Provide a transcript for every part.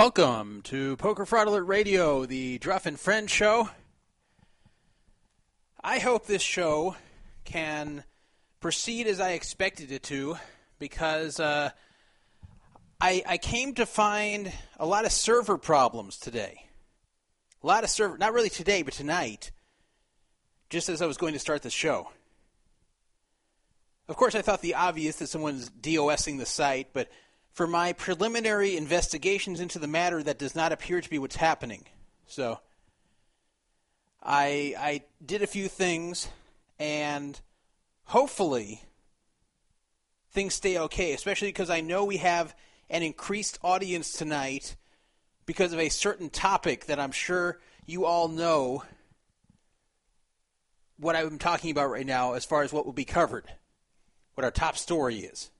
Welcome to Poker Fraud Alert Radio, the Druff and Friend show. I hope this show can proceed as I expected it to because uh, I, I came to find a lot of server problems today. A lot of server, not really today, but tonight, just as I was going to start the show. Of course, I thought the obvious that someone's DOSing the site, but for my preliminary investigations into the matter, that does not appear to be what's happening. So, I I did a few things, and hopefully, things stay okay. Especially because I know we have an increased audience tonight because of a certain topic that I'm sure you all know what I'm talking about right now as far as what will be covered what our top story is.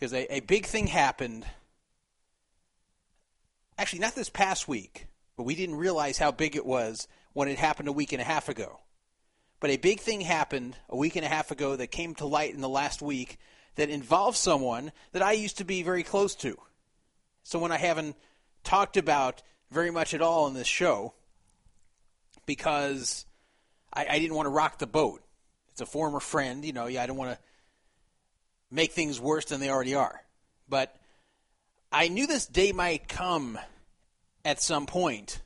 Because a, a big thing happened, actually, not this past week, but we didn't realize how big it was when it happened a week and a half ago. But a big thing happened a week and a half ago that came to light in the last week that involves someone that I used to be very close to. Someone I haven't talked about very much at all in this show because I, I didn't want to rock the boat. It's a former friend, you know. Yeah, I don't want to make things worse than they already are. But I knew this day might come at some point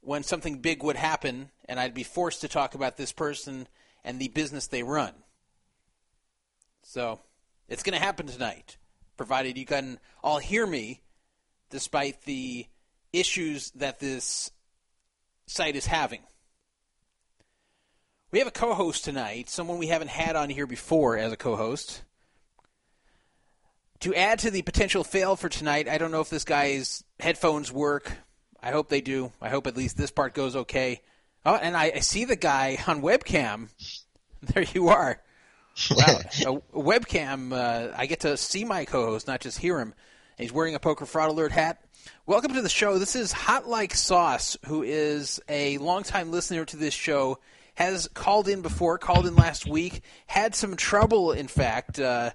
when something big would happen and I'd be forced to talk about this person and the business they run. So, it's going to happen tonight, provided you can all hear me despite the issues that this site is having. We have a co host tonight, someone we haven't had on here before as a co host. To add to the potential fail for tonight, I don't know if this guy's headphones work. I hope they do. I hope at least this part goes okay. Oh, and I, I see the guy on webcam. There you are. Wow. a webcam, uh, I get to see my co host, not just hear him. He's wearing a Poker Fraud Alert hat. Welcome to the show. This is Hot Like Sauce, who is a longtime listener to this show has called in before, called in last week, had some trouble, in fact, uh,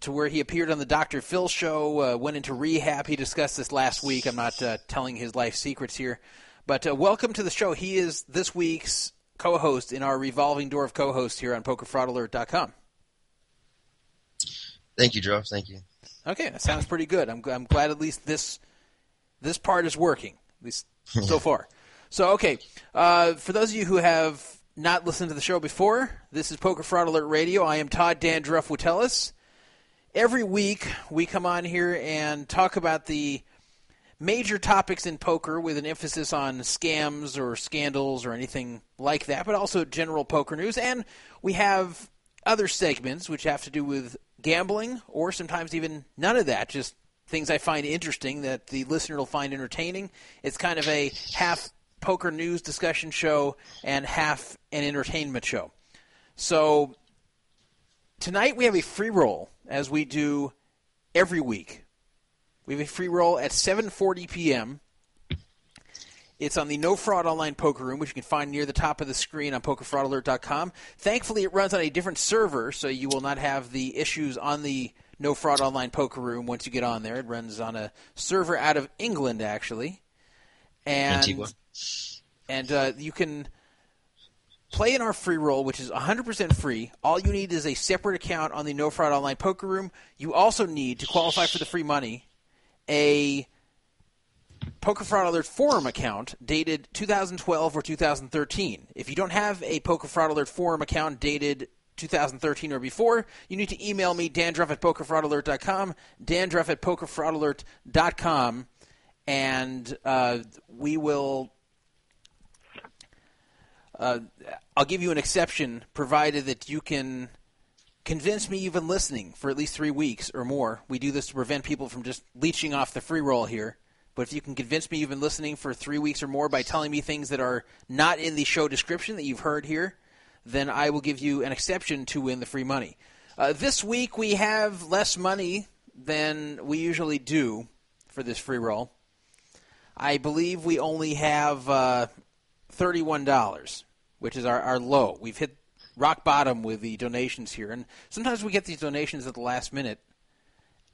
to where he appeared on the Dr. Phil show, uh, went into rehab. He discussed this last week. I'm not uh, telling his life secrets here. But uh, welcome to the show. He is this week's co host in our revolving door of co hosts here on PokerFraudAlert.com. Thank you, Joe. Thank you. Okay, that sounds pretty good. I'm, I'm glad at least this this part is working, at least so far. So, okay, uh, for those of you who have not listened to the show before, this is Poker Fraud Alert Radio. I am Todd Dandruff Witteles. Every week we come on here and talk about the major topics in poker with an emphasis on scams or scandals or anything like that, but also general poker news. And we have other segments which have to do with gambling or sometimes even none of that, just things I find interesting that the listener will find entertaining. It's kind of a half poker news discussion show and half an entertainment show. So tonight we have a free roll as we do every week. We have a free roll at 7:40 p.m. It's on the No Fraud Online Poker Room, which you can find near the top of the screen on PokerFraudAlert.com. Thankfully, it runs on a different server, so you will not have the issues on the No Fraud Online Poker Room once you get on there. It runs on a server out of England, actually. And Antigua. And uh, you can play in our free roll, which is 100% free. All you need is a separate account on the No Fraud Online Poker Room. You also need, to qualify for the free money, a Poker Fraud Alert forum account dated 2012 or 2013. If you don't have a Poker Fraud Alert forum account dated 2013 or before, you need to email me, dandruff at pokerfraudalert.com, dandruff at pokerfraudalert.com, and uh, we will uh, I'll give you an exception provided that you can convince me you've been listening for at least three weeks or more. We do this to prevent people from just leeching off the free roll here. But if you can convince me you've been listening for three weeks or more by telling me things that are not in the show description that you've heard here, then I will give you an exception to win the free money. Uh, this week we have less money than we usually do for this free roll. I believe we only have uh, $31 which is our, our low. We've hit rock bottom with the donations here, and sometimes we get these donations at the last minute,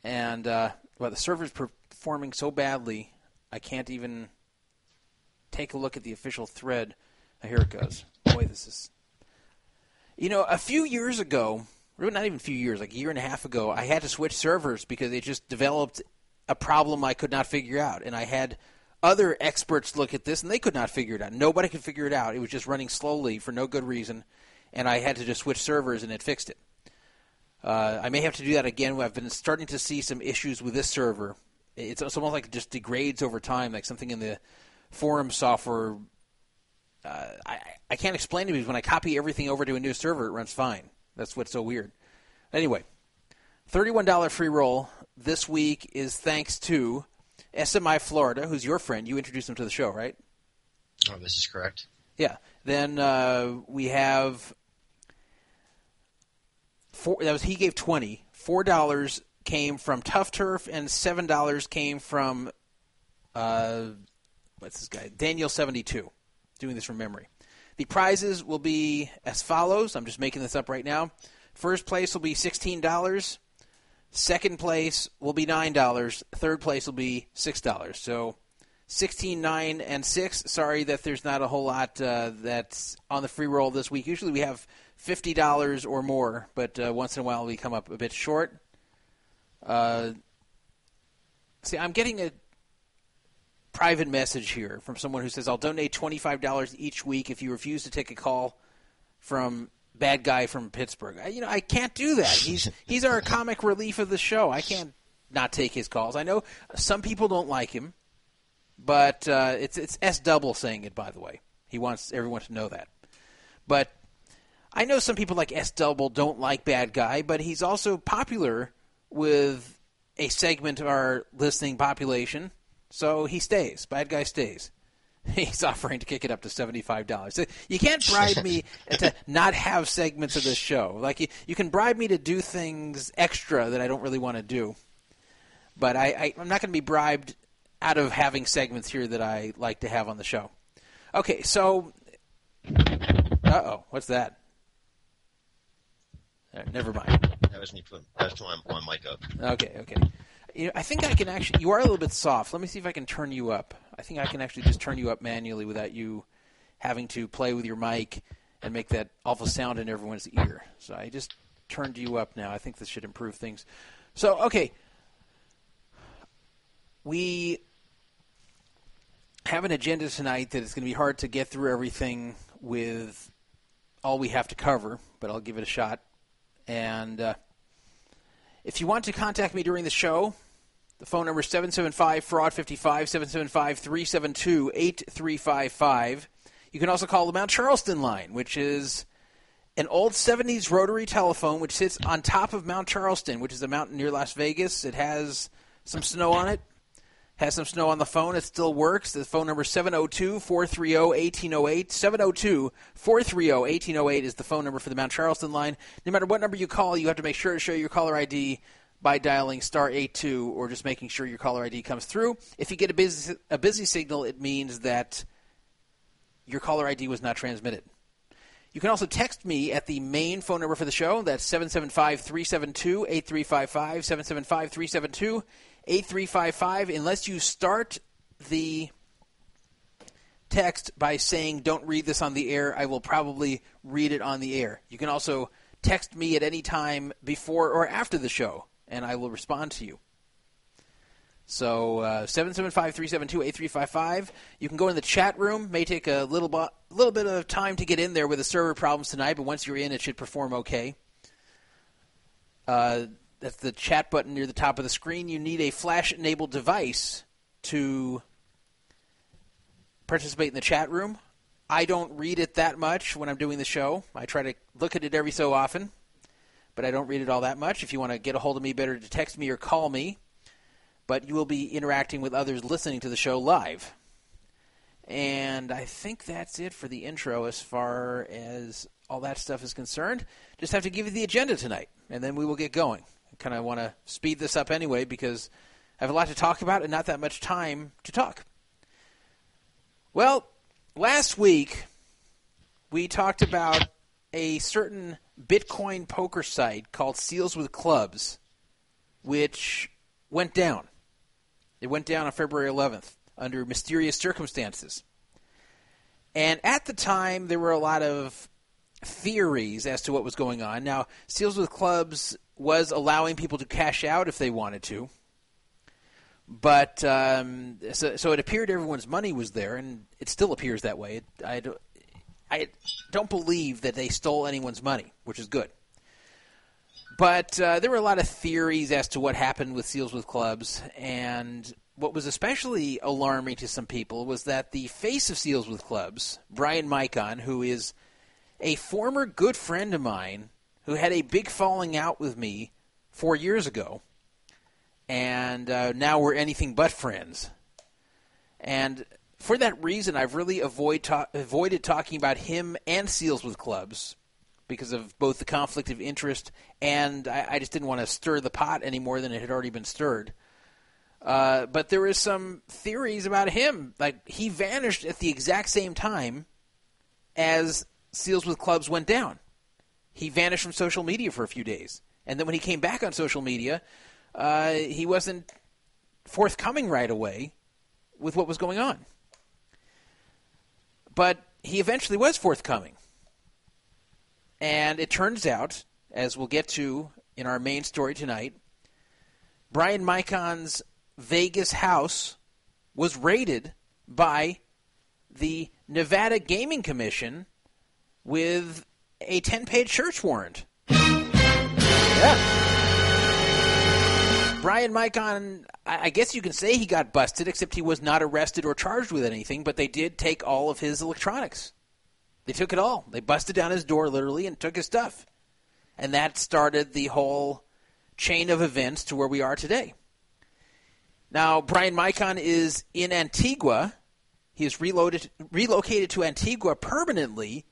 and uh, well, the servers performing so badly, I can't even take a look at the official thread. Oh, here it goes. Boy, this is. You know, a few years ago, or not even a few years, like a year and a half ago, I had to switch servers because it just developed a problem I could not figure out. And I had other experts look at this, and they could not figure it out. Nobody could figure it out. It was just running slowly for no good reason, and I had to just switch servers, and it fixed it. Uh, I may have to do that again. I've been starting to see some issues with this server. It's, it's almost like it just degrades over time, like something in the forum software. Uh, I, I can't explain it because when I copy everything over to a new server, it runs fine. That's what's so weird. Anyway, $31 free roll this week is thanks to SMI Florida, who's your friend. You introduced him to the show, right? Oh, this is correct. Yeah. Then uh, we have four. That was he gave twenty. Four dollars came from Tough Turf, and seven dollars came from uh, what's this guy? Daniel seventy two. Doing this from memory. The prizes will be as follows. I'm just making this up right now. First place will be sixteen dollars. Second place will be nine dollars. Third place will be six dollars. So. 16, 9, and 6. Sorry that there's not a whole lot uh, that's on the free roll this week. Usually we have $50 or more, but uh, once in a while we come up a bit short. Uh, see, I'm getting a private message here from someone who says, I'll donate $25 each week if you refuse to take a call from bad guy from Pittsburgh. I, you know, I can't do that. He's he's our comic relief of the show. I can't not take his calls. I know some people don't like him, but uh, it's it's S double saying it. By the way, he wants everyone to know that. But I know some people like S double don't like bad guy, but he's also popular with a segment of our listening population, so he stays. Bad guy stays. He's offering to kick it up to seventy-five dollars. You can't bribe me to not have segments of this show. Like you, you can bribe me to do things extra that I don't really want to do, but I, I I'm not going to be bribed out of having segments here that I like to have on the show. Okay, so, uh oh, what's that? Uh, never mind. That was me putting that was my, my mic up. Okay, okay. You know, I think I can actually. You are a little bit soft. Let me see if I can turn you up. I think I can actually just turn you up manually without you having to play with your mic and make that awful sound in everyone's ear. So I just turned you up now. I think this should improve things. So okay, we have an agenda tonight that it's going to be hard to get through everything with all we have to cover, but I'll give it a shot. And uh, if you want to contact me during the show, the phone number is 775 Fraud 55, 775 372 8355. You can also call the Mount Charleston line, which is an old 70s rotary telephone which sits on top of Mount Charleston, which is a mountain near Las Vegas. It has some snow on it. Has some snow on the phone. It still works. The phone number is 702 430 1808. 702 430 1808 is the phone number for the Mount Charleston line. No matter what number you call, you have to make sure to show your caller ID by dialing star 82 or just making sure your caller ID comes through. If you get a busy, a busy signal, it means that your caller ID was not transmitted. You can also text me at the main phone number for the show. That's 775 372 8355. 775 372 8355 unless you start the text by saying don't read this on the air i will probably read it on the air you can also text me at any time before or after the show and i will respond to you so uh, 775-372-8355 you can go in the chat room may take a little, bu- little bit of time to get in there with the server problems tonight but once you're in it should perform okay uh, that's the chat button near the top of the screen. You need a flash enabled device to participate in the chat room. I don't read it that much when I'm doing the show. I try to look at it every so often, but I don't read it all that much. If you want to get a hold of me, better to text me or call me. But you will be interacting with others listening to the show live. And I think that's it for the intro as far as all that stuff is concerned. Just have to give you the agenda tonight, and then we will get going I kind of want to speed this up anyway because I have a lot to talk about and not that much time to talk. Well, last week we talked about a certain Bitcoin poker site called Seals with Clubs, which went down. It went down on February 11th under mysterious circumstances. And at the time, there were a lot of theories as to what was going on. Now, Seals with Clubs was allowing people to cash out if they wanted to. But um, so, so it appeared everyone's money was there, and it still appears that way. It, I, I don't believe that they stole anyone's money, which is good. But uh, there were a lot of theories as to what happened with Seals with Clubs, and what was especially alarming to some people was that the face of Seals with Clubs, Bryan Micon, who is a former good friend of mine who had a big falling out with me four years ago, and uh, now we're anything but friends. And for that reason, I've really avoid ta- avoided talking about him and Seals with Clubs because of both the conflict of interest and I, I just didn't want to stir the pot any more than it had already been stirred. Uh, but there is some theories about him. Like he vanished at the exact same time as Seals with Clubs went down. He vanished from social media for a few days, and then when he came back on social media, uh, he wasn't forthcoming right away with what was going on. But he eventually was forthcoming. And it turns out, as we'll get to in our main story tonight, Bryan Micon's Vegas house was raided by the Nevada Gaming Commission with a 10 page search warrant. Yeah. Bryan Micon, I guess you can say he got busted, except he was not arrested or charged with anything, but they did take all of his electronics. They took it all. They busted down his door literally and took his stuff. And that started the whole chain of events to where we are today. Now, Bryan Micon is in Antigua. He is reloaded, relocated to Antigua permanently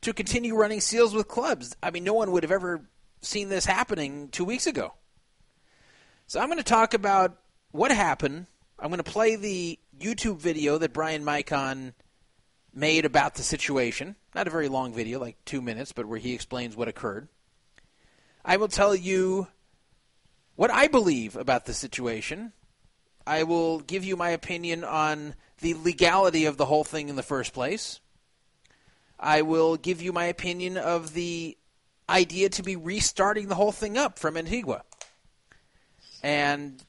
to continue running seals with clubs. I mean, no one would have ever seen this happening two weeks ago. So I'm going to talk about what happened. I'm going to play the YouTube video that Bryan Micon made about the situation. Not a very long video, like two minutes, but where he explains what occurred. I will tell you what I believe about the situation. I will give you my opinion on the legality of the whole thing in the first place. I will give you my opinion of the idea to be restarting the whole thing up from Antigua. And,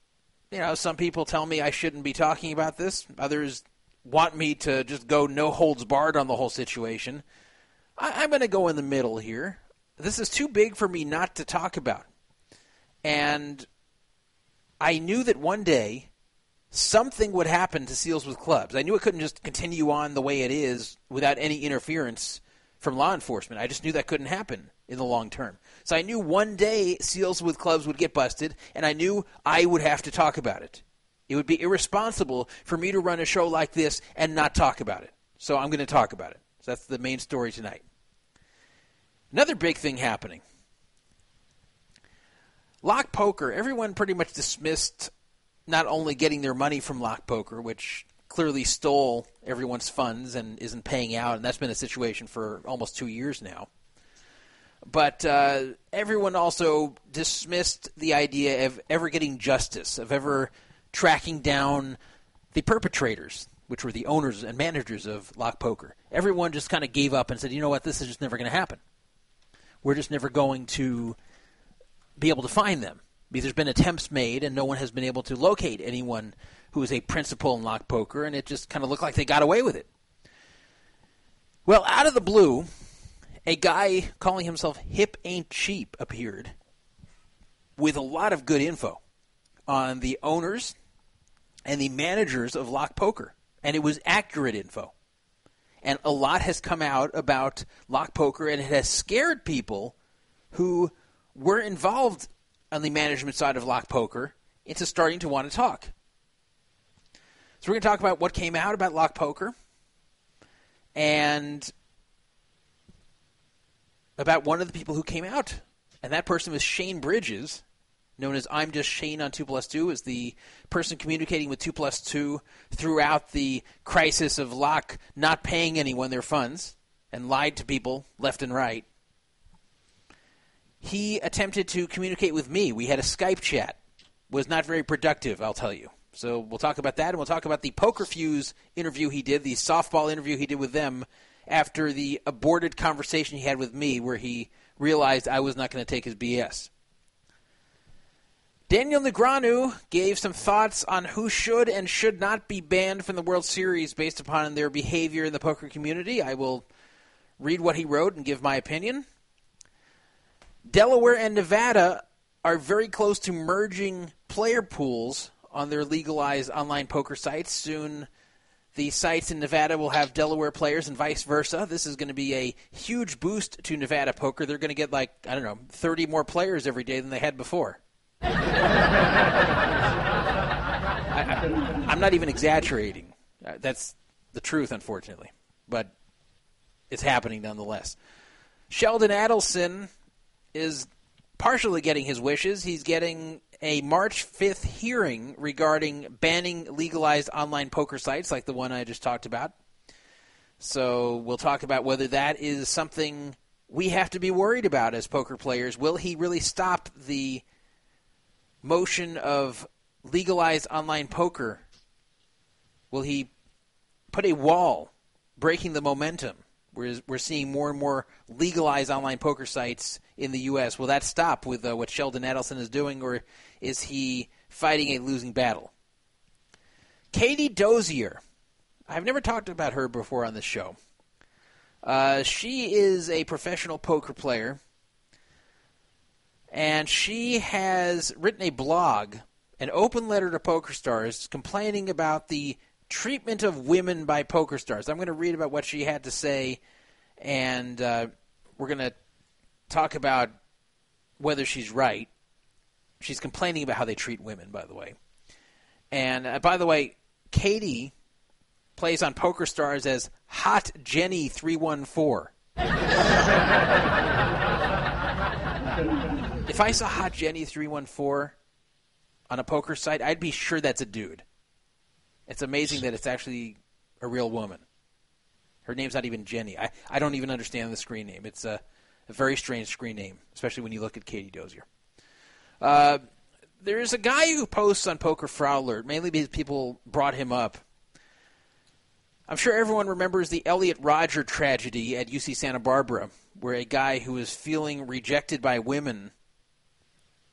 you know, some people tell me I shouldn't be talking about this. Others want me to just go no holds barred on the whole situation. I, am going to go in the middle here. This is too big for me not to talk about. And I knew that one day something would happen to Seals with Clubs. I knew it couldn't just continue on the way it is without any interference from law enforcement. I just knew that couldn't happen in the long term. So I knew one day Seals with Clubs would get busted, and I knew I would have to talk about it. It would be irresponsible for me to run a show like this and not talk about it. So I'm going to talk about it. So that's the main story tonight. Another big thing happening. Lock Poker, everyone pretty much dismissed not only getting their money from Lock Poker, which clearly stole everyone's funds and isn't paying out, and that's been a situation for almost two years now. But uh, everyone also dismissed the idea of ever getting justice, of ever tracking down the perpetrators, which were the owners and managers of Lock Poker. Everyone just kind of gave up and said, you know what, this is just never going to happen. We're just never going to be able to find them. Because there's been attempts made, and no one has been able to locate anyone who is a principal in Lock Poker, and it just kind of looked like they got away with it. Well, out of the blue, a guy calling himself Hip Ain't Cheap appeared with a lot of good info on the owners and the managers of Lock Poker, and it was accurate info. And a lot has come out about Lock Poker, and it has scared people who were involved on the management side of Lock Poker into starting to want to talk. So we're going to talk about what came out about Lock Poker and about one of the people who came out. And that person was Shane Bridges, known as I'm Just Shane on 2 Plus 2, is the person communicating with 2 Plus 2 throughout the crisis of Lock not paying anyone their funds and lied to people left and right. He attempted to communicate with me. We had a Skype chat. Was not very productive, I'll tell you. So we'll talk about that, and we'll talk about the Poker Fuse interview he did, the softball interview he did with them after the aborted conversation he had with me, where he realized I was not going to take his BS. Daniel Negreanu gave some thoughts on who should and should not be banned from the World Series based upon their behavior in the poker community. I will read what he wrote and give my opinion. Delaware and Nevada are very close to merging player pools on their legalized online poker sites. Soon, the sites in Nevada will have Delaware players and vice versa. This is going to be a huge boost to Nevada poker. They're going to get like, I don't know, 30 more players every day than they had before. I, am not even exaggerating. Uh, that's the truth, unfortunately. But it's happening nonetheless. Sheldon Adelson is partially getting his wishes. He's getting a March 5th hearing regarding banning legalized online poker sites like the one I just talked about. So we'll talk about whether that is something we have to be worried about as poker players. Will he really stop the motion of legalized online poker? Will he put a wall breaking the momentum? We're, we're seeing more and more legalized online poker sites in the U.S. Will that stop with uh, what Sheldon Adelson is doing, or is he fighting a losing battle? Katie Dozier. I've never talked about her before on this show. Uh, she is a professional poker player, and she has written a blog, an open letter to poker stars, complaining about the treatment of women by poker stars. I'm going to read about what she had to say, and uh, we're going to talk about whether she's right. She's complaining about how they treat women, by the way. And uh, by the way, Katie plays on Poker Stars as Hot Jenny three one four. If I saw Hot Jenny three one four on a poker site, I'd be sure that's a dude. It's amazing that it's actually a real woman. Her name's not even Jenny. I, I don't even understand the screen name. It's a, a very strange screen name, especially when you look at Katie Dozier. Uh, there's a guy who posts on Poker Fraud Alert, mainly because people brought him up. I'm sure everyone remembers the Elliot Rodger tragedy at UC Santa Barbara, where a guy who was feeling rejected by women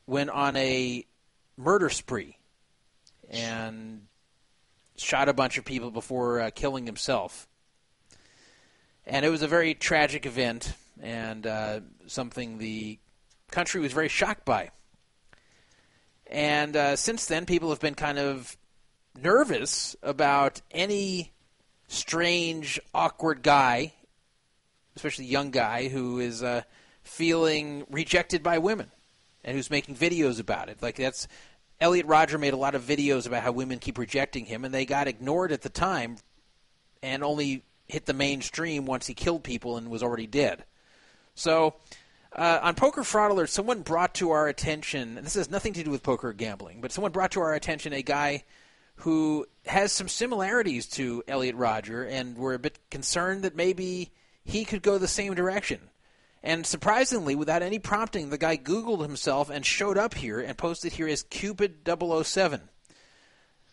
went on a murder spree and shot a bunch of people before uh, killing himself. And it was a very tragic event and uh, something the country was very shocked by. And uh, since then, people have been kind of nervous about any strange, awkward guy, especially young guy, who is uh, feeling rejected by women and who's making videos about it. Like that's Elliot Rodger made a lot of videos about how women keep rejecting him, and they got ignored at the time, and only hit the mainstream once he killed people and was already dead. So, uh, on Poker Fraud Alert, someone brought to our attention, and this has nothing to do with poker gambling, but someone brought to our attention a guy who has some similarities to Elliot Rodger, and we're a bit concerned that maybe he could go the same direction. And surprisingly, without any prompting, the guy Googled himself and showed up here and posted here as Cupid 007.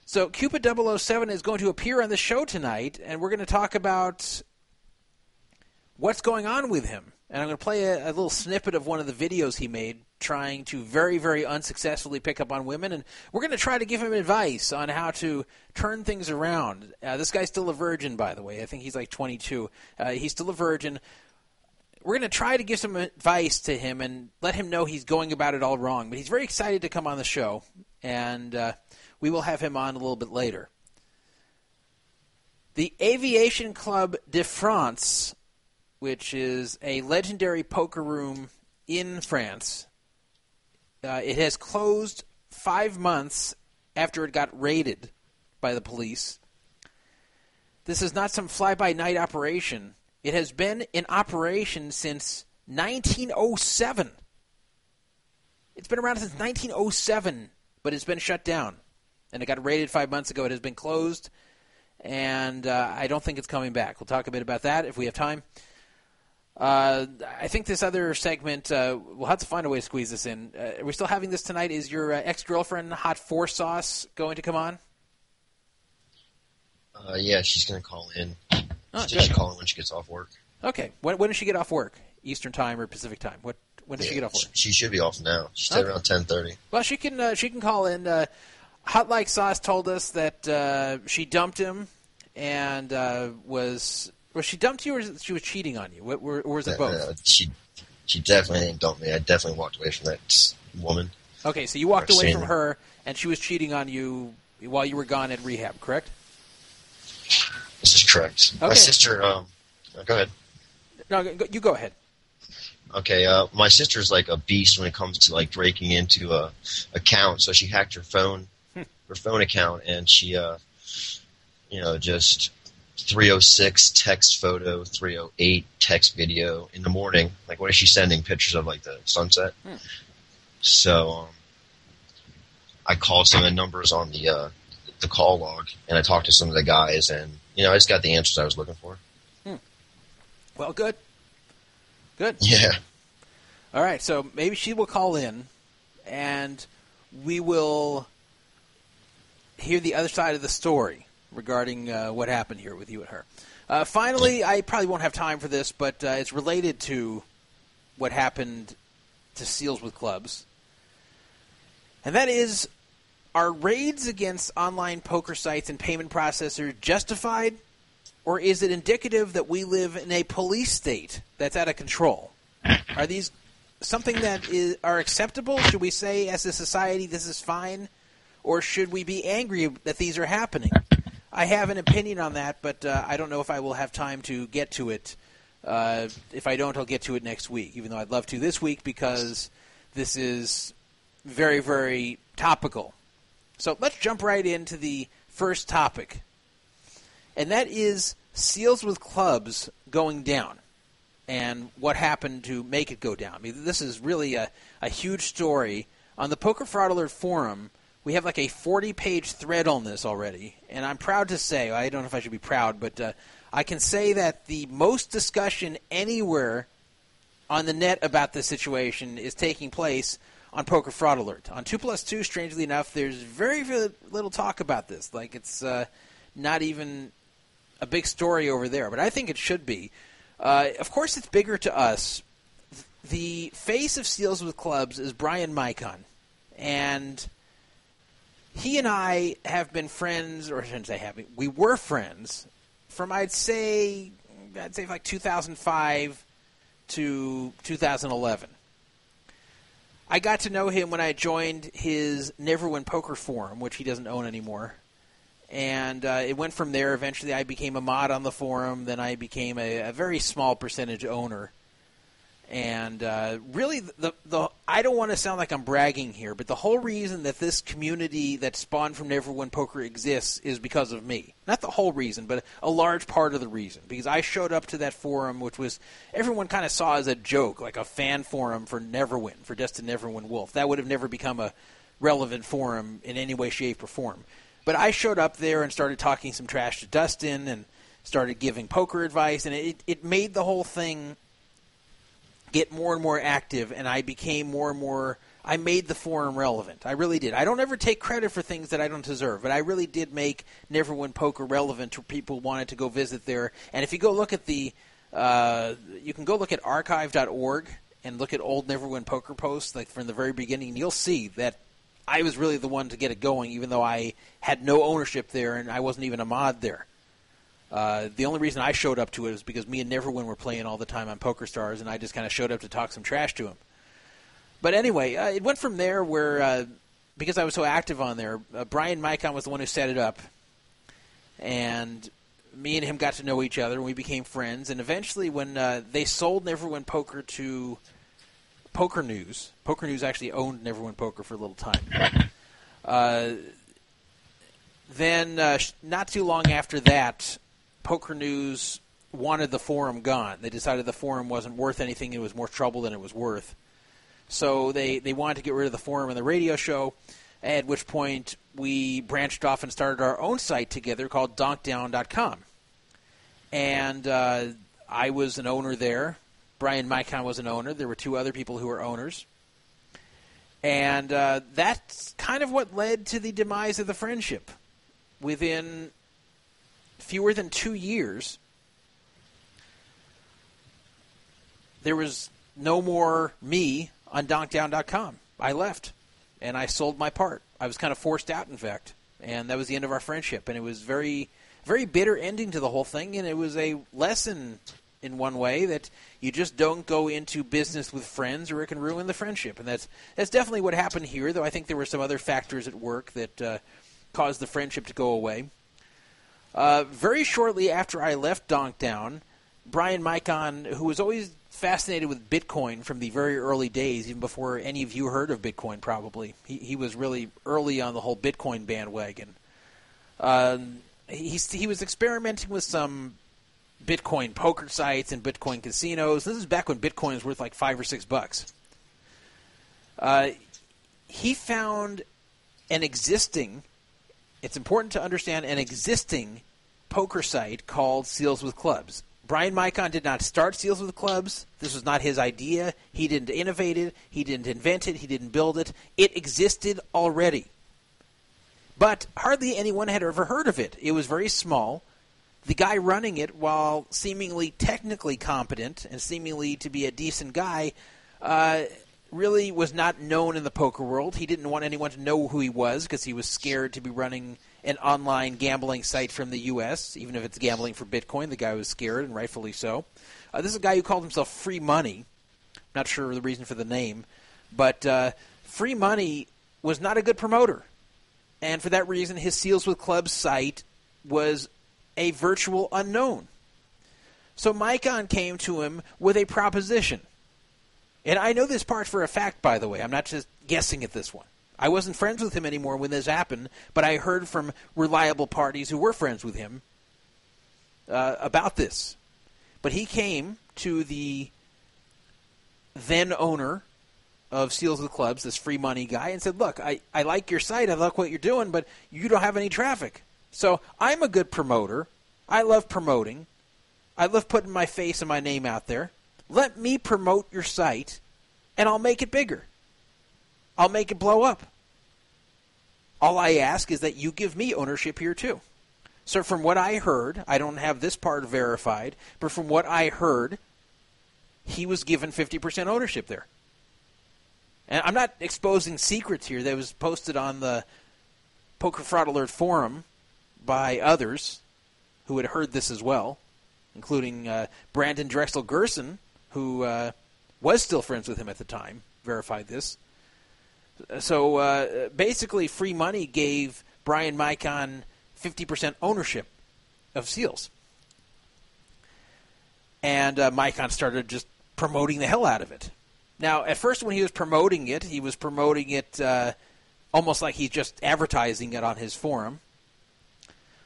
So Cupid 007 is going to appear on the show tonight, and we're going to talk about what's going on with him. And I'm going to play a, a, little snippet of one of the videos he made trying to very, very unsuccessfully pick up on women. And we're going to try to give him advice on how to turn things around. Uh, this guy's still a virgin, by the way. I think he's like 22. Uh, he's still a virgin we're going to try to give some advice to him and let him know he's going about it all wrong. But he's very excited to come on the show, and uh, we will have him on a little bit later. The Aviation Club de France, which is a legendary poker room in France, uh, it has closed five months after it got raided by the police. This is not some fly by night operation. It has been in operation since 1907. It's been around since 1907, but it's been shut down. And it got raided five months ago. It has been closed, and uh, I don't think it's coming back. We'll talk a bit about that if we have time. Uh, I think this other segment, uh, we'll have to find a way to squeeze this in. Uh, are we still having this tonight? Is your uh, ex girlfriend, Hot Four Sauce, going to come on? Uh, yeah, she's gonna call in. Oh, She's good. calling when she gets off work. Okay. When, when does she get off work? Eastern time or Pacific time? What? When does she get off work? She should be off now. She's Okay. around ten thirty. Well, she can uh, she can call in. Uh, Hot Like Sauce told us that uh, she dumped him and uh, was was she dumped you or was- she was cheating on you? What, or, or was it both? Uh, she she definitely didn't dump me. I definitely walked away from that woman. Okay, so you walked away from her. her and she was cheating on you while you were gone at rehab, correct? This is correct. My sister. Um, uh, go ahead. No, go- you go ahead. Okay, uh, my sister's like a beast when it comes to like breaking into a account. So she hacked her phone, Hmm. her phone account, and she, uh, you know, just 306 text photo, 308 text video in the morning. Like, what is she sending? Pictures of like the sunset. Hmm. So um, I called some of the numbers on the uh, the call log, and I talked to some of the guys, and you know, I just got the answers I was looking for. Well, good. Good. Yeah. All right, so maybe she will call in, and we will hear the other side of the story regarding uh, what happened here with you and her. Uh, finally, I probably won't have time for this, but uh, it's related to what happened to Seals with Clubs, and that is: Are raids against online poker sites and payment processors justified, or is it indicative that we live in a police state that's out of control? Are these something that is are acceptable? Should we say as a society this is fine, or should we be angry that these are happening? I have an opinion on that, but uh, I don't know if I will have time to get to it. Uh, if I don't, I'll get to it next week. Even though I'd love to this week because this is very, very topical. So let's jump right into the first topic, and that is seals with clubs going down and what happened to make it go down. I mean, this is really a, a huge story. On the Poker Fraud Alert forum, we have like a 40 page thread on this already, and I'm proud to say, I don't know if I should be proud, but uh, I can say that the most discussion anywhere on the net about this situation is taking place on Poker Fraud Alert. On 2 plus 2, strangely enough, there's very, very little talk about this. Like, it's uh, not even a big story over there, but I think it should be. Uh, of course, it's bigger to us. The face of Seals with Clubs is Bryan Micon, and he and I have been friends, or I shouldn't say have. We were friends from I'd say I'd say like 2005 to 2011. I got to know him when I joined his Neverwin Poker Forum, which he doesn't own anymore and uh, it went from there. Eventually, I became a mod on the forum. Then I became a, a very small percentage owner. And uh, really, the the I don't want to sound like I'm bragging here, but the whole reason that this community that spawned from Neverwin Poker exists is because of me. Not the whole reason, but a large part of the reason. Because I showed up to that forum, which was everyone kind of saw as a joke, like a fan forum for Neverwin, for Dustin Neverwin Woolf. That would have never become a relevant forum in any way, shape, or form. But I showed up there and started talking some trash to Dustin and started giving poker advice, and it, it made the whole thing get more and more active, and I became more and more. I made the forum relevant. I really did. I don't ever take credit for things that I don't deserve, but I really did make Neverwin Poker relevant to people wanted to go visit there. And if you go look at the, uh, you can go look at archive.org and look at old Neverwin Poker posts, like from the very beginning, you'll see that I was really the one to get it going, even though I had no ownership there and I wasn't even a mod there. Uh, the only reason I showed up to it is because me and Neverwin were playing all the time on Poker Stars, and I just kind of showed up to talk some trash to him. But anyway, uh, it went from there where, uh, because I was so active on there, uh, Bryan Micon was the one who set it up, and me and him got to know each other, and we became friends. And eventually, when uh, they sold Neverwin Poker to Poker News, Poker News actually owned Neverwin Poker for a little time. Then, not too long after that, Poker News wanted the forum gone. They decided the forum wasn't worth anything; it was more trouble than it was worth. So they they wanted to get rid of the forum and the radio show. At which point we branched off and started our own site together called DonkDown.com. And uh, I was an owner there. Bryan Micon was an owner. There were two other people who were owners. And uh, that's kind of what led to the demise of the friendship. Within fewer than two years, there was no more me on donkdown.com. I left and I sold my part. I was kind of forced out, in fact, and that was the end of our friendship. And it was very, very bitter ending to the whole thing. And it was a lesson in one way that you just don't go into business with friends or it can ruin the friendship. And that's that's definitely what happened here. Though I think there were some other factors at work that uh, caused the friendship to go away. Uh, very shortly after I left Donkdown, Bryan Micon, who was always fascinated with Bitcoin from the very early days, even before any of you heard of Bitcoin, probably. He, he was really early on the whole Bitcoin bandwagon. Um, he, he was experimenting with some Bitcoin poker sites and Bitcoin casinos. This is back when Bitcoin was worth like five or six bucks. Uh, he found an existing, it's important to understand, an existing poker site called Seals with Clubs. Bryan Micon did not start Seals with Clubs. This was not his idea. He didn't innovate it. He didn't invent it. He didn't build it. It existed already. But hardly anyone had ever heard of it. It was very small the guy running it, while seemingly technically competent and seemingly to be a decent guy, uh, really was not known in the poker world. He didn't want anyone to know who he was because he was scared to be running an online gambling site from the U.S., even if it's gambling for Bitcoin. The guy was scared, and rightfully so. Uh, this is a guy who called himself Free Money. Not sure the reason for the name, but uh, Free Money was not a good promoter. And for that reason, his Seals with Clubs site was a virtual unknown. So Micon came to him with a proposition. And I know this part for a fact, by the way. I'm not just guessing at this one. I wasn't friends with him anymore when this happened, but I heard from reliable parties who were friends with him uh, about this. But he came to the then owner of Seals with Clubs, this free money guy, and said, Look, I, I like your site, I like what you're doing, but you don't have any traffic. So I'm a good promoter. I love promoting. I love putting my face and my name out there. Let me promote your site, and I'll make it bigger. I'll make it blow up. All I ask is that you give me ownership here too. So, from what I heard, I don't have this part verified, but from what I heard, he was given 50% ownership there. And I'm not exposing secrets here that was posted on the Poker Fraud Alert forum by others who had heard this as well, including uh, Brandon Drexel Gerson, who uh, was still friends with him at the time, verified this. So uh, basically, free money gave Bryan Micon 50% ownership of SEALs. And uh, Micon started just promoting the hell out of it. Now, at first, when he was promoting it, he was promoting it uh, almost like he's just advertising it on his forum.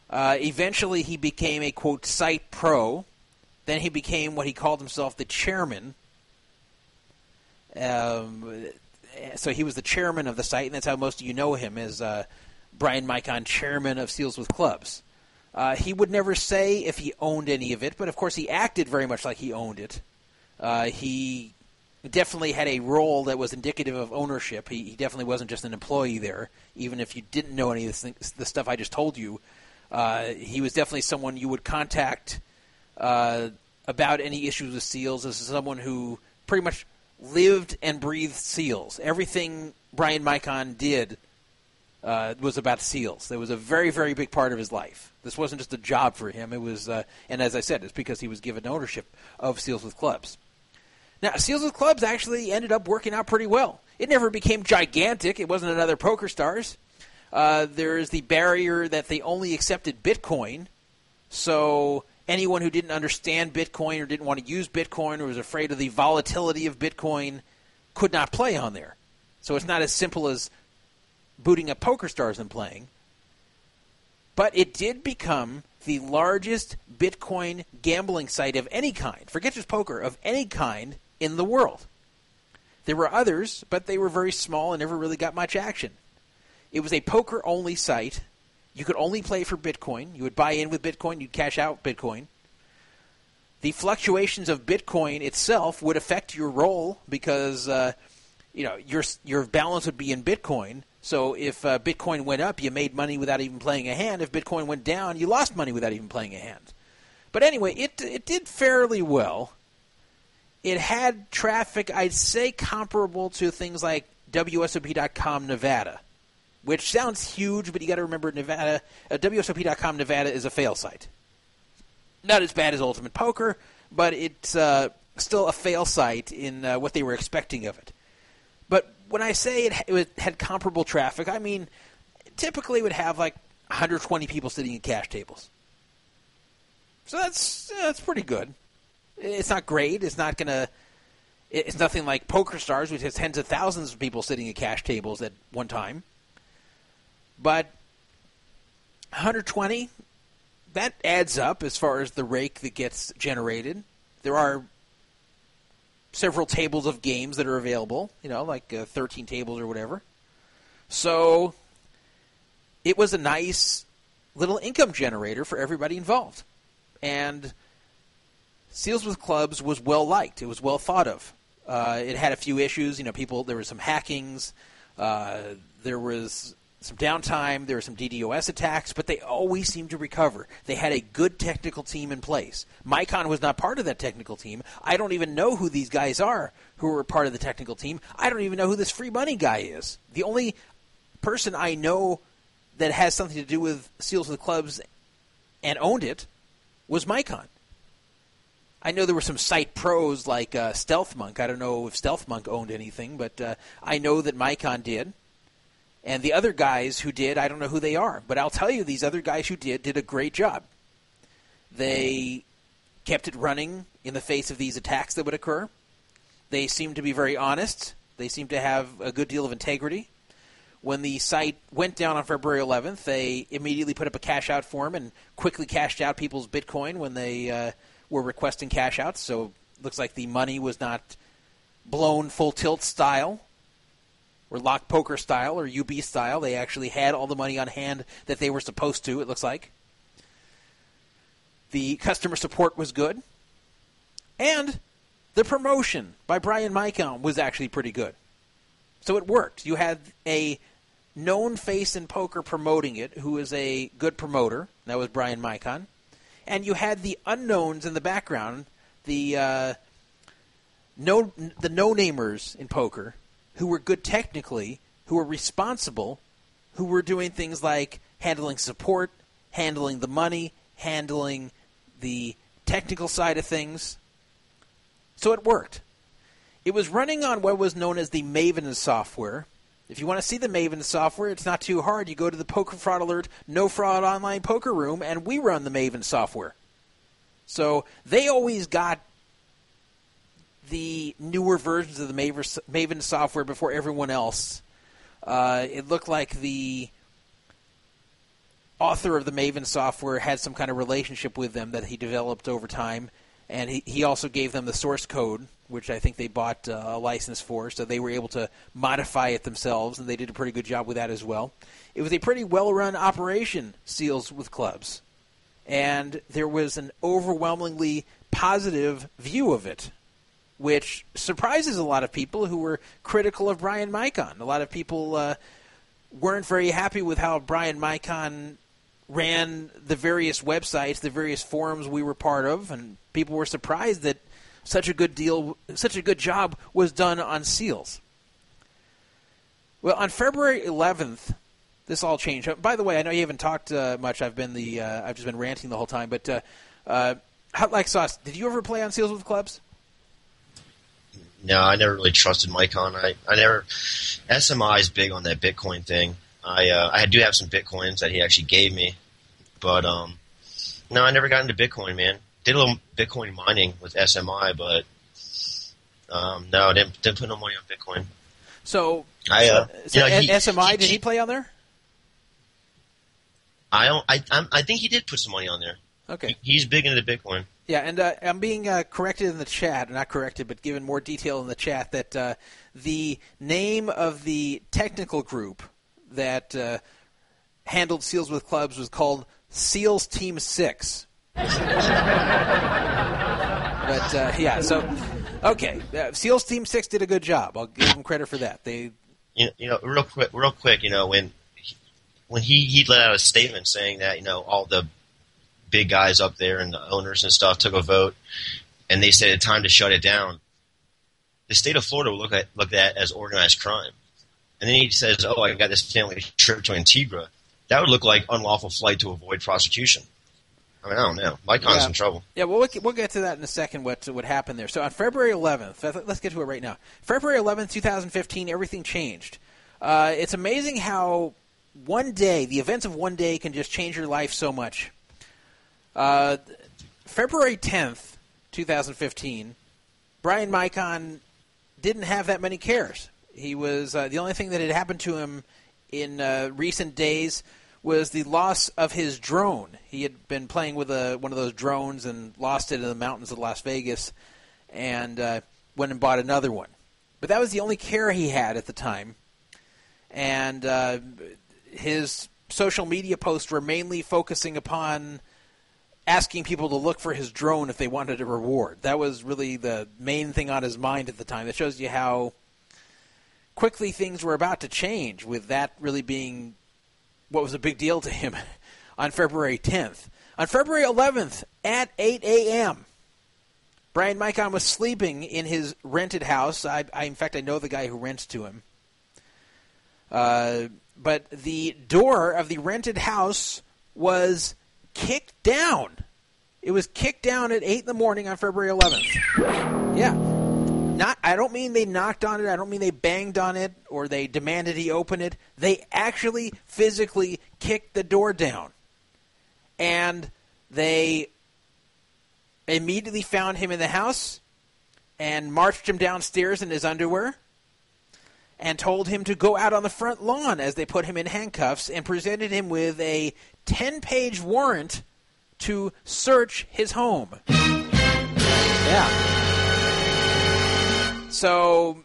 Uh, eventually, he became a quote site pro. Then he became what he called himself the chairman. Um, so he was the chairman of the site, and that's how most of you know him as uh, Bryan Micon, chairman of Seals with Clubs. Uh, he would never say if he owned any of it, but of course he acted very much like he owned it. Uh, he definitely had a role that was indicative of ownership. He, he, definitely wasn't just an employee there, even if you didn't know any of the stuff I just told you. Uh, he was definitely someone you would contact uh, about any issues with seals. As someone who pretty much lived and breathed seals. Everything Bryan Micon did uh, was about seals. That was a very, very big part of his life. This wasn't just a job for him. It was, uh, and as I said, it's because he was given ownership of Seals with Clubs. Now, Seals with Clubs actually ended up working out pretty well. It never became gigantic. It wasn't another Poker Stars. Uh, there is the barrier that they only accepted Bitcoin. So anyone who didn't understand Bitcoin or didn't want to use Bitcoin or was afraid of the volatility of Bitcoin could not play on there. So it's not as simple as booting up Poker Stars and playing. But it did become the largest Bitcoin gambling site of any kind, forget just poker, of any kind in the world. There were others, but they were very small and never really got much action. It was a poker only site. You could only play for Bitcoin. You would buy in with Bitcoin, you'd cash out Bitcoin. The fluctuations of Bitcoin itself would affect your role because uh, you know your your balance would be in Bitcoin. So if uh, Bitcoin went up, you made money without even playing a hand. If Bitcoin went down, you lost money without even playing a hand. But anyway, it it did fairly well. It had traffic, I'd say, comparable to things like WSOP.com Nevada, which sounds huge, but you got to remember Nevada, uh, WSOP.com Nevada is a fail site. Not as bad as Ultimate Poker, but it's uh, still a fail site in uh, what they were expecting of it. But when I say it, it had comparable traffic, I mean typically would have like 120 people sitting at cash tables. So that's that's pretty good. It's not great. It's not gonna. It's nothing like Poker Stars, which has tens of thousands of people sitting at cash tables at one time. But 120, that adds up as far as the rake that gets generated. There are several tables of games that are available, you know, like uh, 13 tables or whatever. So it was a nice little income generator for everybody involved. And Seals with Clubs was well liked. It was well thought of. Uh, it had a few issues. You know, people there was some hackings. Uh, there was some downtime. There were some DDoS attacks, but they always seemed to recover. They had a good technical team in place. Micon was not part of that technical team. I don't even know who these guys are who were part of the technical team. I don't even know who this free money guy is. The only person I know that has something to do with Seals of the Clubs and owned it was Micon. I know there were some site pros like uh, Stealth Monk. I don't know if Stealth Monk owned anything, but uh, I know that Micon did. And the other guys who did, I don't know who they are, but I'll tell you, these other guys who did did a great job. They kept it running in the face of these attacks that would occur. They seemed to be very honest. They seemed to have a good deal of integrity. When the site went down on February 11th, they immediately put up a cash out form and quickly cashed out people's Bitcoin when they uh, were requesting cash outs. So it looks like the money was not blown full tilt style or lock poker style or UB style. They actually had all the money on hand that they were supposed to, it looks like. The customer support was good. And the promotion by Bryan Micon was actually pretty good. So it worked. You had a known face in poker promoting it who is a good promoter. That was Bryan Micon. And you had the unknowns in the background, the uh, no the no namers in poker who were good technically, who were responsible, who were doing things like handling support, handling the money, handling the technical side of things. So it worked. It was running on what was known as the Maven software. If you want to see the Maven software, it's not too hard. You go to the Poker Fraud Alert No Fraud Online Poker Room, and we run the Maven software. So they always got the newer versions of the Maven software before everyone else. Uh, it looked like the author of the Maven software had some kind of relationship with them that he developed over time, and he, he also gave them the source code, which I think they bought uh, a license for, so they were able to modify it themselves, and they did a pretty good job with that as well. It was a pretty well run operation, Seals with Clubs, and there was an overwhelmingly positive view of it which surprises a lot of people who were critical of Bryan Micon. A lot of people uh, weren't very happy with how Bryan Micon ran the various websites, the various forums we were part of, and people were surprised that such a good deal, such a good job was done on Seals. Well, on February 11th, this all changed. By the way, I know you haven't talked uh, much. I've been the uh, I've just been ranting the whole time. But uh, uh, Hot Like Sauce, did you ever play on Seals with Clubs? No, I never really trusted Micon. I, I never SMI is big on that Bitcoin thing. I uh, I do have some Bitcoins that he actually gave me, but um, no, I never got into Bitcoin, man. Did a little Bitcoin mining with SMI, but um, no, didn't didn't put no money on Bitcoin. So, I uh, so, you know, he, SMI he, did he play on there? I don't. I I'm, I think he did put some money on there. Okay, he, he's big into Bitcoin. Yeah, and uh, I'm being uh, corrected in the chat, not corrected, but given more detail in the chat that uh, the name of the technical group that uh, handled Seals with Clubs was called Seals Team Six. but uh, yeah, so okay, uh, Seals Team Six did a good job. I'll give them credit for that. They you know, you know, real quick, real quick, you know, when he, when he he let out a statement saying that you know all the big guys up there and the owners and stuff took a vote, and they said it's time to shut it down. The state of Florida will look at look at that as organized crime, and then he says, "Oh, I got this family trip to Antigua." That would look like unlawful flight to avoid prosecution. I mean, I don't know. Micon's Yeah. in trouble. Yeah, well, we'll get, we'll get to that in a second. What what happened there? So on February 11th, let- let's get to it right now. February 11th, 2015, everything changed. Uh, it's amazing how one day, the events of one day, can just change your life so much. Uh, February 10th, 2015, Bryan Micon didn't have that many cares. He was uh, the only thing that had happened to him in uh, recent days was the loss of his drone. He had been playing with a, one of those drones and lost it in the mountains of Las Vegas, and uh, went and bought another one. But that was the only care he had at the time, and uh, his social media posts were mainly focusing upon asking people to look for his drone if they wanted a reward. That was really the main thing on his mind at the time. That shows you how quickly things were about to change, with that really being what was a big deal to him on February 10th. On February 11th at 8 a.m., Bryan Micon was sleeping in his rented house. I, I, in fact, I know the guy who rents to him. Uh, but the door of the rented house was kicked down. It was kicked down at 8 in the morning on February 11th. Yeah. Not I don't mean they knocked on it, I don't mean they banged on it or they demanded he open it. They actually physically kicked the door down. And they immediately found him in the house and marched him downstairs in his underwear and told him to go out on the front lawn as they put him in handcuffs and presented him with a 10 page warrant to search his home. Yeah. So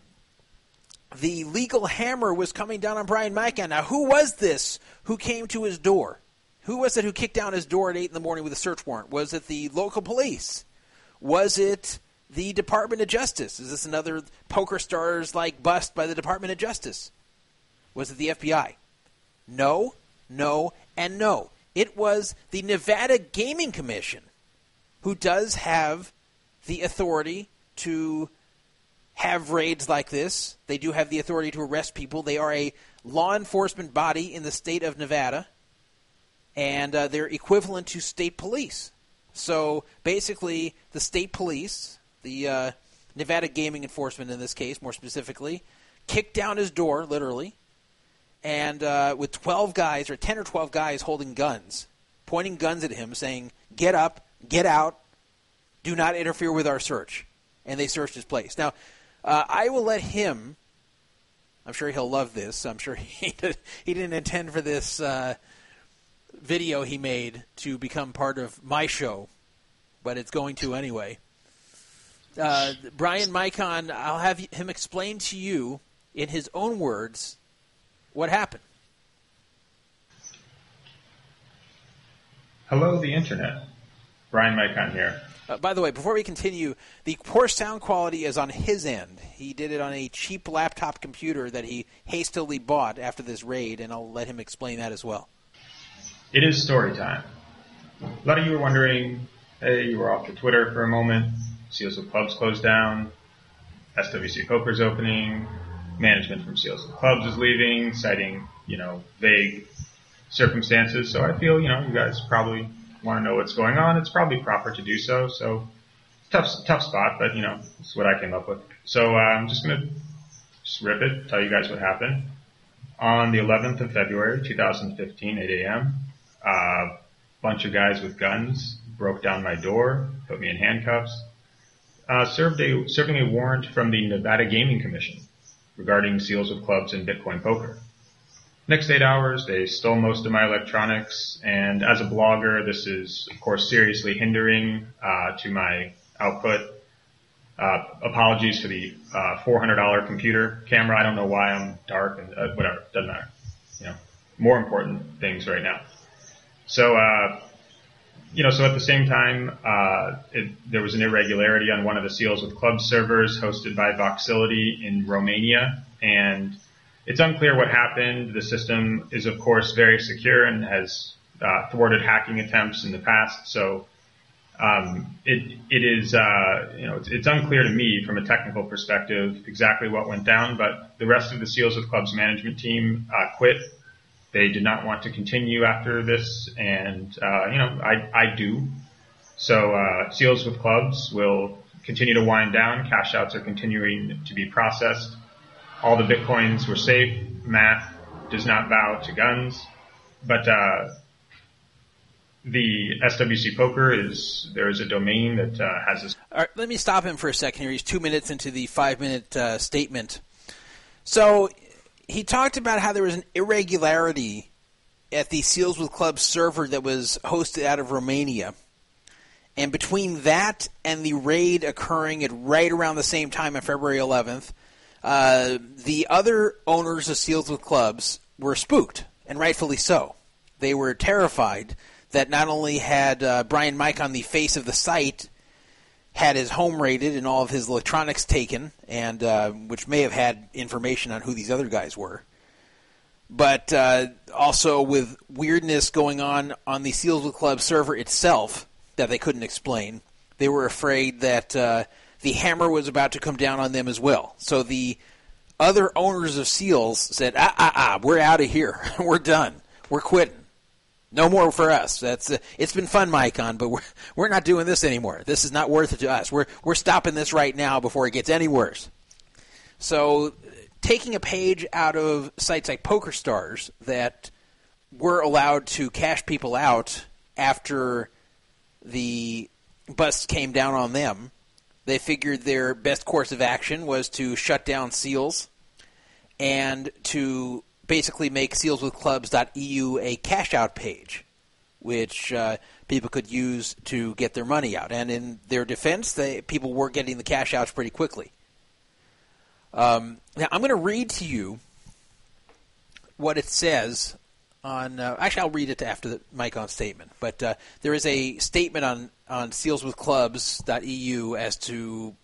the legal hammer was coming down on Bryan Micon. Now, who was this who came to his door? Who was it who kicked down his door at 8 in the morning with a search warrant? Was it the local police? Was it the Department of Justice? Is this another poker stars like bust by the Department of Justice? Was it the FBI? No, no, and no. It was the Nevada Gaming Commission, who does have the authority to have raids like this. They do have the authority to arrest people. They are a law enforcement body in the state of Nevada, and uh, they're equivalent to state police. So basically, the state police, the uh, Nevada Gaming Enforcement in this case, more specifically, kicked down his door, literally, and uh, with 12 guys, or 10 or 12 guys holding guns, pointing guns at him, saying, Get up, get out, do not interfere with our search. And they searched his place. Now, uh, I will let him. I'm sure he'll love this. I'm sure he did, he didn't intend for this uh, video he made to become part of my show, but it's going to anyway. Uh, Bryan Micon, I'll have him explain to you in his own words what happened. Hello, the internet. Bryan Micon here. Uh, by the way, before we continue, the poor sound quality is on his end. He did it on a cheap laptop computer that he hastily bought after this raid, and I'll let him explain that as well. It is story time. A lot of you were wondering, hey, you were off to Twitter for a moment, Seals of Clubs closed down, SWC Poker's opening, management from Seals of Clubs is leaving, citing, you know, vague circumstances. So I feel, you know, you guys probably want to know what's going on. It's probably proper to do so. So tough, tough spot, but you know, it's what I came up with. So uh, I'm just gonna just rip it, tell you guys what happened. On the 11th of February, 2015, 8 a.m., a bunch of guys with guns broke down my door, put me in handcuffs, uh, served a, serving a warrant from the Nevada Gaming Commission regarding seals of clubs and Bitcoin poker. Next eight hours, they stole most of my electronics, and as a blogger, this is, of course, seriously hindering uh, to my output. Uh, apologies for the uh, $400 computer camera. I don't know why I'm dark and uh, whatever. Doesn't matter. You know, more important things right now. So, uh, you know, so at the same time, uh, it, there was an irregularity on one of the Seals with Clubs servers hosted by Voxility in Romania, and it's unclear what happened. The system is, of course, very secure and has uh, thwarted hacking attempts in the past. So um, it it is uh, you know it's, it's, unclear to me from a technical perspective exactly what went down. But the rest of the Seals with Clubs management team uh, quit. They did not want to continue after this, and uh, you know I I do. So uh, Seals with Clubs will continue to wind down. Cash outs are continuing to be processed. All the bitcoins were safe. Math does not bow to guns, but uh, the SWC Poker is there is a domain that uh, has this. All right, let me stop him for a second here. He's two minutes into the five minute uh, statement. So he talked about how there was an irregularity at the Seals with Clubs server that was hosted out of Romania. And between that and the raid occurring at right around the same time on February 11th, uh, the other owners of Seals with Clubs were spooked, and rightfully so. They were terrified that not only had uh, Bryan on the face of the site had his home raided and all of his electronics taken, and uh, which may have had information on who these other guys were, but uh, also with weirdness going on on the Seals with Club server itself that they couldn't explain. They were afraid that uh, the hammer was about to come down on them as well. So the other owners of Seals said, "Ah, ah, ah, we're out of here. we're done. We're quitting." No more for us. That's uh, it's been fun, Micon, but we're we're not doing this anymore. This is not worth it to us. We're we're stopping this right now before it gets any worse. So, taking a page out of sites like PokerStars that were allowed to cash people out after the bust came down on them, they figured their best course of action was to shut down seals and to basically make sealswithclubs.eu a cash out page, which uh, people could use to get their money out. And in their defense, they, people were getting the cash outs pretty quickly. Um, now, I'm going to read to you what it says on. Uh, actually, I'll read it after the Micon statement. But uh, there is a statement on on sealswithclubs.eu as to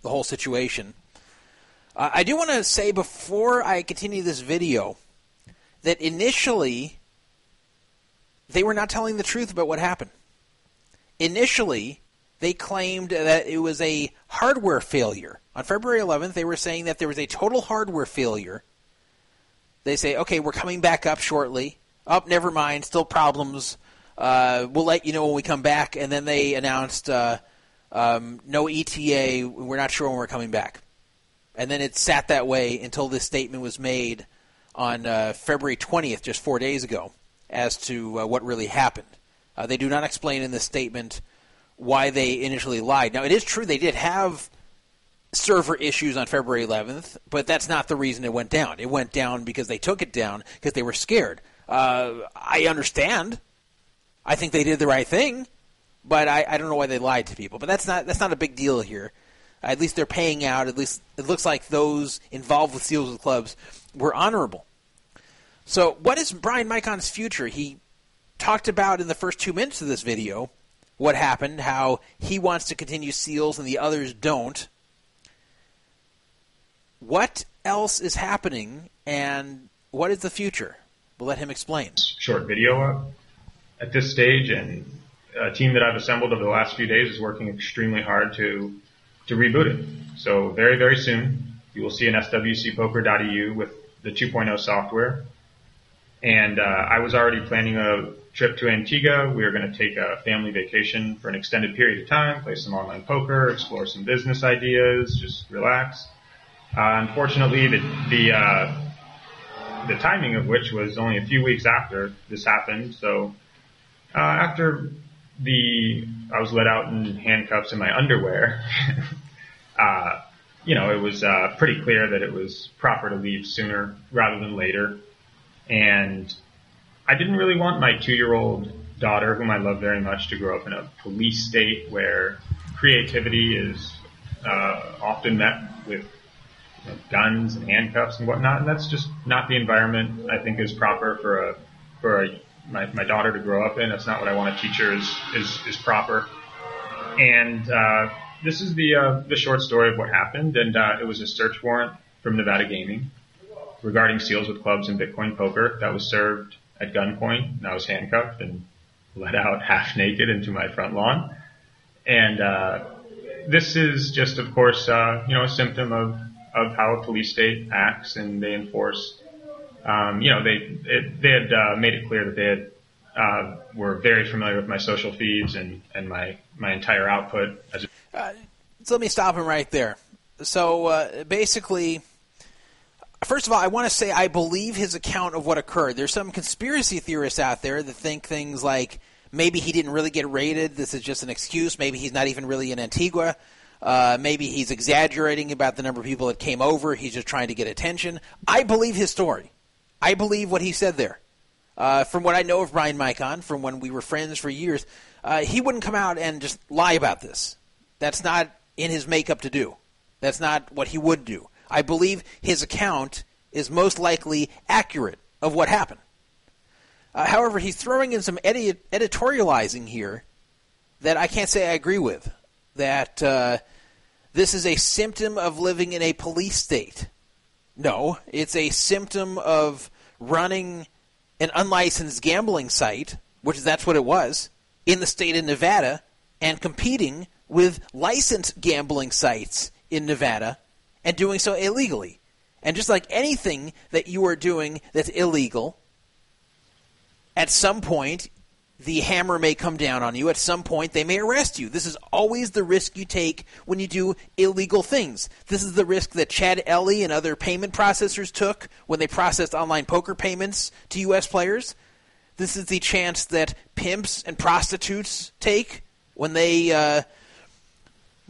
the whole situation. Uh, I do want to say before I continue this video that initially they were not telling the truth about what happened. Initially, they claimed that it was a hardware failure. On February 11th, they were saying that there was a total hardware failure. They say, okay, we're coming back up shortly. Up, oh, never mind, still problems. Uh, we'll let you know when we come back. And then they announced uh, um, no ETA. We're not sure when we're coming back and then it sat that way until this statement was made on uh, February 20th, just four days ago, as to uh, what really happened. Uh, they do not explain in this statement why they initially lied. Now, it is true they did have server issues on February 11th, but that's not the reason it went down. It went down because they took it down because they were scared. Uh, I understand. I think they did the right thing, but I, I don't know why they lied to people. But that's not that's not a big deal here. At least they're paying out. At least it looks like those involved with Seals with Clubs were honorable. So, what is Bryan Micon's future? He talked about in the first two minutes of this video what happened, how he wants to continue Seals and the others don't. What else is happening, and what is the future? We'll let him explain. Short video up at this stage, and a team that I've assembled over the last few days is working extremely hard to to reboot it. So very, very soon, you will see an swcpoker.eu with the 2.0 software. And uh, I was already planning a trip to Antigua. We were going to take a family vacation for an extended period of time, play some online poker, explore some business ideas, just relax. Uh, unfortunately, the the, uh, the timing of which was only a few weeks after this happened. So uh, after the I was let out in handcuffs in my underwear. uh, you know, it was uh, pretty clear that it was proper to leave sooner rather than later. And I didn't really want my two-year-old daughter, whom I love very much, to grow up in a police state where creativity is uh, often met with you know, guns and handcuffs and whatnot. And that's just not the environment I think is proper for a for a my, my daughter to grow up in. That's not what I want to teach her is, is, is proper. And, uh, this is the, uh, the short story of what happened. And, uh, it was a search warrant from Nevada Gaming. regarding seals with clubs and Bitcoin poker that was served at gunpoint. And I was handcuffed and let out half naked into my front lawn. And uh, this is just, of course, uh, you know, a symptom of, of how a police state acts and they enforce. Um, you know, they it, they had uh, made it clear that they had uh, were very familiar with my social feeds and, and my, my entire output. As uh, so let me stop him right there. So uh, basically, first of all, I want to say I believe his account of what occurred. There's some conspiracy theorists out there that think things like maybe he didn't really get raided. This is just an excuse. Maybe he's not even really in Antigua. Uh, maybe he's exaggerating about the number of people that came over. He's just trying to get attention. I believe his story. I believe what he said there. Uh, from what I know of Bryan Micon, from when we were friends for years, uh, he wouldn't come out and just lie about this. That's not in his makeup to do. That's not what he would do. I believe his account is most likely accurate of what happened. Uh, however, he's throwing in some edi- editorializing here that I can't say I agree with. That uh, this is a symptom of living in a police state. No, it's a symptom of running an unlicensed gambling site, which that's what it was, in the state of Nevada, and competing with licensed gambling sites in Nevada and doing so illegally. And just like anything that you are doing that's illegal, at some point the hammer may come down on you. At some point, they may arrest you. This is always the risk you take when you do illegal things. This is the risk that Chad Elie and other payment processors took when they processed online poker payments to U.S. players. This is the chance that pimps and prostitutes take when they uh,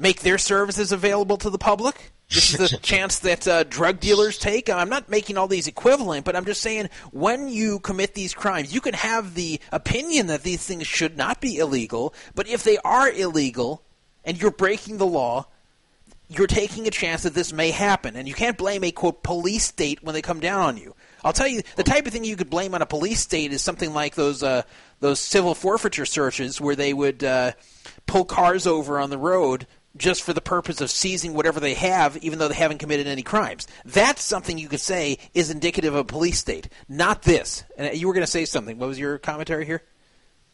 make their services available to the public. This is the chance that uh, drug dealers take. I'm not making all these equivalent, but I'm just saying when you commit these crimes, you can have the opinion that these things should not be illegal, but if they are illegal and you're breaking the law, you're taking a chance that this may happen. And you can't blame a, quote, police state when they come down on you. I'll tell you, the type of thing you could blame on a police state is something like those uh, those civil forfeiture searches where they would uh, pull cars over on the road just for the purpose of seizing whatever they have, even though they haven't committed any crimes. That's something you could say is indicative of a police state, not this. And you were going to say something. What was your commentary here?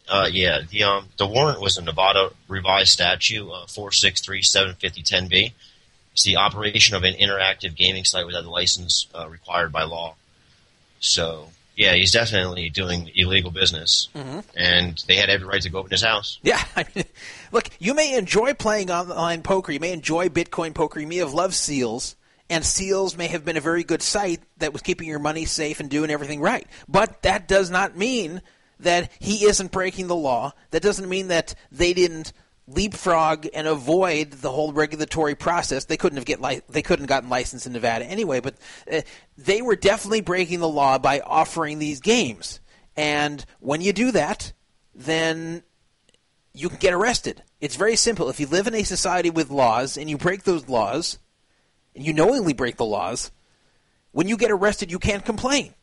Uh, yeah, the um, the warrant was a Nevada revised statute uh, four six three seven fifty ten B. It's the operation of an interactive gaming site without the license uh, required by law. So yeah, he's definitely doing illegal business, mm-hmm. and they had every right to go up in his house. Yeah, I mean, look, you may enjoy playing online poker, you may enjoy Bitcoin poker, you may have loved Seals, and Seals may have been a very good site that was keeping your money safe and doing everything right. But that does not mean that he isn't breaking the law. That doesn't mean that they didn't leapfrog and avoid the whole regulatory process. They couldn't have get li- they couldn't gotten licensed in Nevada anyway, but uh, they were definitely breaking the law by offering these games. And when you do that, then you can get arrested. It's very simple. If you live in a society with laws and you break those laws, and you knowingly break the laws, when you get arrested, you can't complain.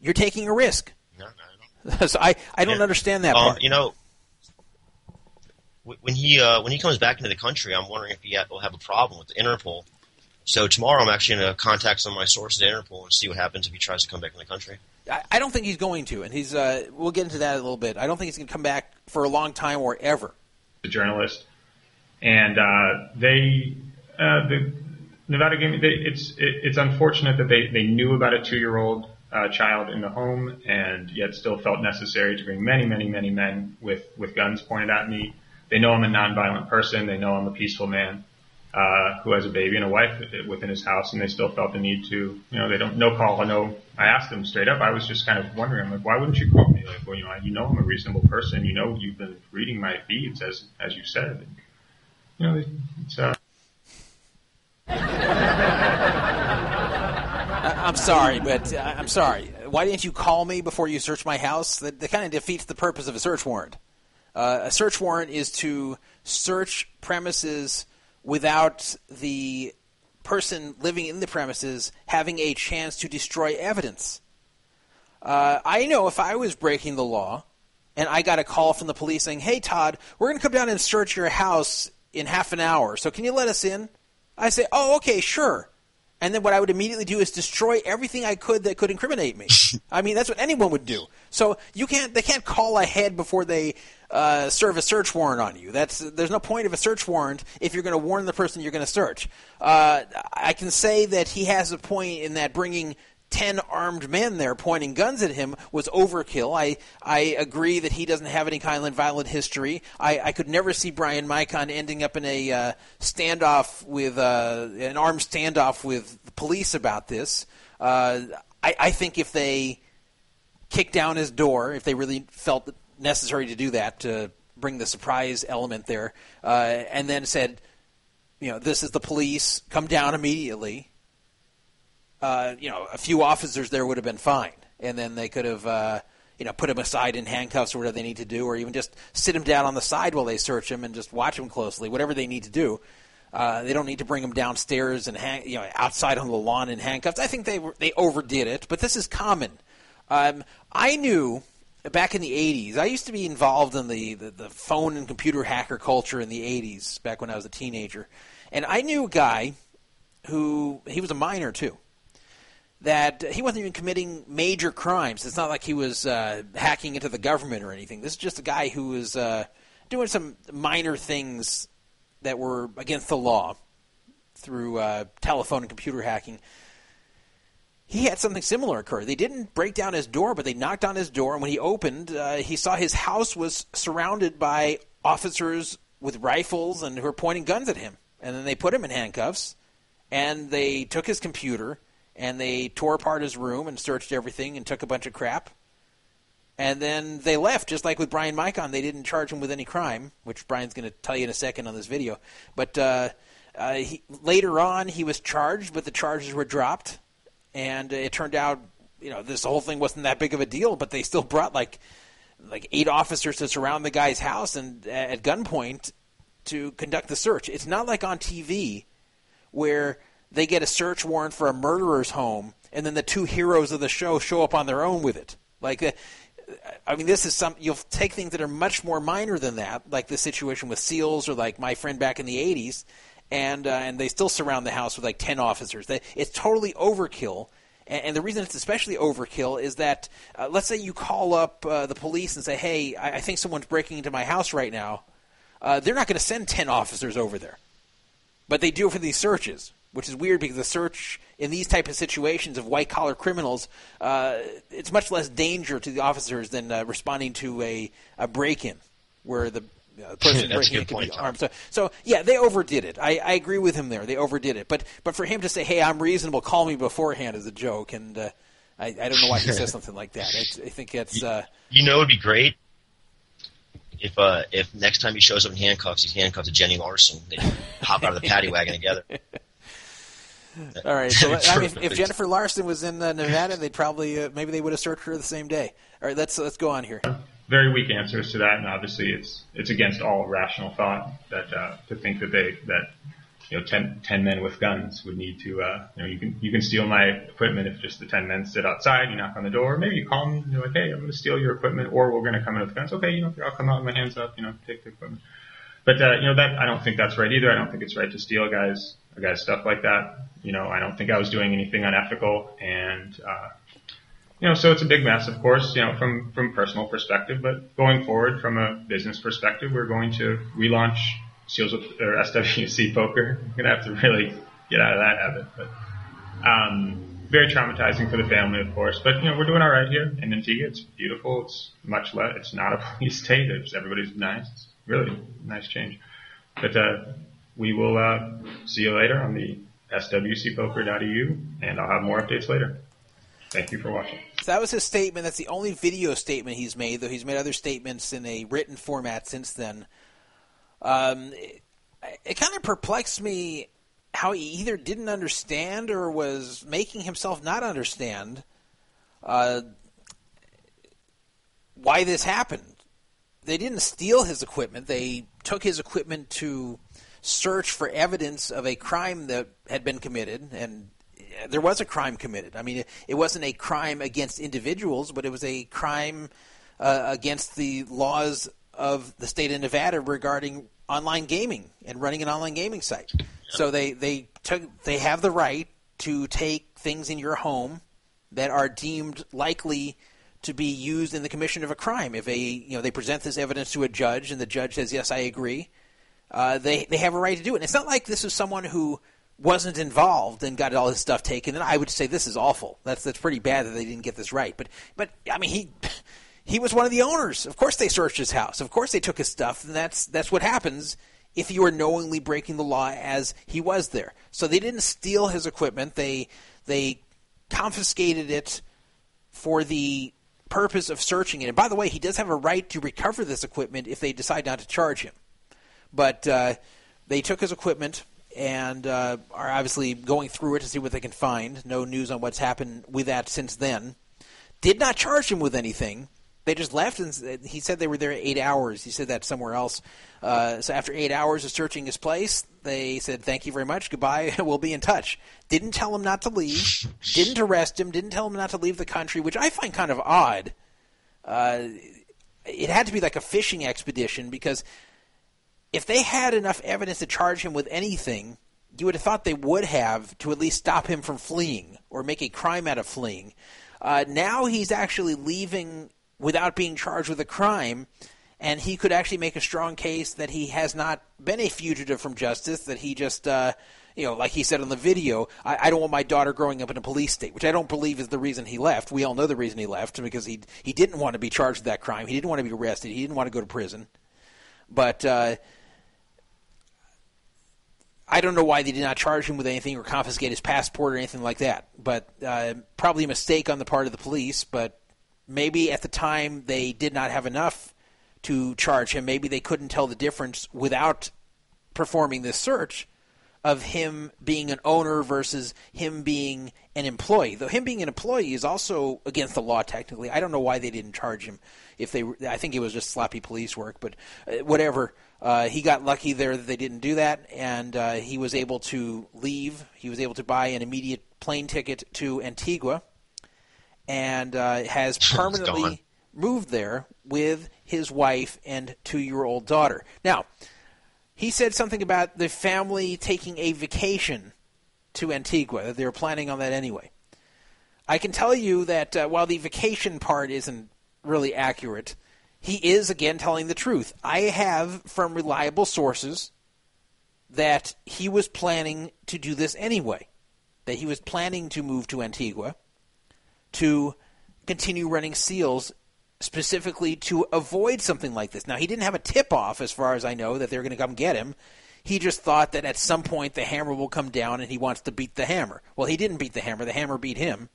You're taking a risk. No, no, so I, I don't yeah. understand that um, part. You know, when he uh, when he comes back into the country, I'm wondering if he will have a problem with the Interpol. So tomorrow, I'm actually going to contact some of my sources at Interpol and see what happens if he tries to come back in the country. I, don't think he's going to, and he's. Uh, we'll get into that a little bit. I don't think he's going to come back for a long time or ever. The journalist, and uh, they, uh, the Nevada Gaming. They, it's it, it's unfortunate that they they knew about a two year old uh, child in the home, and yet still felt necessary to bring many many many men with with guns pointed at me they know I'm a nonviolent person. They know I'm a peaceful man uh, who has a baby and a wife within his house, and they still felt the need to, you know, they don't no call. I know. I asked them straight up. I was just kind of wondering, like, why wouldn't you call me? Like, well, you know, you know, I'm a reasonable person. You know, you've been reading my feeds as as you said. And, you know, it's. Uh, I'm sorry, but uh, I'm sorry. Why didn't you call me before you searched my house? That, that kind of defeats the purpose of a search warrant. Uh, a search warrant is to search premises without the person living in the premises having a chance to destroy evidence. Uh, I know if I was breaking the law and I got a call from the police saying, hey, Todd, we're going to come down and search your house in half an hour, so can you let us in? I say, oh, okay, sure. And then what I would immediately do is destroy everything I could that could incriminate me. I mean, that's what anyone would do. So you can't they can't call ahead before they uh, serve a search warrant on you. That's there's no point of a search warrant if you're going to warn the person you're going to search. Uh, I can say that he has a point in that bringing 10 armed men there pointing guns at him was overkill. I, I agree that he doesn't have any kind of violent history. I, I could never see Bryan Micon ending up in a uh, standoff with uh, an armed standoff with the police about this. Uh, I, I think if they kicked down his door, if they really felt necessary to do that, to bring the surprise element there, uh, and then said, you know, this is the police, come down immediately uh, you know, a few officers there would have been fine, and then they could have, uh, you know, put him aside in handcuffs or whatever they need to do, or even just sit him down on the side while they search him and just watch him closely, whatever they need to do. Uh, they don't need to bring him downstairs and hang, you know, outside on the lawn in handcuffs. I think they they overdid it, but this is common. Um, I knew back in the 80s, I used to be involved in the, the, the phone and computer hacker culture in the 80s, back when I was a teenager. And I knew a guy who, he was a minor too that he wasn't even committing major crimes. It's not like he was uh, hacking into the government or anything. This is just a guy who was uh, doing some minor things that were against the law through uh, telephone and computer hacking. He had something similar occur. They didn't break down his door, but they knocked on his door, and when he opened, uh, he saw his house was surrounded by officers with rifles and who were pointing guns at him. And then they put him in handcuffs, and they took his computer and they tore apart his room and searched everything and took a bunch of crap. And then they left, just like with Bryan Micon. They didn't charge him with any crime, which Bryan's going to tell you in a second on this video. But uh, uh, he, later on, he was charged, but the charges were dropped. And it turned out, you know, this whole thing wasn't that big of a deal, but they still brought like like eight officers to surround the guy's house and at gunpoint to conduct the search. It's not like on TV where they get a search warrant for a murderer's home, and then the two heroes of the show show up on their own with it. Like, uh, I mean, this is some. You'll take things that are much more minor than that, like the situation with SEALs or like my friend back in the '80s, and uh, and they still surround the house with like ten officers. They, it's totally overkill. And, the reason it's especially overkill is that, uh, let's say you call up uh, the police and say, "Hey, I, I think someone's breaking into my house right now." Uh, they're not going to send ten officers over there, but they do for these searches which is weird because the search in these type of situations of white collar criminals, uh, it's much less danger to the officers than uh, responding to a, a break in where the uh, person breaking in can be armed. So, so yeah, they overdid it. I, I agree with him there. They overdid it. But but for him to say, "Hey, I'm reasonable. Call me beforehand," is a joke, and uh, I, I don't know why he says something like that. I, I think it's. Uh, you know, it'd be great if uh, if next time he shows up in handcuffs, he's handcuffed to Jenny Larson. They hop out of the paddy wagon together. All right. So I mean, if Jennifer Larson was in uh, Nevada, they'd probably uh, maybe they would have searched her the same day. All right. Let's let's go on here. Very weak answers to that, and obviously it's it's against all rational thought that uh, to think that they that you know 10, 10 men with guns would need to uh, you know you can you can steal my equipment if just the ten men sit outside. You knock on the door, maybe you call them. You're like, hey, I'm going to steal your equipment, or we're going to come in with guns. Okay, you know, I'll come out with my hands up. You know, take the equipment. But uh, you know that I don't think that's right either. I don't think it's right to steal guys a guy's stuff like that. You know, I don't think I was doing anything unethical, and uh, you know, so it's a big mess, of course. You know, from from personal perspective, but going forward from a business perspective, we're going to relaunch Seals with, or SWC Poker. I'm gonna have to really get out of that habit, but um, very traumatizing for the family, of course. But you know, we're doing all right here in Antigua. It's beautiful. It's much less. It's not a police state. It's everybody's nice. It's really nice change. But uh, we will uh, see you later on the swcpoker.eu, and I'll have more updates later. Thank you for watching. So that was his statement. That's the only video statement he's made, though he's made other statements in a written format since then. Um, it, it kind of perplexed me how he either didn't understand or was making himself not understand uh, why this happened they didn't steal his equipment. They took his equipment to search for evidence of a crime that had been committed, and there was a crime committed. I mean, it, wasn't a crime against individuals, but it was a crime uh, against the laws of the state of Nevada regarding online gaming and running an online gaming site. So they they took they have the right to take things in your home that are deemed likely to be used in the commission of a crime. If they, you know, they present this evidence to a judge and the judge says, "Yes, I agree," uh, they they have a right to do it. And it's not like this is someone who wasn't involved and got all his stuff taken. And I would say this is awful. That's that's pretty bad that they didn't get this right. But but I mean he. He was one of the owners. Of course, they searched his house. Of course, they took his stuff. And that's that's what happens if you are knowingly breaking the law as he was there. So they didn't steal his equipment. They they confiscated it for the purpose of searching it. And by the way, he does have a right to recover this equipment if they decide not to charge him. But uh, they took his equipment and uh, are obviously going through it to see what they can find. No news on what's happened with that since then. Did not charge him with anything. They just left, and he said they were there eight hours. He said that somewhere else. Uh, so after eight hours of searching his place, they said, "Thank you very much. Goodbye. we'll be in touch." Didn't tell him not to leave. didn't arrest him. Didn't tell him not to leave the country, which I find kind of odd. Uh, it had to be like a fishing expedition because if they had enough evidence to charge him with anything, you would have thought they would have to at least stop him from fleeing or make a crime out of fleeing. Uh, now he's actually leaving without being charged with a crime, and he could actually make a strong case that he has not been a fugitive from justice, that he just, uh, you know, like he said on the video, I, I don't want my daughter growing up in a police state, which I don't believe is the reason he left. We all know the reason he left because he he didn't want to be charged with that crime. He didn't want to be arrested. He didn't want to go to prison. But uh, I don't know why they did not charge him with anything or confiscate his passport or anything like that. But uh, probably a mistake on the part of the police. But maybe at the time they did not have enough to charge him. Maybe they couldn't tell the difference without performing this search of him being an owner versus him being an employee. Though him being an employee is also against the law technically. I don't know why they didn't charge him. If they, I think it was just sloppy police work, but uh, whatever. Uh, he got lucky there that they didn't do that, and uh, he was able to leave. He was able to buy an immediate plane ticket to Antigua and uh, has permanently moved there with his wife and two year old daughter. Now, he said something about the family taking a vacation to Antigua, that they were planning on that anyway. I can tell you that uh, while the vacation part isn't really accurate, he is again telling the truth. I have from reliable sources that he was planning to do this anyway, that he was planning to move to Antigua to continue running seals specifically to avoid something like this. Now, he didn't have a tip off, as far as I know, that they were going to come get him. He just thought that at some point the hammer will come down and he wants to beat the hammer. Well, he didn't beat the hammer. The hammer beat him.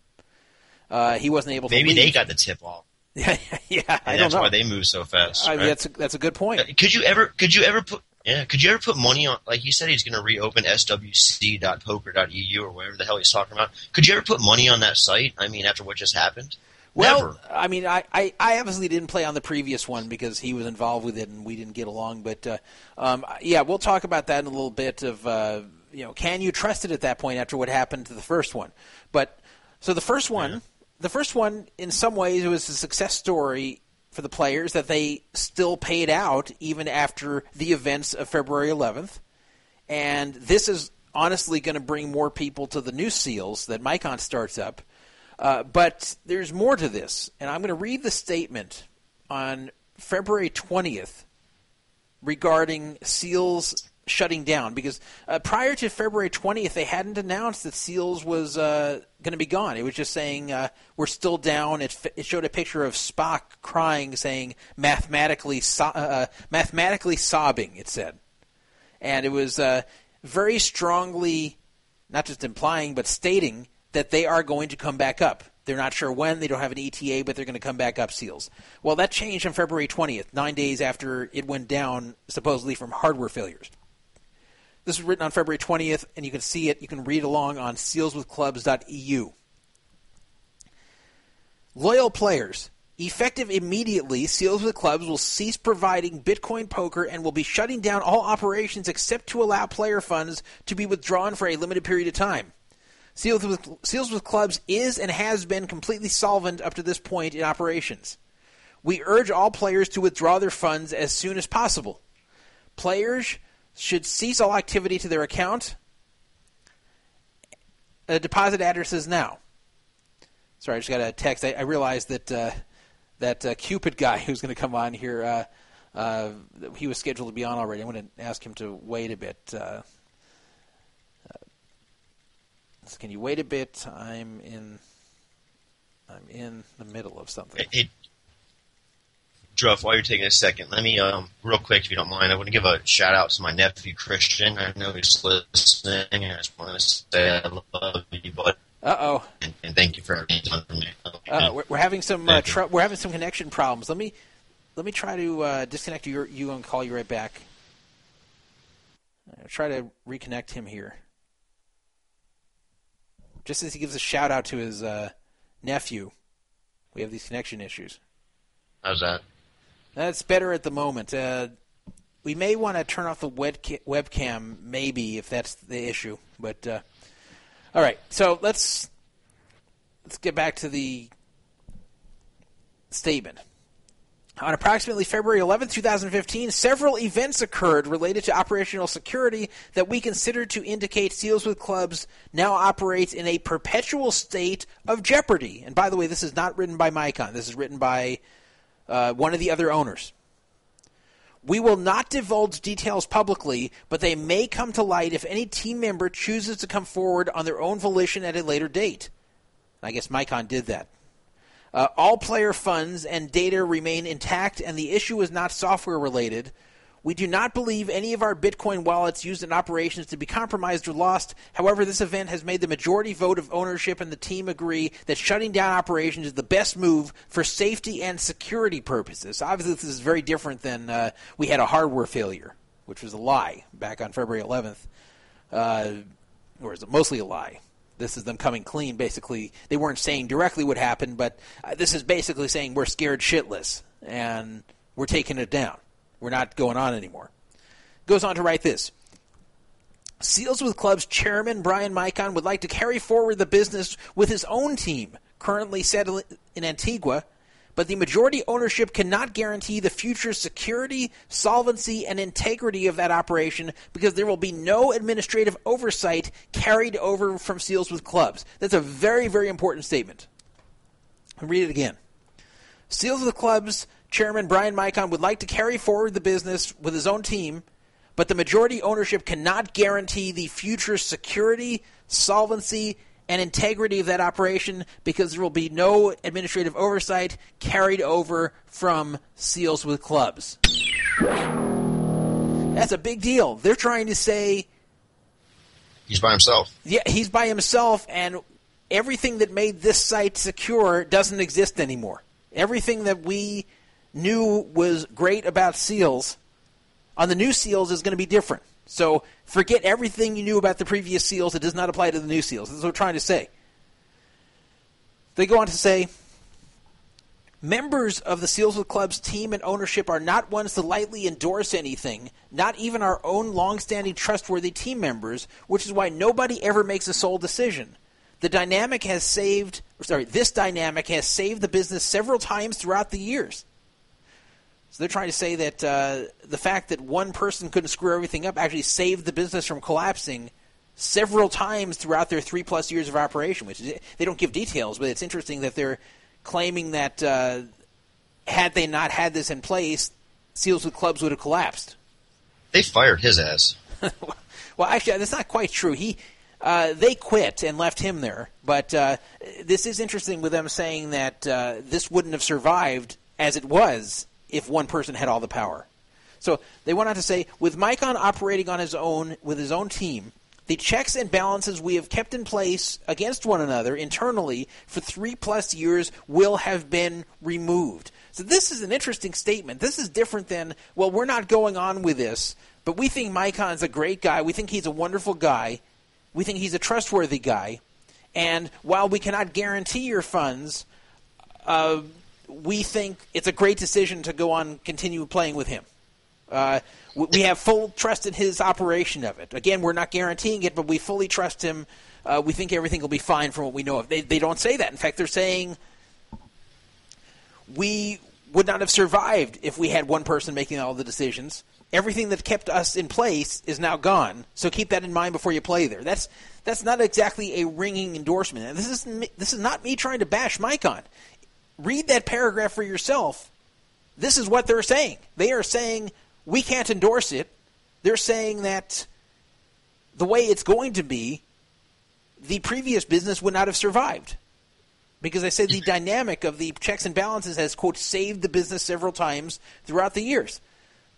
Uh, he wasn't able to. Maybe leave. they got the tip off. yeah, yeah. And I don't that's know. why they move so fast. I mean, right? that's a, that's a good point. Could you ever? Could you ever put? Yeah. Could you ever put money on? Like you said, he's going to reopen swc.poker.eu or whatever the hell he's talking about. Could you ever put money on that site? I mean, after what just happened. Well, Never. I mean, I, I, I obviously didn't play on the previous one because he was involved with it and we didn't get along. But uh, um, yeah, we'll talk about that in a little bit. Of uh, you know, can you trust it at that point after what happened to the first one? But so the first one, Yeah. the first one, in some ways, was a success story for the players that they still paid out even after the events of February 11th. And this is honestly going to bring more people to the new seals that Micon starts up. Uh, but there's more to this, and I'm going to read the statement on February 20th regarding Seals shutting down because uh, prior to February 20th, they hadn't announced that Seals was uh, going to be gone. It was just saying uh, we're still down. It, f- it showed a picture of Spock crying, saying mathematically, so- uh, mathematically sobbing. It said, and it was uh, very strongly, not just implying but stating that they are going to come back up. They're not sure when. They don't have an ETA, but they're going to come back up, SEALs. Well, that changed on February 20th, nine days after it went down, supposedly from hardware failures. This was written on February 20th, and you can see it. You can read along on sealswithclubs.eu. Loyal players. Effective immediately, Seals with Clubs will cease providing Bitcoin poker and will be shutting down all operations except to allow player funds to be withdrawn for a limited period of time. Seals with, Seals with Clubs is and has been completely solvent up to this point in operations. We urge all players to withdraw their funds as soon as possible. Players should cease all activity to their account uh, deposit addresses now. Sorry, I just got a text. I, I realized that uh, that uh, Cupid guy who's going to come on here, uh, uh, he was scheduled to be on already. I'm going to ask him to wait a bit. Can you wait a bit? I'm in. I'm in the middle of something. Hey, Druff, while you're taking a second, let me, um, real quick, if you don't mind, I want to give a shout out to my nephew Christian. I know he's listening, and I just want to say I love you, bud. Uh oh. And, and, thank you for everything done for me. Uh, we're, we're, having some uh, tr- we're having some connection problems. Let me let me try to uh, disconnect you, you and call you right back. I'll try to reconnect him here. Just as he gives a shout out to his uh, nephew, we have these connection issues. How's that? That's better at the moment. Uh, we may want to turn off the webcam, maybe if that's the issue. But uh, all right, so let's let's get back to the statement. On approximately February 11, 2015, several events occurred related to operational security that we consider to indicate Seals with Clubs now operates in a perpetual state of jeopardy. And by the way, this is not written by Micon. This is written by uh, one of the other owners. We will not divulge details publicly, but they may come to light if any team member chooses to come forward on their own volition at a later date. I guess Micon did that. Uh, all player funds and data remain intact, and the issue is not software related. We do not believe any of our Bitcoin wallets used in operations to be compromised or lost. However, this event has made the majority vote of ownership and the team agree that shutting down operations is the best move for safety and security purposes. Obviously, this is very different than uh, we had a hardware failure, which was a lie back on February 11th, uh, or is it mostly a lie? This is them coming clean. Basically, they weren't saying directly what happened, but uh, this is basically saying we're scared shitless and we're taking it down. We're not going on anymore. Goes on to write this. Seals with Club's chairman, Bryan Micon, would like to carry forward the business with his own team, currently settled in Antigua, but the majority ownership cannot guarantee the future security, solvency, and integrity of that operation because there will be no administrative oversight carried over from Seals with Clubs. That's a very, very important statement. I'll read it again. Seals with Clubs Chairman Bryan Micon would like to carry forward the business with his own team, but the majority ownership cannot guarantee the future security, solvency, and integrity of that operation because there will be no administrative oversight carried over from seals with clubs. That's a big deal. They're trying to say he's by himself. Yeah, he's by himself, and everything that made this site secure doesn't exist anymore. Everything that we knew was great about seals on the new seals is going to be different. So forget everything you knew about the previous seals. It does not apply to the new seals. That's what we're trying to say. They go on to say members of the Seals with Club's team and ownership are not ones to lightly endorse anything, not even our own long-standing trustworthy team members, which is why nobody ever makes a sole decision. The dynamic has saved, sorry, this dynamic has saved the business several times throughout the years. So they're trying to say that uh, the fact that one person couldn't screw everything up actually saved the business from collapsing several times throughout their three plus years of operation. Which is, they don't give details, but it's interesting that they're claiming that uh, had they not had this in place, Seals with Clubs would have collapsed. They fired his ass. well, actually, that's not quite true. He. Uh, they quit and left him there, but uh, this is interesting with them saying that uh, this wouldn't have survived as it was if one person had all the power. So they went on to say, with Micon operating on his own with his own team, the checks and balances we have kept in place against one another internally for three plus years will have been removed. So this is an interesting statement. This is different than, well, we're not going on with this, but we think Micon's a great guy. We think he's a wonderful guy. We think he's a trustworthy guy. And while we cannot guarantee your funds, uh, we think it's a great decision to go on continue playing with him. Uh, we have full trust in his operation of it. Again, we're not guaranteeing it, but we fully trust him. Uh, we think everything will be fine from what we know of. They, they don't say that. In fact, they're saying we would not have survived if we had one person making all the decisions. Everything that kept us in place is now gone. So keep that in mind before you play there. That's that's not exactly a ringing endorsement. And this is this is not me trying to bash Micon. Read that paragraph for yourself. This is what they're saying. They are saying we can't endorse it. They're saying that the way it's going to be, the previous business would not have survived because I say the dynamic of the checks and balances has quote saved the business several times throughout the years.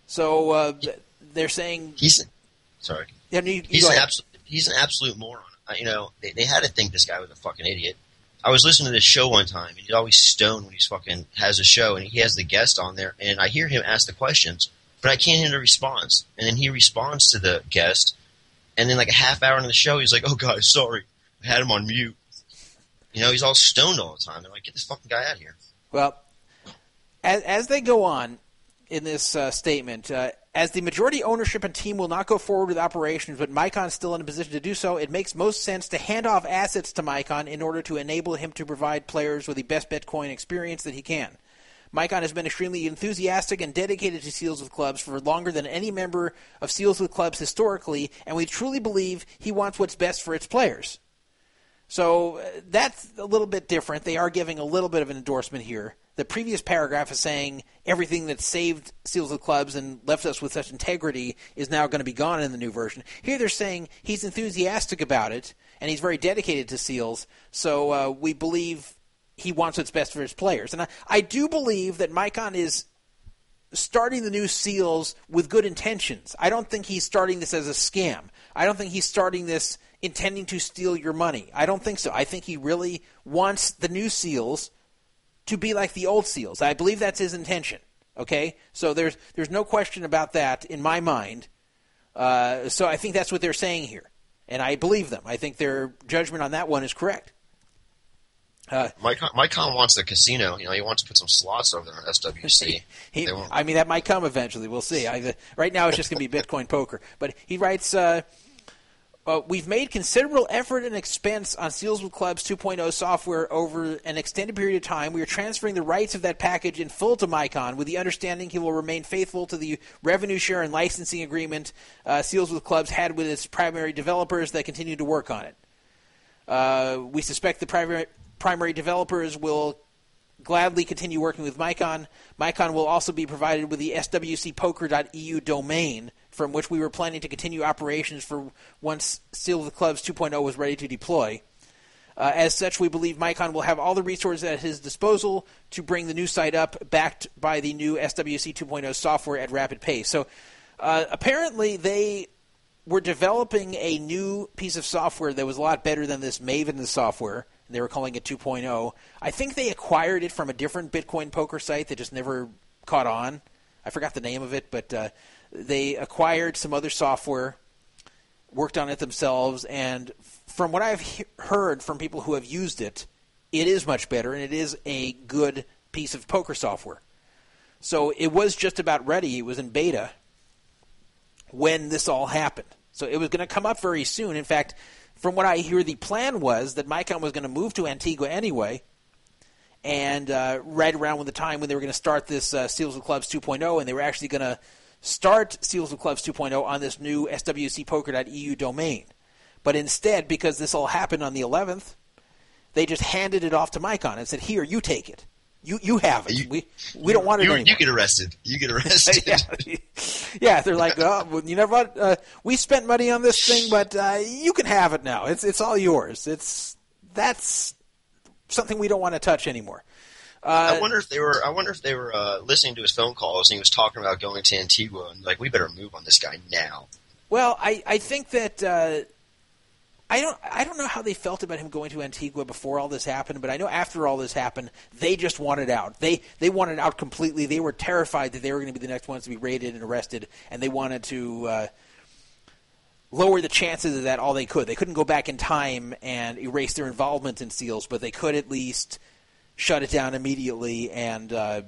So uh, they're saying he's sorry. Yeah, you, he's an absolute he's an absolute moron. You know, they, they had to think this guy was a fucking idiot. I was listening to this show one time, and he's always stoned when he's fucking has a show, and he has the guest on there, and I hear him ask the questions, but I can't hear the response. And then he responds to the guest, and then like a half hour into the show, he's like, "Oh, guys, sorry, I had him on mute." You know, he's all stoned all the time. They're like, "Get this fucking guy out of here." Well, as, as they go on in this uh, statement, uh, as the majority ownership and team will not go forward with operations, but Micon is still in a position to do so, it makes most sense to hand off assets to Micon in order to enable him to provide players with the best Bitcoin experience that he can. Micon has been extremely enthusiastic and dedicated to Seals with Clubs for longer than any member of Seals with Clubs historically, and we truly believe he wants what's best for its players. So uh, that's a little bit different. They are giving a little bit of an endorsement here the previous paragraph is saying everything that saved Seals of Clubs and left us with such integrity is now going to be gone in the new version. Here they're saying he's enthusiastic about it and he's very dedicated to Seals, so uh, we believe he wants what's best for his players. And I, I do believe that Micon is starting the new Seals with good intentions. I don't think he's starting this as a scam. I don't think he's starting this intending to steal your money. I don't think so. I think he really wants the new Seals – to be like the old SEALs. I believe that's his intention. Okay, so there's there's no question about that in my mind. Uh, so I think that's what they're saying here, and I believe them. I think their judgment on that one is correct. Uh, Mike, Micon wants the casino. You know, he wants to put some slots over there on SWC. he, I mean, that might come eventually. We'll see. I, right now, it's just going to be Bitcoin poker. But he writes. Uh, uh, we've made considerable effort and expense on Seals with Clubs 2.0 software over an extended period of time. We are transferring the rights of that package in full to Micon with the understanding he will remain faithful to the revenue share and licensing agreement uh, Seals with Clubs had with its primary developers that continue to work on it. Uh, we suspect the primary, primary developers will gladly continue working with Micon. Micon will also be provided with the swcpoker.eu domain from which we were planning to continue operations for once Seals the Clubs 2.0 was ready to deploy. Uh, as such, we believe Micon will have all the resources at his disposal to bring the new site up, backed by the new SWC 2.0 software at rapid pace. So, uh, apparently, they were developing a new piece of software that was a lot better than this Maven software. They were calling it 2.0. I think they acquired it from a different Bitcoin poker site that just never caught on. I forgot the name of it, but uh, they acquired some other software, worked on it themselves, and from what I've he- heard from people who have used it, it is much better and it is a good piece of poker software. So it was just about ready. It was in beta when this all happened. So it was going to come up very soon. In fact, from what I hear, the plan was that Micon was going to move to Antigua anyway. And uh, right around when the time when they were going to start this uh, Seals of Clubs 2.0, and they were actually going to start Seals of Clubs 2.0 on this new swcpoker.eu domain. But instead, because this all happened on the 11th, they just handed it off to Micon and said, "Here, you take it. You you have it. You, we we don't want it you, anymore." You get arrested. You get arrested. yeah. yeah, they're like, oh, you know what? Uh, we spent money on this thing, but uh, you can have it now. It's it's all yours. It's that's something we don't want to touch anymore. Uh, I wonder if they were. I wonder if they were uh, listening to his phone calls and he was talking about going to Antigua and like we better move on this guy now. Well, I I think that uh, I don't I don't know how they felt about him going to Antigua before all this happened, but I know after all this happened, they just wanted out. They they wanted out completely. They were terrified that they were going to be the next ones to be raided and arrested, and they wanted to. Uh, lower the chances of that all they could. They couldn't go back in time and erase their involvement in SEALs, but they could at least shut it down immediately and uh,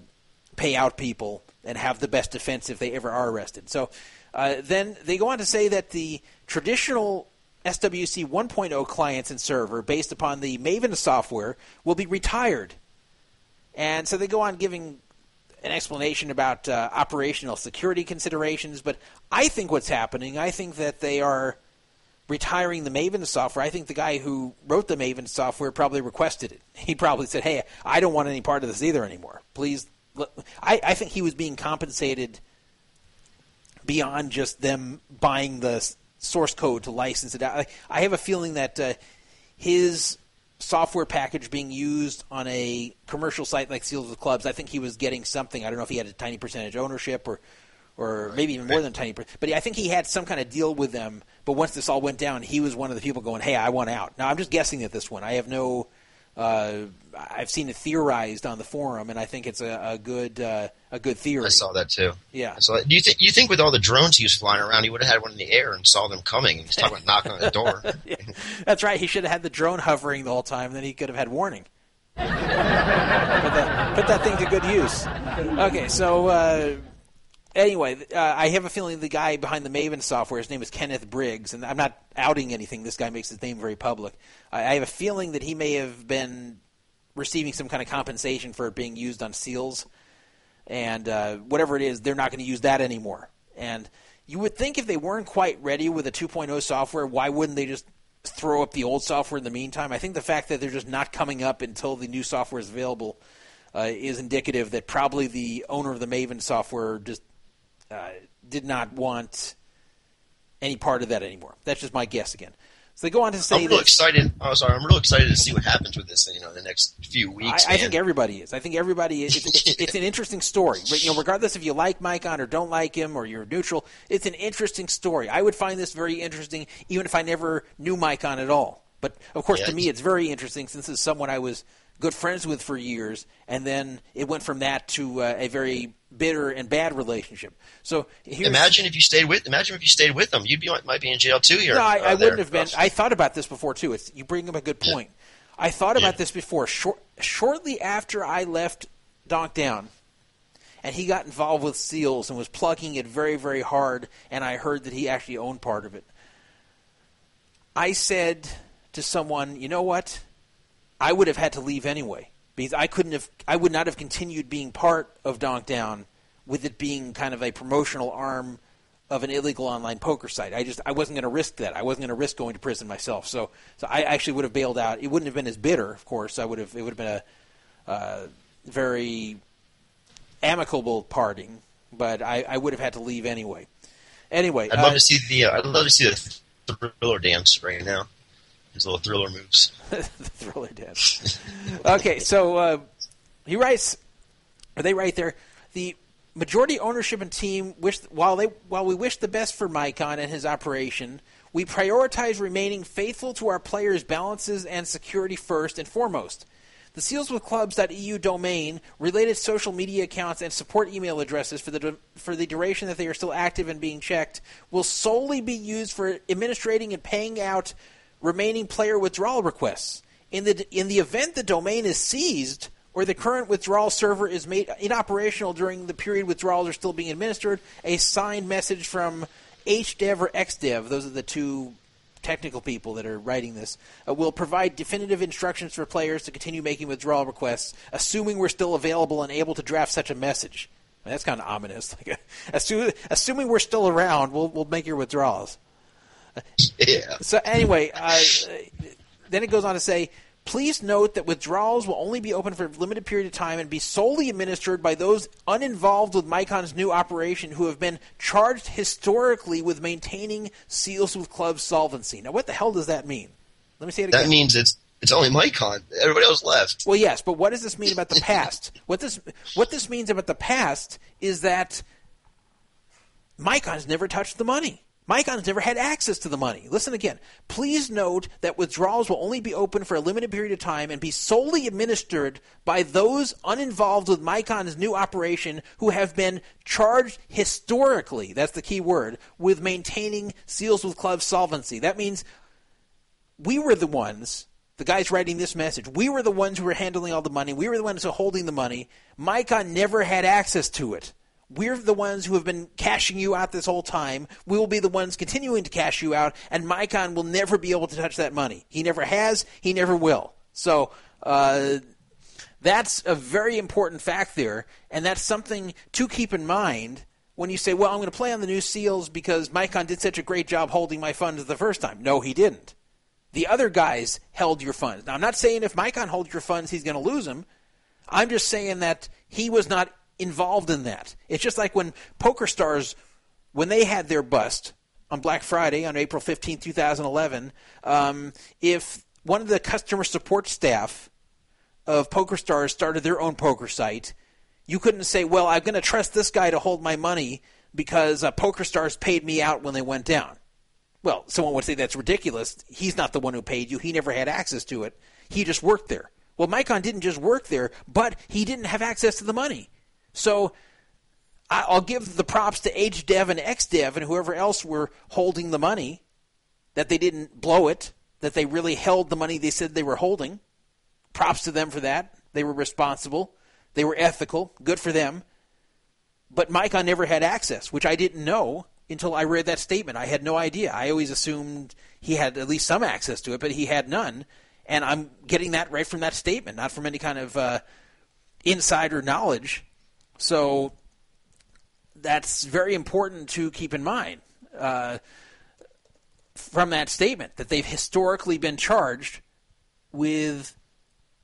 pay out people and have the best defense if they ever are arrested. So uh, then they go on to say that the traditional SWC 1.0 clients and server based upon the Maven software will be retired. And so they go on giving an explanation about uh, operational security considerations. But I think what's happening, I think that they are retiring the Maven software. I think the guy who wrote the Maven software probably requested it. He probably said, "Hey, I don't want any part of this either anymore. Please." I, I think he was being compensated beyond just them buying the source code to license it out. I, I have a feeling that uh, his software package being used on a commercial site like Seals with Clubs, I think he was getting something. I don't know if he had a tiny percentage ownership or, or maybe even more than a tiny percent. But I think he had some kind of deal with them. But once this all went down, he was one of the people going, "Hey, I want out." Now I'm just guessing at this one. I have no uh, I've seen it theorized on the forum, and I think it's a, a good uh, a good theory. I saw that too. Yeah. So do you think you think with all the drones he was flying around, he would have had one in the air and saw them coming? He was talking about knocking on the door. yeah, that's right. He should have had the drone hovering the whole time. Then he could have had warning. put, that, put that thing to good use. Okay, so uh, anyway, uh, I have a feeling the guy behind the Maven software, his name is Kenneth Briggs, and I'm not outing anything. This guy makes his name very public. I, I have a feeling that he may have been receiving some kind of compensation for it being used on seals, and uh, whatever it is, they're not going to use that anymore. And you would think if they weren't quite ready with a 2.0 software, why wouldn't they just throw up the old software in the meantime? I think the fact that they're just not coming up until the new software is available uh, is indicative that probably the owner of the Maven software just uh, did not want any part of that anymore. That's just my guess again. So they go on to say, "I'm real excited." Oh, sorry, I'm real excited to see what happens with this. You know, in the next few weeks. I, I think everybody is. I think everybody is. It's, it's, it's, an interesting story. But you know, regardless if you like Micon or don't like him or you're neutral, it's an interesting story. I would find this very interesting, even if I never knew Micon at all. But of course, yeah, to me, it's very interesting since it's someone I was good friends with for years, and then it went from that to uh, a very bitter and bad relationship. So imagine if you stayed with imagine if you stayed with them, you'd be might be in jail too here. No, I, uh, I wouldn't have been. I thought about this before too. It's, you bring up a good point. Yeah. I thought about yeah. this before. Short, shortly after I left Donk Down, and he got involved with Seals and was plugging it very, very hard, and I heard that he actually owned part of it. I said to someone, you know what? I would have had to leave anyway because I couldn't have, I would not have continued being part of Donk Down with it being kind of a promotional arm of an illegal online poker site. I just I wasn't going to risk that. I wasn't going to risk going to prison myself. So so I actually would have bailed out. It wouldn't have been as bitter, of course. I would have it would have been a uh, very amicable parting, but I, I would have had to leave anyway. Anyway, I'd love uh, to see the uh, I'd love to see the thriller dance right now his little thriller moves. the thriller dance. okay, so uh, he writes. Are they right there? The majority ownership and team wish while they while we wish the best for Micon and his operation, we prioritize remaining faithful to our players' balances and security first and foremost. The seals with sealswithclubs.eu domain, related social media accounts, and support email addresses for the for the duration that they are still active and being checked will solely be used for administrating and paying out remaining player withdrawal requests. In the, in the event the domain is seized or the current withdrawal server is made inoperational during the period withdrawals are still being administered, a signed message from HDev or XDev, those are the two technical people that are writing this, uh, will provide definitive instructions for players to continue making withdrawal requests, assuming we're still available and able to draft such a message. that's kind of ominous. Like, assuming we're still around, we'll, we'll make your withdrawals. Yeah. So anyway, uh, then it goes on to say, please note that withdrawals will only be open for a limited period of time and be solely administered by those uninvolved with Micon's new operation who have been charged historically with maintaining seals with club solvency. Now, what the hell does that mean? Let me say it again. That means it's it's only Micon. Everybody else left. Well, yes, but what does this mean about the past? what this what this means about the past is that Micon's never touched the money. Micon's never had access to the money. Listen again. Please note that withdrawals will only be open for a limited period of time and be solely administered by those uninvolved with Micon's new operation who have been charged historically, that's the key word, with maintaining Seals with Club solvency. That means we were the ones, the guys writing this message, we were the ones who were handling all the money. We were the ones who were holding the money. Micon never had access to it. We're the ones who have been cashing you out this whole time. We will be the ones continuing to cash you out, and Micon will never be able to touch that money. He never has. He never will. So uh, That's a very important fact there, and that's something to keep in mind when you say, well, I'm going to play on the new seals because Micon did such a great job holding my funds the first time. No, he didn't. The other guys held your funds. Now, I'm not saying if Micon holds your funds, he's going to lose them. I'm just saying that he was not involved in that. It's just like when Poker Stars, when they had their bust on Black Friday on April 15, 2011, um, if one of the customer support staff of Poker Stars started their own poker site, you couldn't say, well, I'm going to trust this guy to hold my money because uh, Poker Stars paid me out when they went down. Well, someone would say that's ridiculous. He's not the one who paid you. He never had access to it. He just worked there. Well, Micon didn't just work there, but he didn't have access to the money. So I'll give the props to HDev and XDev and whoever else were holding the money that they didn't blow it, that they really held the money they said they were holding. Props to them for that. They were responsible. They were ethical. Good for them. But Micon never had access, which I didn't know until I read that statement. I had no idea. I always assumed he had at least some access to it, but he had none. And I'm getting that right from that statement, not from any kind of uh, insider knowledge. So that's very important to keep in mind uh, from that statement that they've historically been charged with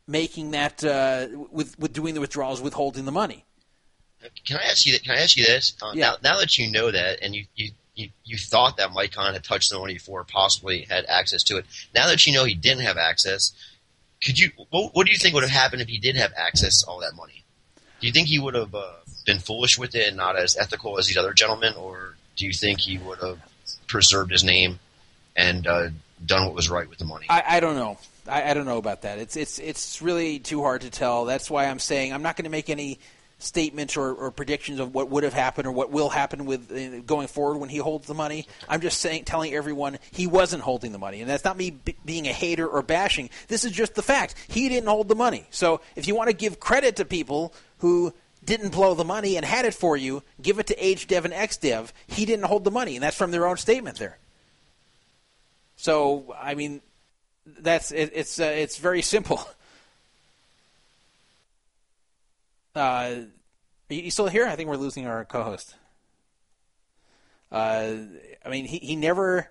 making that uh, with with doing the withdrawals, withholding the money. Can I ask you? that? Can I ask you this? Uh, Yeah. now, now that you know that, and you, you, you, you thought that Micon had touched the money before, possibly had access to it. Now that you know he didn't have access, could you? What, what do you think would have happened if he did have access to all that money? Do you think he would have uh, been foolish with it and not as ethical as these other gentlemen, or do you think he would have preserved his name and uh, done what was right with the money? I, I don't know. I, I don't know about that. It's it's it's really too hard to tell. That's why I'm saying I'm not going to make any statements or, or predictions of what would have happened or what will happen with uh, going forward when he holds the money. I'm just saying, telling everyone he wasn't holding the money, and that's not me b- being a hater or bashing. This is just the fact he didn't hold the money. So if you want to give credit to people who didn't blow the money and had it for you, give it to HDev and XDev. He didn't hold the money, and that's from their own statement there. So I mean, that's it, it's uh, it's very simple. Uh, you you still here? I think we're losing our co-host. Uh, I mean, he, he never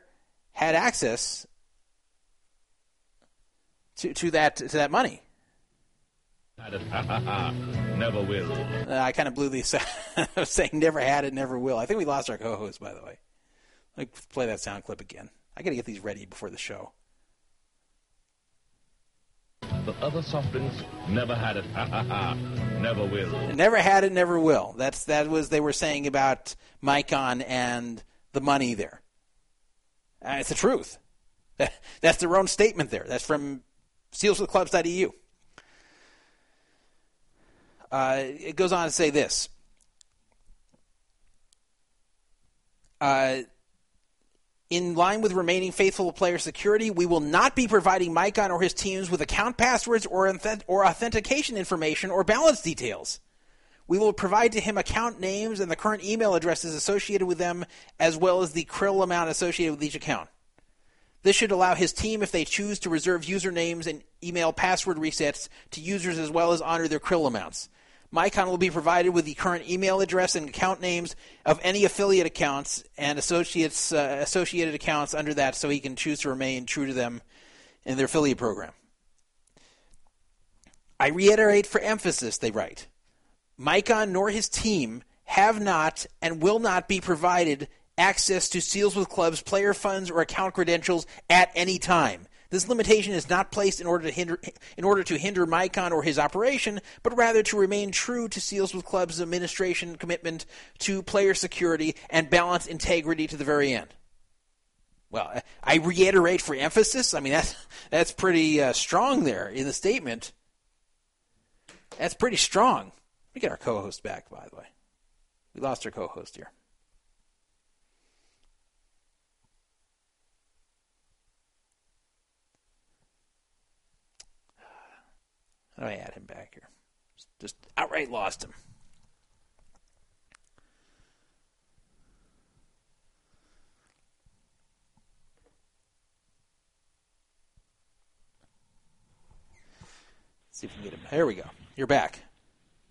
had access to to that to that money. Never will. Uh, I kind of blew the saying never had it, never will. I think we lost our co-host, by the way. Like play that sound clip again. I got to get these ready before the show. But other soft drinks never had it. Ha ha ha. Never will. Never had it, never will. That's that was they were saying about Micon and the money there. Uh, it's the truth. That's their own statement there. That's from sealswithclubs.eu. Uh, it goes on to say this. Uh, in line with remaining faithful player security, we will not be providing Micon or his teams with account passwords or, or authentication information or balance details. We will provide to him account names and the current email addresses associated with them, as well as the krill amount associated with each account. This should allow his team, if they choose, to reserve usernames and email password resets to users as well as honor their krill amounts. Micon will be provided with the current email address and account names of any affiliate accounts and associates uh, associated accounts under that, so he can choose to remain true to them in their affiliate program. I reiterate for emphasis, they write. Micon nor his team have not and will not be provided access to Seals with Clubs player funds or account credentials at any time. This limitation is not placed in order to hinder in order to hinder Micon or his operation, but rather to remain true to Seals with Club's administration commitment to player security and balance integrity to the very end. Well, I reiterate for emphasis. I mean that's that's pretty uh, strong there in the statement. That's pretty strong. Let me get our co-host back, by the way. We lost our co-host here. How me add him back here? Just outright lost him. see if we can get him. There we go. You're back.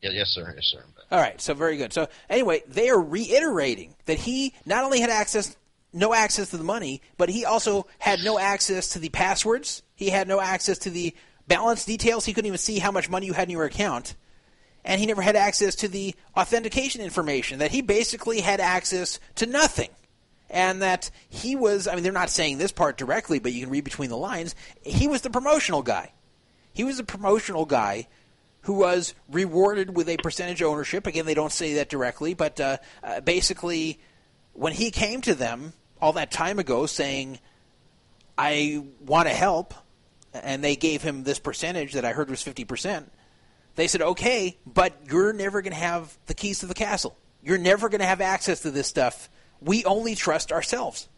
Yeah, yes, sir. Yes, sir. All right, so very good. So anyway, they are reiterating that he not only had access, no access to the money, but he also had no access to the passwords. He had no access to the balance details. He couldn't even see how much money you had in your account, and he never had access to the authentication information. That he basically had access to nothing, and that he was. I mean, they're not saying this part directly, but you can read between the lines. He was the promotional guy. He was the promotional guy who was rewarded with a percentage ownership. Again, they don't say that directly, but uh, uh, basically, when he came to them all that time ago saying, I want to help, and they gave him this percentage that I heard was 50%, they said, okay, but you're never going to have the keys to the castle. You're never going to have access to this stuff. We only trust ourselves,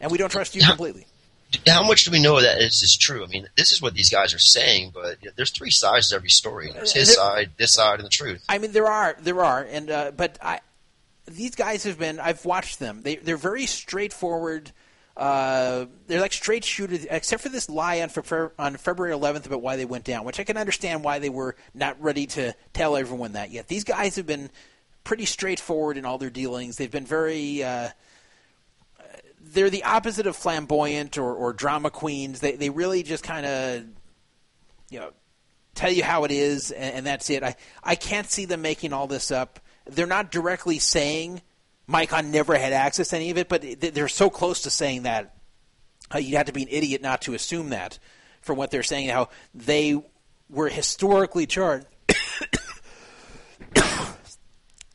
and we don't trust you completely how much do we know that this is true? I mean, this is what these guys are saying, but there's three sides to every story. There's his there, side, this side, and the truth. I mean, there are, there are, and uh, but I, these guys have been. I've watched them. They they're very straightforward. Uh, they're like straight shooters, except for this lie on, on February 11th about why they went down, which I can understand why they were not ready to tell everyone that yet. These guys have been pretty straightforward in all their dealings. They've been very. Uh, they're the opposite of flamboyant or, or drama queens. They they really just kind of you know tell you how it is, and, and, that's it. I I can't see them making all this up. They're not directly saying Micon never had access to any of it, but they're so close to saying that uh, you have to be an idiot not to assume that from what they're saying. How they were historically charged.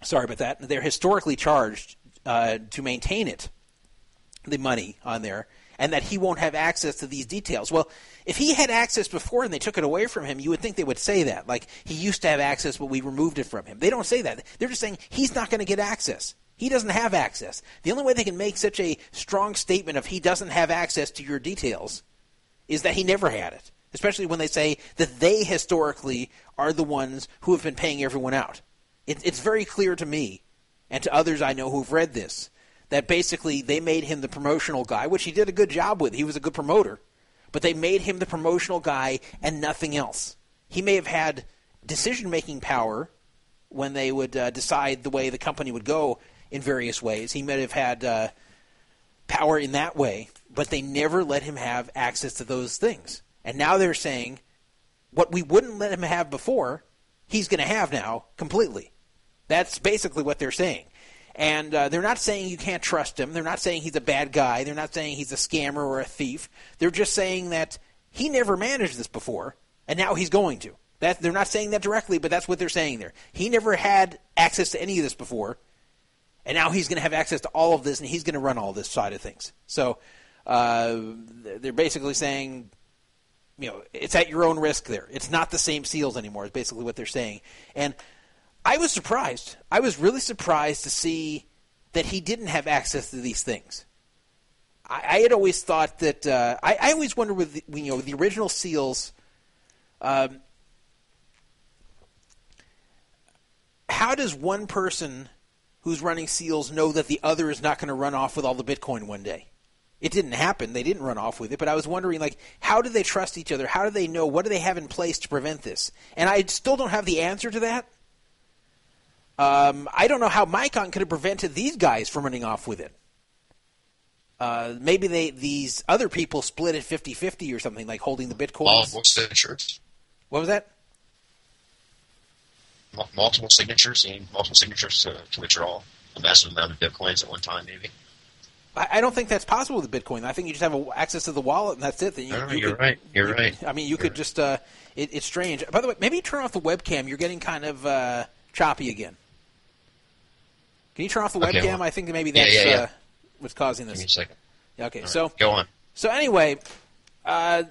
Sorry about that. They're historically charged uh, to maintain it the money on there and that he won't have access to these details. Well, if he had access before and they took it away from him, you would think they would say that. Like, he used to have access, but we removed it from him. They don't say that. They're just saying he's not going to get access. He doesn't have access. The only way they can make such a strong statement of he doesn't have access to your details is that he never had it. Especially when they say that they historically are the ones who have been paying everyone out. It, it's very clear to me and to others I know who've read this that basically they made him the promotional guy, which he did a good job with. He was a good promoter, but they made him the promotional guy and nothing else. He may have had decision making power when they would uh, decide the way the company would go in various ways. He might have had uh, power in that way, but they never let him have access to those things. And now they're saying what we wouldn't let him have before, he's going to have now completely. That's basically what they're saying. And uh, they're not saying you can't trust him. They're not saying he's a bad guy. They're not saying he's a scammer or a thief. They're just saying that he never managed this before, and now he's going to. That they're not saying that directly, but that's what they're saying there. He never had access to any of this before, and now he's going to have access to all of this, and he's going to run all this side of things. So uh, they're basically saying, you know, it's at your own risk. There, it's not the same seals anymore. Is basically what they're saying, and I was surprised. I was really surprised to see that he didn't have access to these things. I, I had always thought that uh, I, I, always wondered with the, you know the original seals. Um, how does one person who's running seals know that the other is not going to run off with all the Bitcoin one day? It didn't happen. They didn't run off with it, but I was wondering, like, how do they trust each other? How do they know? What do they have in place to prevent this? And I still don't have the answer to that. Um, I don't know how Micon could have prevented these guys from running off with it. Uh, maybe they these other people split it 50-50 or something, like holding the bitcoins. Multiple signatures. What was that? Multiple signatures, multiple signatures to, to withdraw a massive amount of bitcoins at one time, maybe. I, don't think that's possible with Bitcoin. I think you just have a, access to the wallet and that's it. Then you, no, you are right. You're you, right. I mean, you you're could right. just. Uh, it, it's strange. By the way, maybe turn off the webcam. You're getting kind of uh, choppy again. Can you turn off the okay, webcam? Well, I think maybe that's yeah, yeah, yeah. Uh, what's causing this. Give me a second. Okay, right, so go on. So anyway, uh,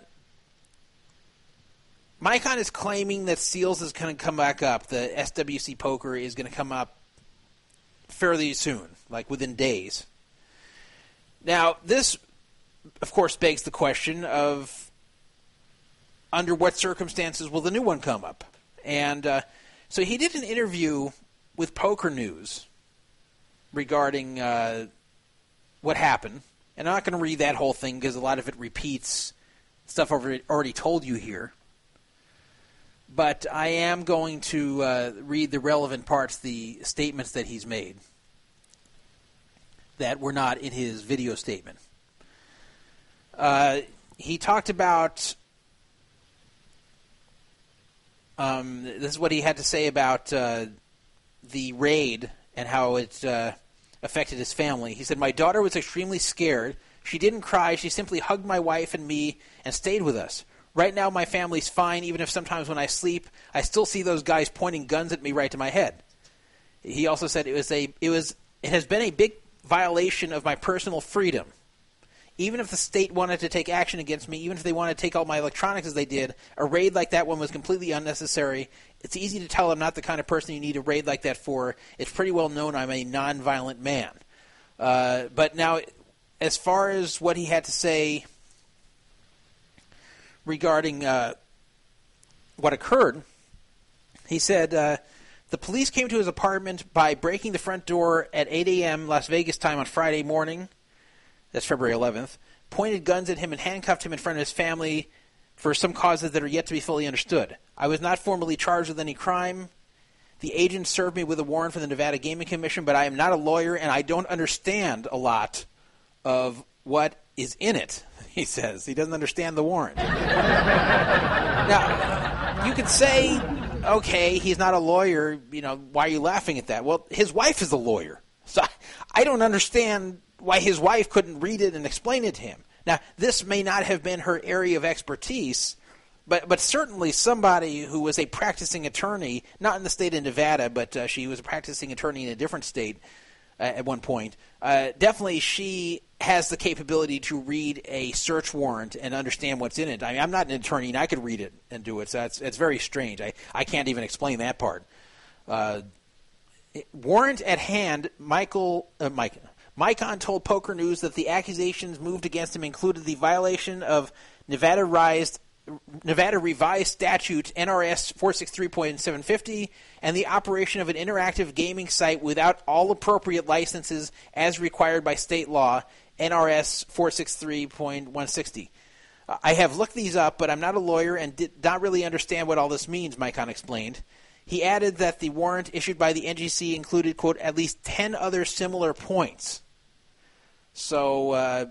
Micon is claiming that Seals is going to come back up. The SWC Poker is going to come up fairly soon, like within days. Now, this, of course, begs the question of under what circumstances will the new one come up? And uh, so he did an interview with Poker News regarding uh, what happened. And I'm not going to read that whole thing because a lot of it repeats stuff I've already told you here. But I am going to uh, read the relevant parts, the statements that he's made that were not in his video statement. Uh, he talked about. Um, this is what he had to say about uh, the raid and how it uh, affected his family. He said, My daughter was extremely scared. She didn't cry. She simply hugged my wife and me and stayed with us. Right now, my family's fine, even if sometimes when I sleep, I still see those guys pointing guns at me right to my head. He also said it was a it was it has been a big violation of my personal freedom. Even if the state wanted to take action against me, even if they wanted to take all my electronics as they did, a raid like that one was completely unnecessary. It's easy to tell I'm not the kind of person you need a raid like that for. It's pretty well known I'm a non-violent man. Uh, but now, as far as what he had to say regarding uh, what occurred, he said uh, the police came to his apartment by breaking the front door at 8 a.m. Las Vegas time on Friday morning. That's February 11th. Pointed guns at him and handcuffed him in front of his family for some causes that are yet to be fully understood. I was not formally charged with any crime. The agent served me with a warrant from the Nevada Gaming Commission, but I am not a lawyer and I don't understand a lot of what is in it, he says. He doesn't understand the warrant. now, you could say, okay, he's not a lawyer, you know, why are you laughing at that? Well, his wife is a lawyer. So I don't understand why his wife couldn't read it and explain it to him. Now, this may not have been her area of expertise, but but certainly somebody who was a practicing attorney, not in the state of Nevada, but uh, she was a practicing attorney in a different state uh, at one point. Uh, definitely, she has the capability to read a search warrant and understand what's in it. I mean, I'm not an attorney, and I could read it and do it. So that's it's very strange. I I can't even explain that part. Uh, warrant at hand, Michael uh, Mike. Micon told Poker News that the accusations moved against him included the violation of Nevada revised Nevada revised statute NRS 463.750 and the operation of an interactive gaming site without all appropriate licenses as required by state law NRS 463.160. I have looked these up, but I'm not a lawyer and did not really understand what all this means, Micon explained. He added that the warrant issued by the NGC included, quote, at least 10 other similar points. So uh,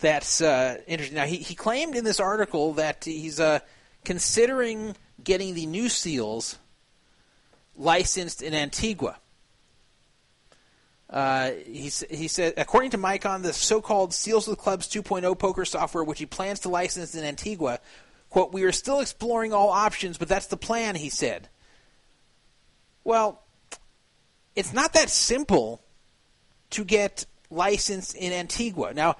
that's uh, interesting. Now, he, he claimed in this article that he's uh, considering getting the new seals licensed in Antigua. Uh, he, he said, according to Micon, the so-called Seals of the Clubs 2.0 poker software, which he plans to license in Antigua, quote, we are still exploring all options, but that's the plan, he said. Well, it's not that simple to get licensed in Antigua. Now,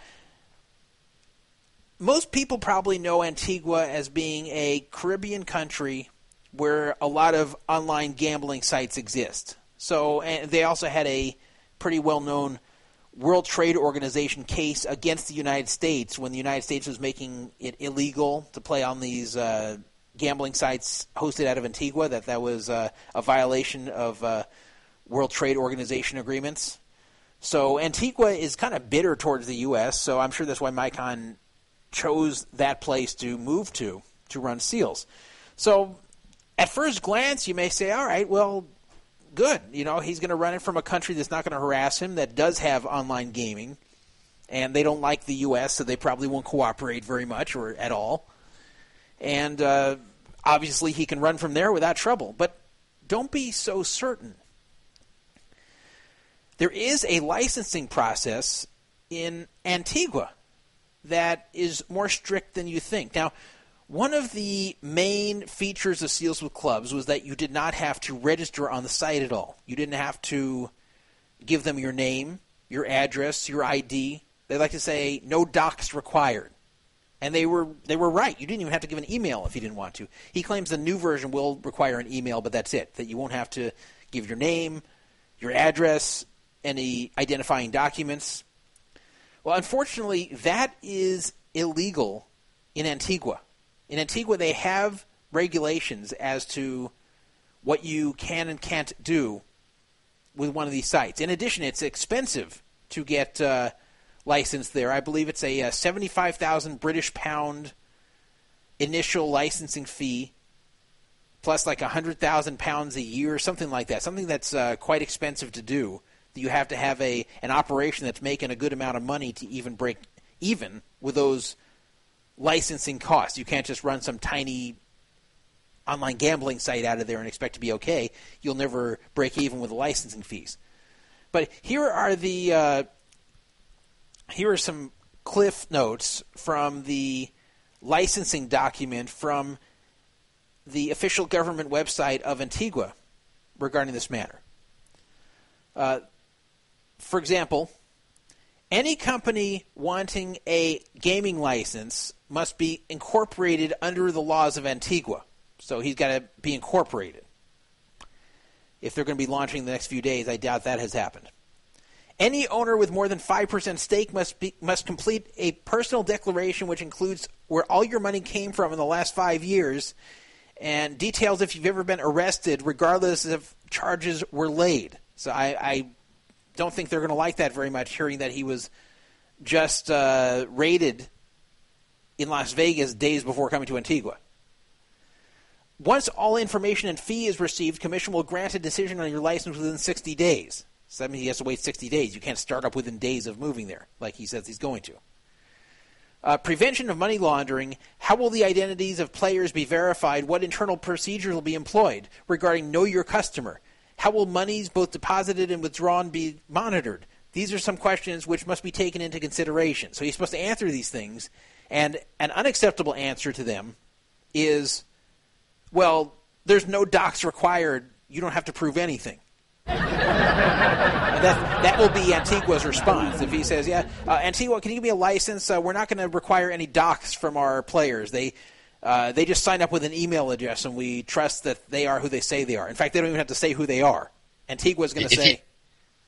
most people probably know Antigua as being a Caribbean country where a lot of online gambling sites exist. So, and they also had a pretty well known World Trade Organization case against the United States when the United States was making it illegal to play on these uh, gambling sites hosted out of Antigua. That that was uh, a violation of uh, World Trade Organization agreements. So Antigua is kind of bitter towards the U.S. So I'm sure that's why Micon chose that place to move to to run seals. So at first glance, you may say, "All right, well, good. You know, he's going to run it from a country that's not going to harass him, that does have online gaming, and they don't like the U.S., so they probably won't cooperate very much or at all. And uh, obviously, he can run from there without trouble. But don't be so certain. There is a licensing process in Antigua that is more strict than you think. Now, one of the main features of Seals with Clubs was that you did not have to register on the site at all. You didn't have to give them your name, your address, your ID. They like to say no docs required. And they were they were right. You didn't even have to give an email if you didn't want to. He claims the new version will require an email, but that's it. That you won't have to give your name, your address, any identifying documents. Well, unfortunately, that is illegal in Antigua. In Antigua, they have regulations as to what you can and can't do with one of these sites. In addition, it's expensive to get uh, licensed there. I believe it's a, a uh, 75,000 British pound initial licensing fee plus like a hundred thousand pounds a year, something like that, something that's uh, quite expensive to do. You have to have a an operation that's making a good amount of money to even break even with those licensing costs. You can't just run some tiny online gambling site out of there and expect to be okay. You'll never break even with the licensing fees. But here are the uh, here are some cliff notes from the licensing document from the official government website of Antigua regarding this matter. Uh, for example, any company wanting a gaming license must be incorporated under the laws of Antigua. So he's got to be incorporated. If they're going to be launching in the next few days, I doubt that has happened. Any owner with more than 5% stake must be, must complete a personal declaration which includes where all your money came from in the last 5 years and details if you've ever been arrested regardless if charges were laid. So I, I don't think they're going to like that very much hearing that he was just uh, raided in Las Vegas days before coming to Antigua. Once all information and fee is received, commission will grant a decision on your license within 60 days. So that means he has to wait 60 days. You can't start up within days of moving there, like he says he's going to. Uh, prevention of money laundering. How will the identities of players be verified? What internal procedures will be employed regarding know your customer? How will monies both deposited and withdrawn be monitored? These are some questions which must be taken into consideration. So he's supposed to answer these things, and an unacceptable answer to them is well, there's no docs required. You don't have to prove anything. that, that will be Antigua's response. If he says, "Yeah, uh, Antigua, can you give me a license? Uh, we're not going to require any docs from our players. They uh, they just sign up with an email address, and we trust that they are who they say they are. In fact, they don't even have to say who they are. Antigua's going to say."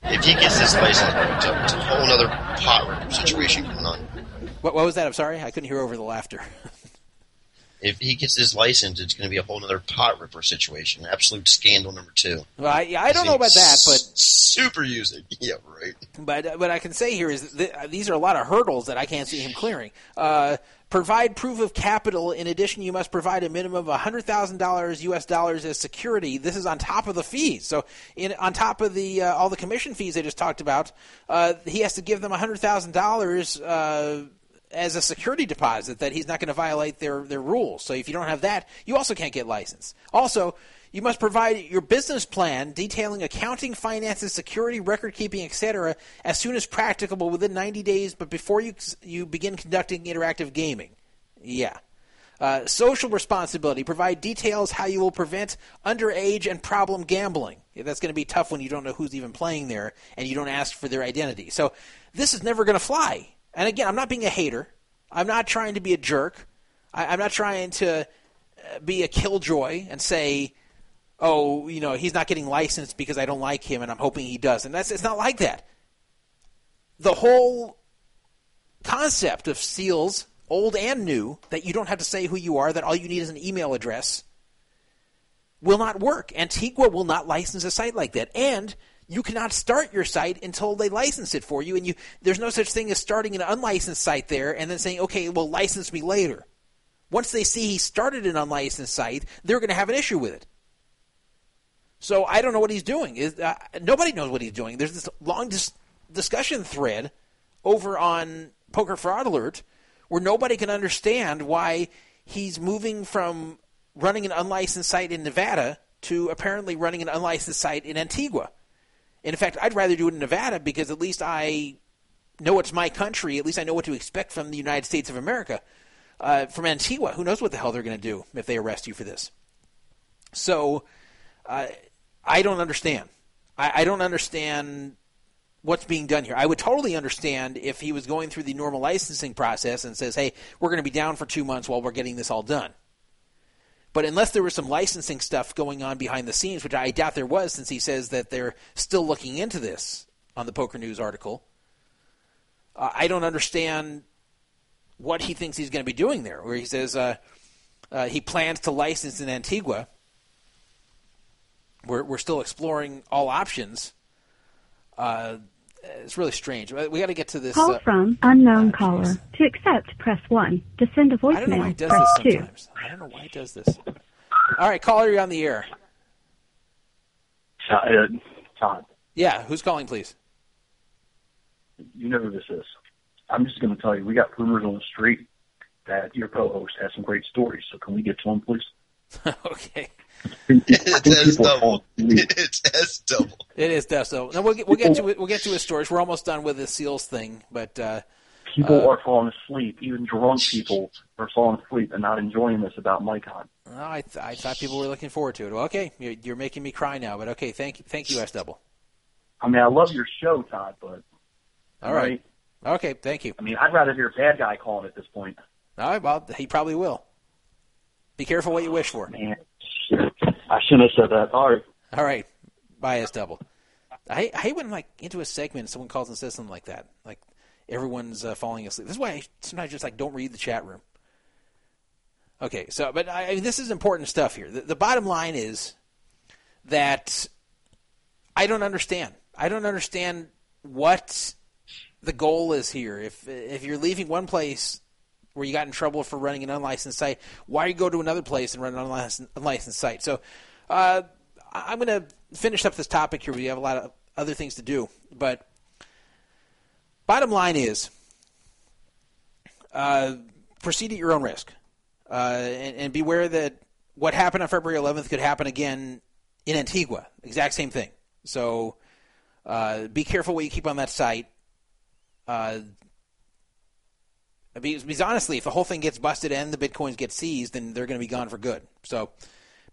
He, if he gets this license, it's a, it's a whole other pot ripper situation going on. What, what was that? I'm sorry, I couldn't hear over the laughter. if he gets his license, it's going to be a whole other pot ripper situation. Absolute scandal number two. Well, I, I don't know about that, but super using. Yeah, right. But what I can say here is that these are a lot of hurdles that I can't see him clearing. Uh, provide proof of capital. In addition, you must provide a minimum of hundred thousand dollars U.S. dollars as security. This is on top of the fees. So, in, on top of the uh, all the commission fees I just talked about, uh, he has to give them hundred thousand uh, dollars as a security deposit that he's not going to violate their, their rules. So if you don't have that, you also can't get licensed. Also, you must provide your business plan detailing accounting, finances, security, record keeping, etc. as soon as practicable within 90 days, but before you you begin conducting interactive gaming. Yeah. Uh, social responsibility. Provide details how you will prevent underage and problem gambling. Yeah, that's going to be tough when you don't know who's even playing there and you don't ask for their identity. So this is never going to fly. And again, I'm not being a hater. I'm not trying to be a jerk. I, I'm not trying to uh, be a killjoy and say, oh, you know, he's not getting licensed because I don't like him and I'm hoping he does. And that's it's not like that. The whole concept of seals, old and new, that you don't have to say who you are, that all you need is an email address, will not work. Antigua will not license a site like that. And you cannot start your site until they license it for you and you there's no such thing as starting an unlicensed site there and then saying okay well license me later once they see he started an unlicensed site they're going to have an issue with it so i don't know what he's doing is uh, nobody knows what he's doing there's this long dis- discussion thread over on poker fraud alert where nobody can understand why he's moving from running an unlicensed site in nevada to apparently running an unlicensed site in antigua and in fact, I'd rather do it in Nevada because at least I know it's my country. At least I know what to expect from the United States of America. Uh, from Antigua, who knows what the hell they're going to do if they arrest you for this? So, uh, I don't understand. I, I don't understand what's being done here. I would totally understand if he was going through the normal licensing process and says, "Hey, we're going to be down for two months while we're getting this all done." But unless there was some licensing stuff going on behind the scenes, which I doubt there was, since he says that they're still looking into this on the Poker News article, uh, I don't understand what he thinks he's going to be doing there. Where he says uh, uh, he plans to license in Antigua. We're we're still exploring all options. Uh, it's really strange. We got to get to this. Call uh, from unknown oh, caller. jeez. To accept, press 1. To send a I don't know why he does press this 2. I don't know why he does this. All right, caller, you're on the air. Todd, uh, Todd, Yeah, who's calling, please? you know who this is. I'm just going to tell you, we got rumors on the street that your co-host has some great stories. So can we get to them, please? okay, I think, I It's think S double. It's S double. it is Deso. No, we'll get, we'll get to it. We'll get to his stories. We're almost done with the seals thing, but uh, People are falling asleep. Even drunk people are falling asleep and not enjoying this about Micon. no, I, th- I thought people were looking forward to it. Well, okay, you're, you're making me cry now, but okay, thank you, thank you, S double. I mean, I love your show, Todd, but All right, okay, thank you. I mean, I'd rather hear a bad guy calling at this point. All right, well, he probably will. Be careful what you wish for. Man. I shouldn't have said that. All right. All right, bye, S double. I hate, I hate when like into a segment and someone calls and says something like that. Like everyone's uh, falling asleep. This is why I sometimes just like don't read the chat room. Okay, so but I, I mean, this is important stuff here. The, the bottom line is that I don't understand. I don't understand what the goal is here. If if you're leaving one place where you got in trouble for running an unlicensed site, why you go to another place and run an unlicensed, unlicensed site? So uh, I'm going to finish up this topic here. We have a lot of other things to do, but bottom line is uh, proceed at your own risk, uh, and, and beware that what happened on February 11th could happen again in Antigua. Exact same thing. So uh, be careful what you keep on that site. Uh, because, because honestly, if the whole thing gets busted and the bitcoins get seized, then they're going to be gone for good. So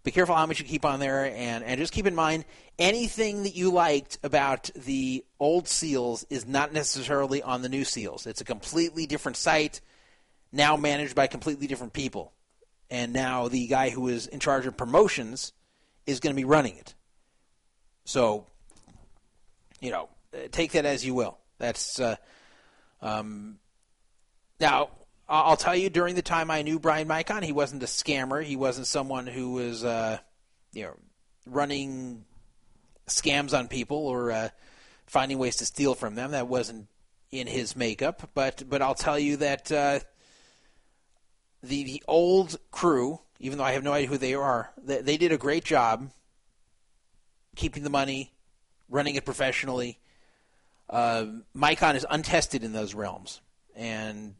be careful how much you keep on there, and, and just keep in mind anything that you liked about the old seals is not necessarily on the new seals. It's a completely different site, now managed by completely different people. And now the guy who is in charge of promotions is going to be running it. So, you know, take that as you will. That's uh, um, now. I'll tell you, during the time I knew Bryan Micon, he wasn't a scammer. He wasn't someone who was, uh, you know, running scams on people or uh, finding ways to steal from them. That wasn't in his makeup. But but I'll tell you that uh, the the old crew, even though I have no idea who they are, they, they did a great job keeping the money, running it professionally. Uh, Micon is untested in those realms, and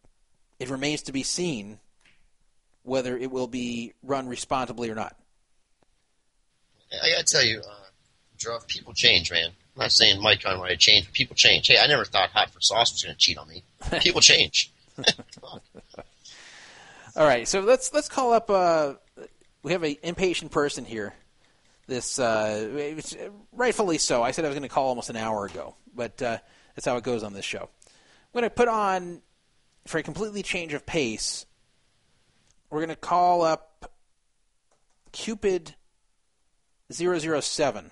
it remains to be seen whether it will be run responsibly or not. I gotta tell you, uh, people change, man. I'm not saying Micon might change, but people change. Hey, I never thought Hot for Sauce was going to cheat on me. People change. All right, so let's let's call up. Uh, we have an impatient person here. This uh, rightfully so. I said I was going to call almost an hour ago, but uh, that's how it goes on this show. I'm going to put on for a completely change of pace. We're going to call up Cupid 007,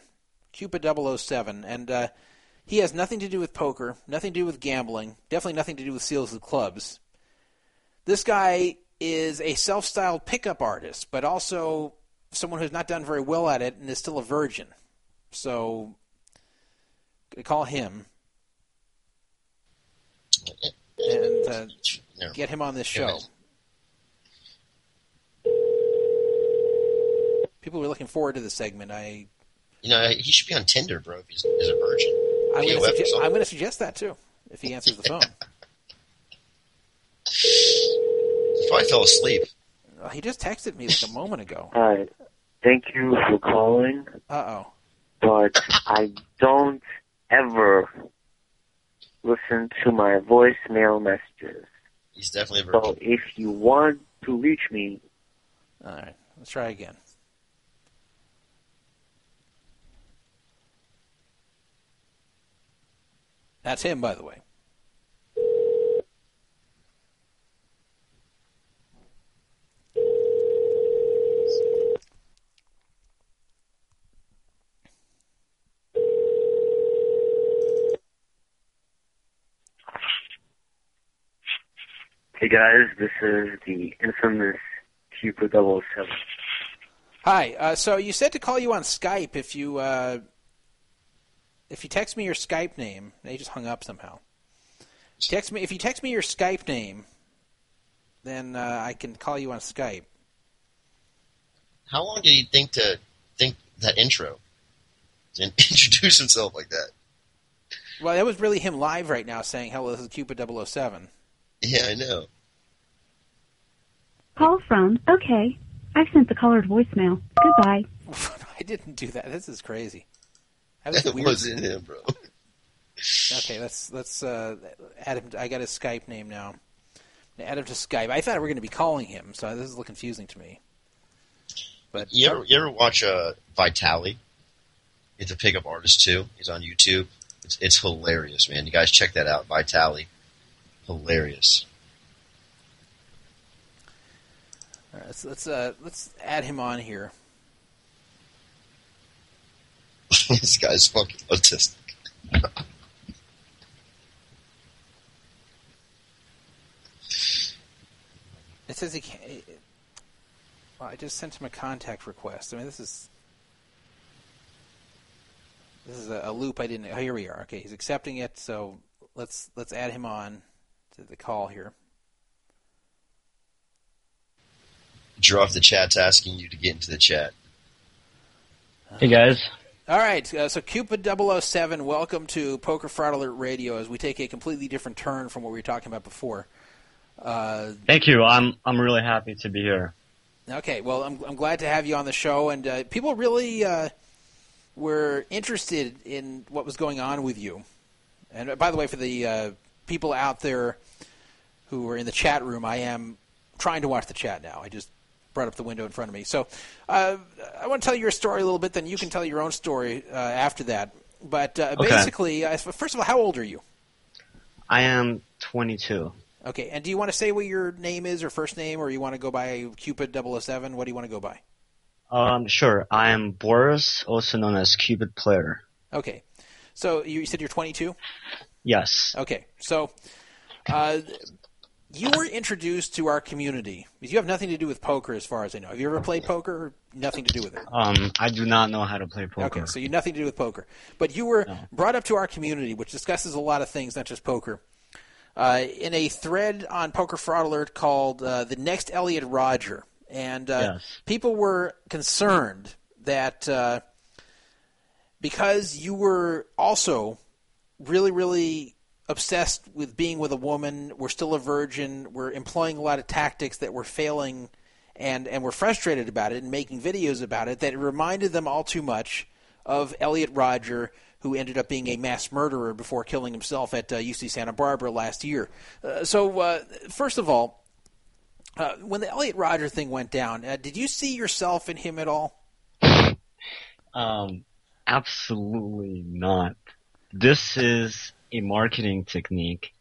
Cupid 007, and uh, he has nothing to do with poker, nothing to do with gambling, definitely nothing to do with seals of clubs. This guy is a self-styled pickup artist, but also someone who's not done very well at it and is still a virgin. So, call him and uh, Never get him on this show. mind. People were looking forward to the segment. I You know, he should be on Tinder, bro, if he's, he's a virgin. I'm going web or to something. I'm going to suggest that too if he answers the phone. He probably fell asleep. Uh, he just texted me like a moment ago. Hi. Thank you for calling, Uh oh. but I don't ever listen to my voicemail messages. He's definitely a So virgin. if you want to reach me, All right, let's try again. That's him, by the way. Hey guys, this is the infamous Cupid 007. Hi. Uh, so you said to call you on Skype if you uh, if you text me your Skype name, they just hung up somehow. Text me if you text me your Skype name, then uh, I can call you on Skype. How long did he think to think that intro? To introduce himself like that. Well, that was really him live right now saying, "Hello, this is Cupid 007." Yeah, I know. Call from, okay. I've sent the colored voicemail. Goodbye. I didn't do that. This is crazy. That was That weird. wasn't him, bro. Okay, let's let's uh, add him. I got his Skype name now. Add him to Skype. I thought we were going to be calling him, so this is a little confusing to me. But You ever you ever watch uh, Vitali? It's a pickup artist too. He's on YouTube. It's it's hilarious, man. You guys check that out. Vitali, hilarious. all right, let's let's uh, let's add him on here. this guy's fucking autistic. It says he can't. it- Well, I just sent him a contact request. I mean, this is this is a, a loop I didn't. Oh, here we are. Okay, he's accepting it. So let's let's add him on to the call here. Drew off the chat's asking you to get into the chat. Hey guys. All right, uh, so Cupid 007, welcome to Poker Fraud Alert Radio as we take a completely different turn from what we were talking about before. Uh, Thank you. I'm I'm really happy to be here. okay, well, I'm, I'm glad to have you on the show, and uh, people really uh, were interested in what was going on with you. And uh, by the way, for the uh, people out there who are in the chat room, I am trying to watch the chat now. I just brought up the window in front of me. So uh, I want to tell your story a little bit, then you can tell your own story uh, after that. But uh, Okay. basically, uh, first of all, how old are you? I am 22. Okay, and do you want to say what your name is or first name, or you want to go by Cupid 007? What do you want to go by? Um, sure. I am Boris, also known as Cupid Player. Okay, so you said you're 22. Yes. Okay, so uh, you were introduced to our community you have nothing to do with poker, as far as I know. Have you ever played poker? Nothing to do with it. Um, I do not know how to play poker. Okay, so you have nothing to do with poker, but you were No. brought up to our community, which discusses a lot of things, not just poker. Uh, in a thread on Poker Fraud Alert called uh, "The Next Elliot Rodger," and uh, Yes. people were concerned that uh, because you were also really, really obsessed with being with a woman, we're still a virgin, we're employing a lot of tactics that we're failing, and and we're frustrated about it and making videos about it. That it reminded them all too much of Elliot Rodger, who ended up being a mass murderer before killing himself at uh, UC Santa Barbara last year. Uh, so, uh, first of all, uh, when the Elliot Rodger thing went down, uh, did you see yourself in him at all? Um, absolutely not. This is a marketing technique.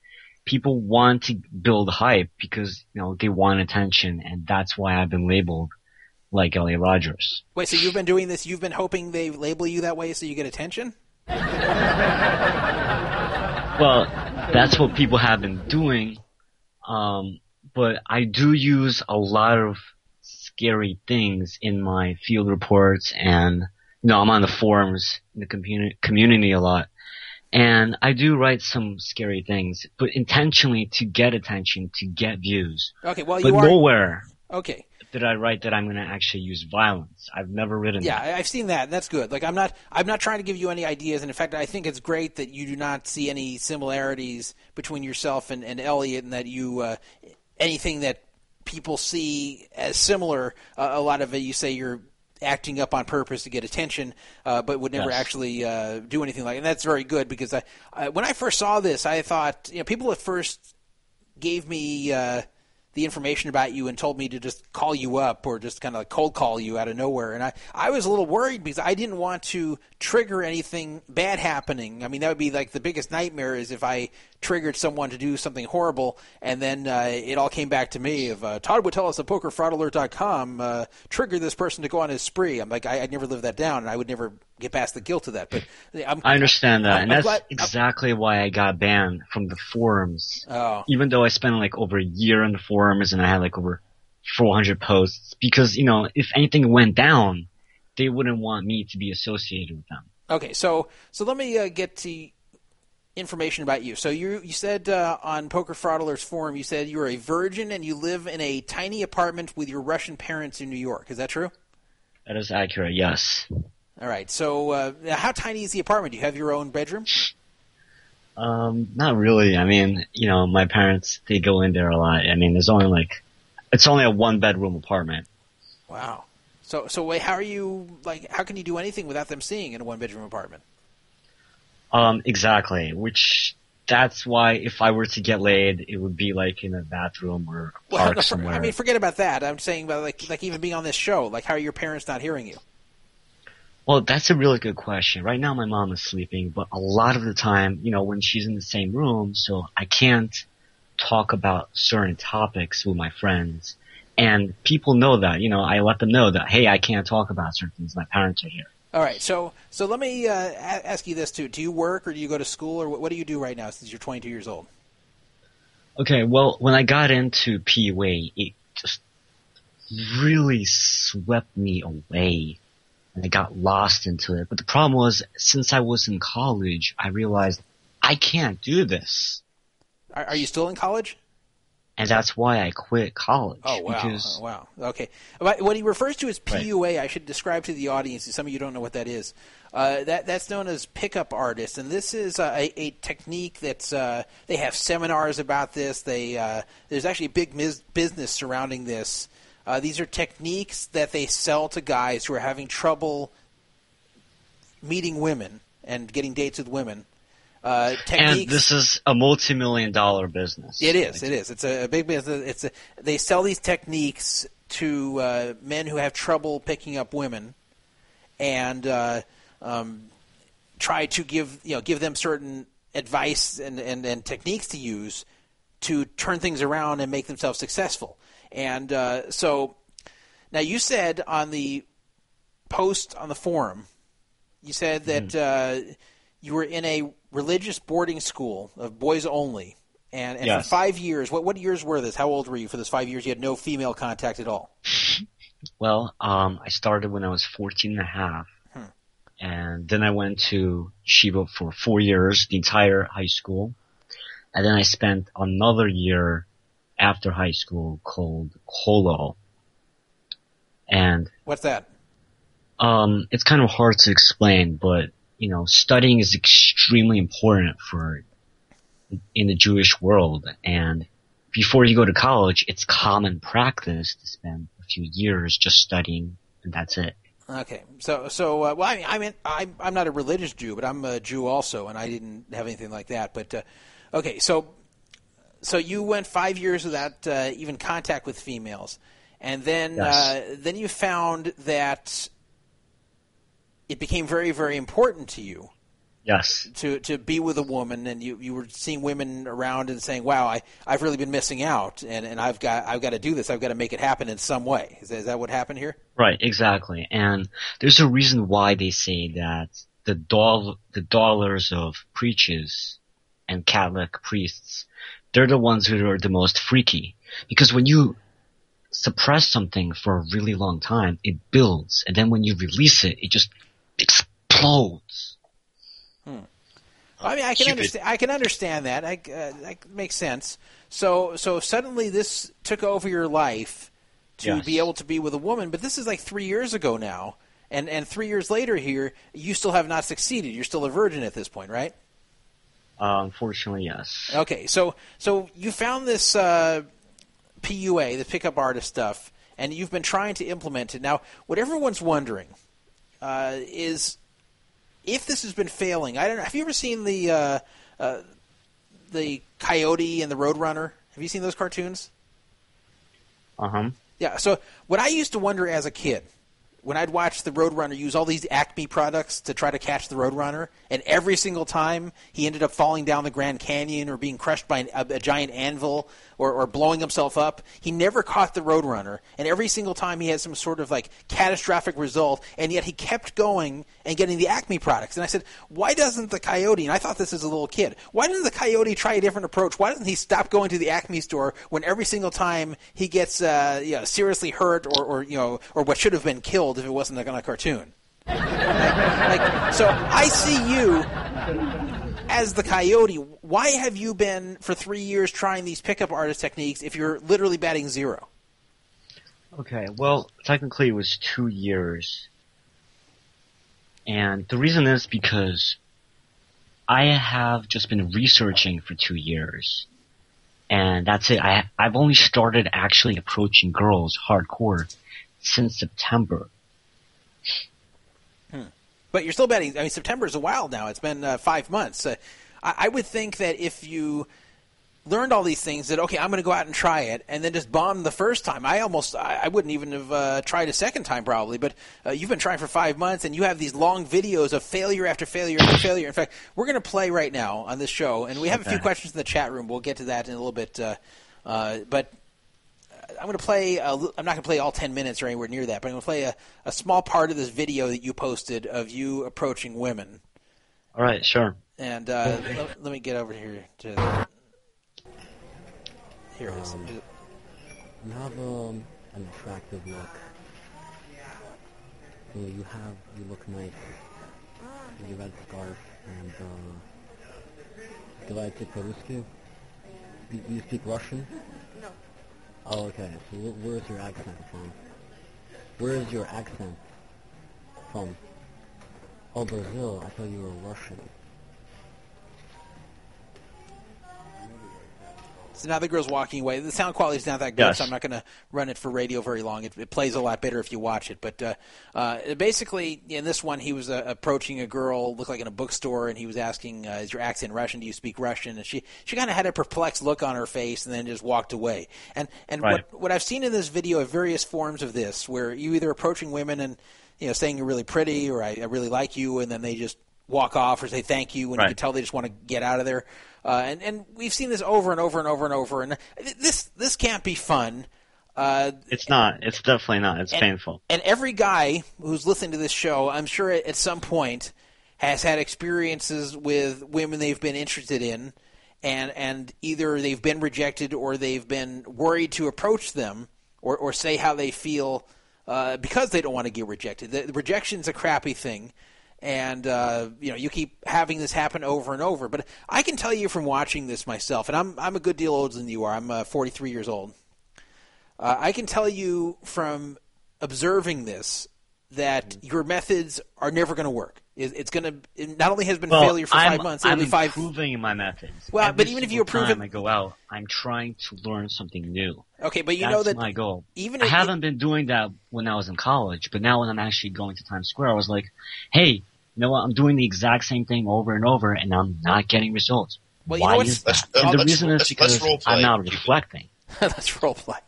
People want to build hype because, you know, they want attention and that's why I've been labeled like Elliot Rodgers. Wait, so you've been doing this? You've been hoping they label you that way so you get attention? Well, that's what people have been doing. Um, but I do use a lot of scary things in my field reports and, you know, I'm on the forums in the community, community a lot. And I do write some scary things, but intentionally to get attention, to get views. Okay, well But you are nowhere okay. did I write that I'm going to actually use violence. I've never written Yeah, that. I've seen that. That's good. Like I'm not I'm not trying to give you any ideas, and in fact, I think it's great that you do not see any similarities between yourself and, and Elliot, and that you uh, anything that people see as similar. Uh, a lot of it, you say you're acting up on purpose to get attention, uh, but would never Yes. actually uh, do anything like. It. And that's very good because I, I when I first saw this, I thought you know people at first gave me uh, the information about you and told me to just call you up or just kind of like cold call you out of nowhere. And I, I was a little worried because I didn't want to trigger anything bad happening. I mean, that would be like the biggest nightmare is if I triggered someone to do something horrible and then uh, it all came back to me. If uh, Todd would tell us at pokerfraudalert.com, uh, trigger this person to go on his spree. I'm like, I, I'd never live that down and I would never get past the guilt of that. But I'm, I understand that, I'm- and I'm that's glad- exactly why I got banned from the forums. Oh. Even though I spent like over a year on the forums and I had like over 400 posts, because you know, if anything went down, they wouldn't want me to be associated with them. Okay, so so let me uh, get to information about you. So you you said uh, on Poker Fraud Alert's forum you said you are a virgin and you live in a tiny apartment with your Russian parents in New York. Is that true? That is accurate. Yes. All right. So uh, how tiny is the apartment? Do you have your own bedroom? Um, not really. I mean, you know, my parents they go in there a lot. I mean, there's only like it's only a one bedroom apartment. Wow. So so wait, how are you like? How can you do anything without them seeing in a one bedroom apartment? Um, exactly. Which that's why if I were to get laid, it would be like in a bathroom or a Well, no, for- somewhere. I mean, forget about that. I'm saying about like like even being on this show. Like, how are your parents not hearing you? Well, that's a really good question. Right now my mom is sleeping, but a lot of the time, you know, when she's in the same room, so I can't talk about certain topics with my friends. And people know that, you know, I let them know that, hey, I can't talk about certain things. My parents are here. All right. So so let me uh, ask you this too. Do you work or do you go to school or what, what do you do right now since you're 22 years old? Okay, well, when I got into PUA, it just really swept me away. And I got lost into it. But the problem was, since I was in college, I realized I can't do this. Are, are you still in college? And that's why I quit college. Oh wow! Because, Oh, wow. Okay. What he refers to as PUA, I should describe to the audience. Some of you don't know what that is. Uh, that that's known as pickup artist, and this is a, a technique that's uh, they have seminars about this. They uh, there's actually a big mis- business surrounding this. Uh, these are techniques that they sell to guys who are having trouble meeting women and getting dates with women. Uh, techniques. and this is a multi-million dollar business. It is. It is. It's a, a big business. It's a, they sell these techniques to uh, men who have trouble picking up women, and uh, um, try to give you know give them certain advice and, and, and techniques to use to turn things around and make themselves successful. And uh, so now you said on the post on the forum, you said that uh, you were in a religious boarding school of boys only, and, and Yes. for five years. What what years were this? How old were you for those five years? You had no female contact at all. Well, um, I started when I was 14 and a half. Hmm. And then I went to yeshiva for four years, the entire high school. And then I spent another year after high school called Holo. And, What's that? um, it's kind of hard to explain, but, you know, studying is extremely important for, in the Jewish world. And before you go to college, it's common practice to spend a few years just studying, and that's it. Okay, so so uh, well, I mean, I mean, I'm I'm not a religious Jew, but I'm a Jew also, and I didn't have anything like that. But uh, okay, so so you went five years without uh, even contact with females, and then Yes. uh, then you found that it became very very important to you Yes. to to be with a woman, and you, you were seeing women around and saying, "Wow, I I've really been missing out, and, and I've got I've got to do this. I've got to make it happen in some way." Is that, is that what happened here? Right, exactly. And there's a reason why they say that the doll, the dollars of preachers and Catholic priests, they're the ones who are the most freaky. Because when you suppress something for a really long time, it builds. And then when you release it, it just explodes. Hmm. I mean, I can Cupid. understand. I can understand that. I, uh, that makes sense. So, so suddenly this took over your life to Yes. be able to be with a woman. But this is like three years ago now, and and three years later here, you still have not succeeded. You're still a virgin at this point, right? Uh, unfortunately, yes. Okay, so so you found this uh, PUA, the pickup artist stuff, and you've been trying to implement it. Now, what everyone's wondering uh, is if this has been failing. I don't know. Have you ever seen the uh, uh, the Coyote and the Roadrunner? Have you seen those cartoons? Uh huh. Yeah. So what I used to wonder as a kid, when I'd watch the Roadrunner use all these Acme products to try to catch the Roadrunner, and every single time he ended up falling down the Grand Canyon or being crushed by an, a, a giant anvil or, or blowing himself up, he never caught the Roadrunner, and every single time he had some sort of like catastrophic result, and yet he kept going and getting the Acme products. And I said, why doesn't the Coyote? And I thought this as a little kid. Why doesn't the Coyote try a different approach? Why doesn't he stop going to the Acme store when every single time he gets uh, you know, seriously hurt or, or you know or what should have been killed if it wasn't like on a cartoon? Like, so I see you as the coyote. Why have you been for three years trying these pickup artist techniques if you're literally batting zero? Okay, well, technically it was two years. And the reason is because I have just been researching for two years. And that's it. I, I've only started actually approaching girls hardcore since September. But you're still betting. I mean, September is a while now. It's been uh, five months. Uh, I, I would think that if you learned all these things, that okay, I'm going to go out and try it, and then just bomb the first time. I almost, I, I wouldn't even have uh, tried a second time probably. But uh, you've been trying for five months, and you have these long videos of failure after failure after failure. In fact, we're going to play right now on this show, and we have a few questions in the chat room. We'll get to that in a little bit. Uh, uh, but I'm going to play. A, li- I'm not going to play all 10 minutes or anywhere near that, but I'm going to play a, a small part of this video that you posted of you approaching women. Alright, sure. And uh, let, let me get over here to. The, here it is. Um, You have um, an attractive look. You, know, you have you look nice. You red scarf and uh, do I take Ruski? You, you speak Russian? Oh, okay. So wh- where is your accent from? Where is your accent from? Oh, Brazil. I thought you were Russian. So now the girl's walking away. The sound quality is not that good, Yes. so I'm not going to run it for radio very long. It, it plays a lot better if you watch it. But uh, uh, basically, in this one, he was uh, approaching a girl, looked like in a bookstore, and he was asking, uh, "Is your accent Russian? Do you speak Russian?" And she she kind of had a perplexed look on her face, and then just walked away. And and Right. what what I've seen in this video are various forms of this, where you either approaching women and you know saying you're really pretty or I, I really like you, and then they just walk off or say thank you, and you can tell they just want to get out of there. Uh, and and we've seen this over and over and over and over. And this this can't be fun. Uh, It's not. It's definitely not. It's and, painful. And every guy who's listening to this show, I'm sure at some point has had experiences with women they've been interested in, and and either they've been rejected or they've been worried to approach them or or say how they feel uh, because they don't want to get rejected. The, the rejection's a crappy thing. And uh, you know you keep having this happen over and over, but I can tell you from watching this myself, and I'm I'm a good deal older than you are. I'm uh, 43 years old. Uh, I can tell you from observing this that your methods are never going to work. It, it's going to. It not only has been Well, failure for I'm, 5 months, I'm five. improving my methods. Well, Every but even if you approve time it- I go out, I'm trying to learn something new. Okay, but you That's know that my goal. even I haven't been doing that when I was in college, but now when I'm actually going to Times Square, I was like, hey, you know what? I'm doing the exact same thing over and over, and I'm not getting results. Well, you Why know is that? And uh, the let's- reason is because let's role play. I'm not reflecting. Let's role play.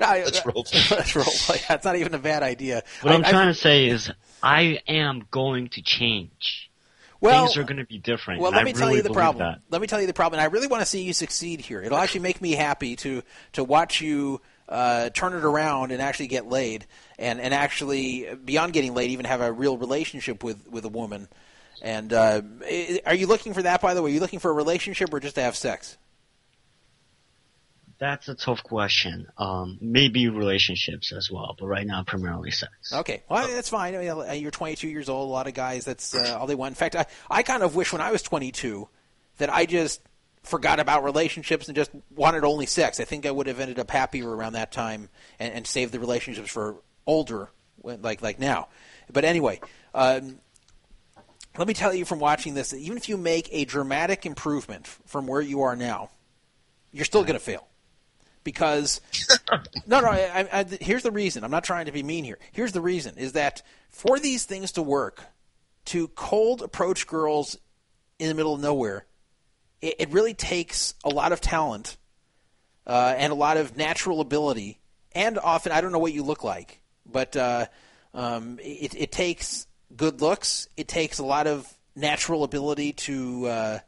No, Let's role play. Let's role play. That's not even a bad idea. What I, am I- I- trying to say is, I am going to change. Well- Things are going to be different. Well, let I me tell really you the problem. That. Let me tell you the problem. And I really want to see you succeed here. It'll actually make me happy to to watch you uh, turn it around and actually get laid, and and actually beyond getting laid, even have a real relationship with with a woman. And uh, are you looking for that? By the way, are you looking for a relationship or just to have sex? That's a tough question. Um, maybe relationships as well, but right now primarily sex. Okay, well that's fine. I mean, you're 22 years old. A lot of guys, that's uh, all they want. In fact, I, I kind of wish when I was 22 that I just forgot about relationships and just wanted only sex. I think I would have ended up happier around that time and, and saved the relationships for older, like like now. But anyway, um, let me tell you from watching this, that even if you make a dramatic improvement from where you are now, you're still going to fail because no, no. I, I, here's the reason. I'm not trying to be mean here. Here's the reason: is that for these things to work, to cold approach girls in the middle of nowhere, it, it really takes a lot of talent uh, and a lot of natural ability, and often I don't know what you look like, but uh, um, it, it takes good looks. It takes a lot of natural ability to.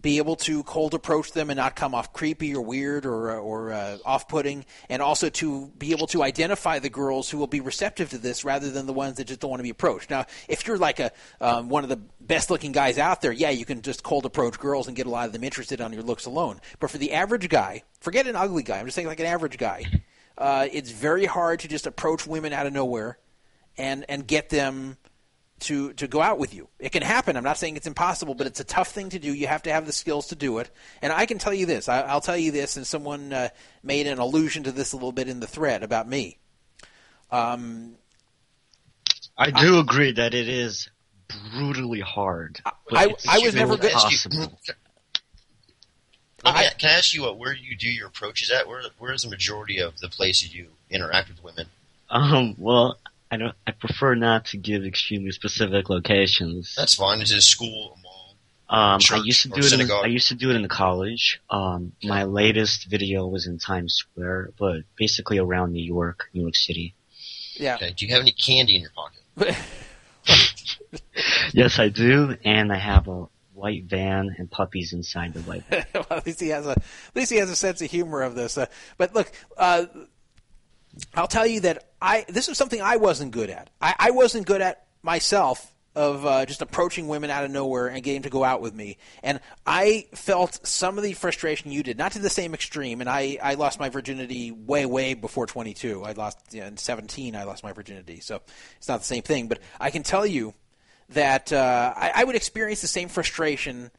Be able to cold approach them and not come off creepy or weird or or uh, off-putting, and also to be able to identify the girls who will be receptive to this rather than the ones that just don't want to be approached. Now, if you're like a um, one of the best-looking guys out there, yeah, you can just cold approach girls and get a lot of them interested on your looks alone. But for the average guy, forget an ugly guy. I'm just saying like an average guy. Uh, it's very hard to just approach women out of nowhere and and get them to to go out with you. It can happen. I'm not saying it's impossible, but it's a tough thing to do. You have to have the skills to do it. And I can tell you this. I, I'll tell you this. And someone uh, made an allusion to this a little bit in the thread about me. Um, I do agree that it is brutally hard. I- I was never good- possible. Let me- can I ask you what where you do your approaches at? Where where is the majority of the places you interact with women? Um, well, I don't. I prefer not to give extremely specific locations. That's fine. Is it a school, a mall? Um, I used to do it. In, synagogue? I used to do it in the college. Um, my latest video was in Times Square, but basically around New York, New York City. yeah. Okay. Do you have any candy in your pocket? Yes, I do, and I have a white van and puppies inside the white. van. well, at least he has a at least he has a sense of humor of this. Uh, but look, uh, I'll tell you that I this is something I wasn't good at. I, I wasn't good at myself of uh, just approaching women out of nowhere and getting to go out with me. And I felt some of the frustration you did, not to the same extreme. And I, I lost my virginity way, way before 22. I lost yeah, in 17. I lost my virginity, so it's not the same thing. But I can tell you that uh, I, I would experience the same frustration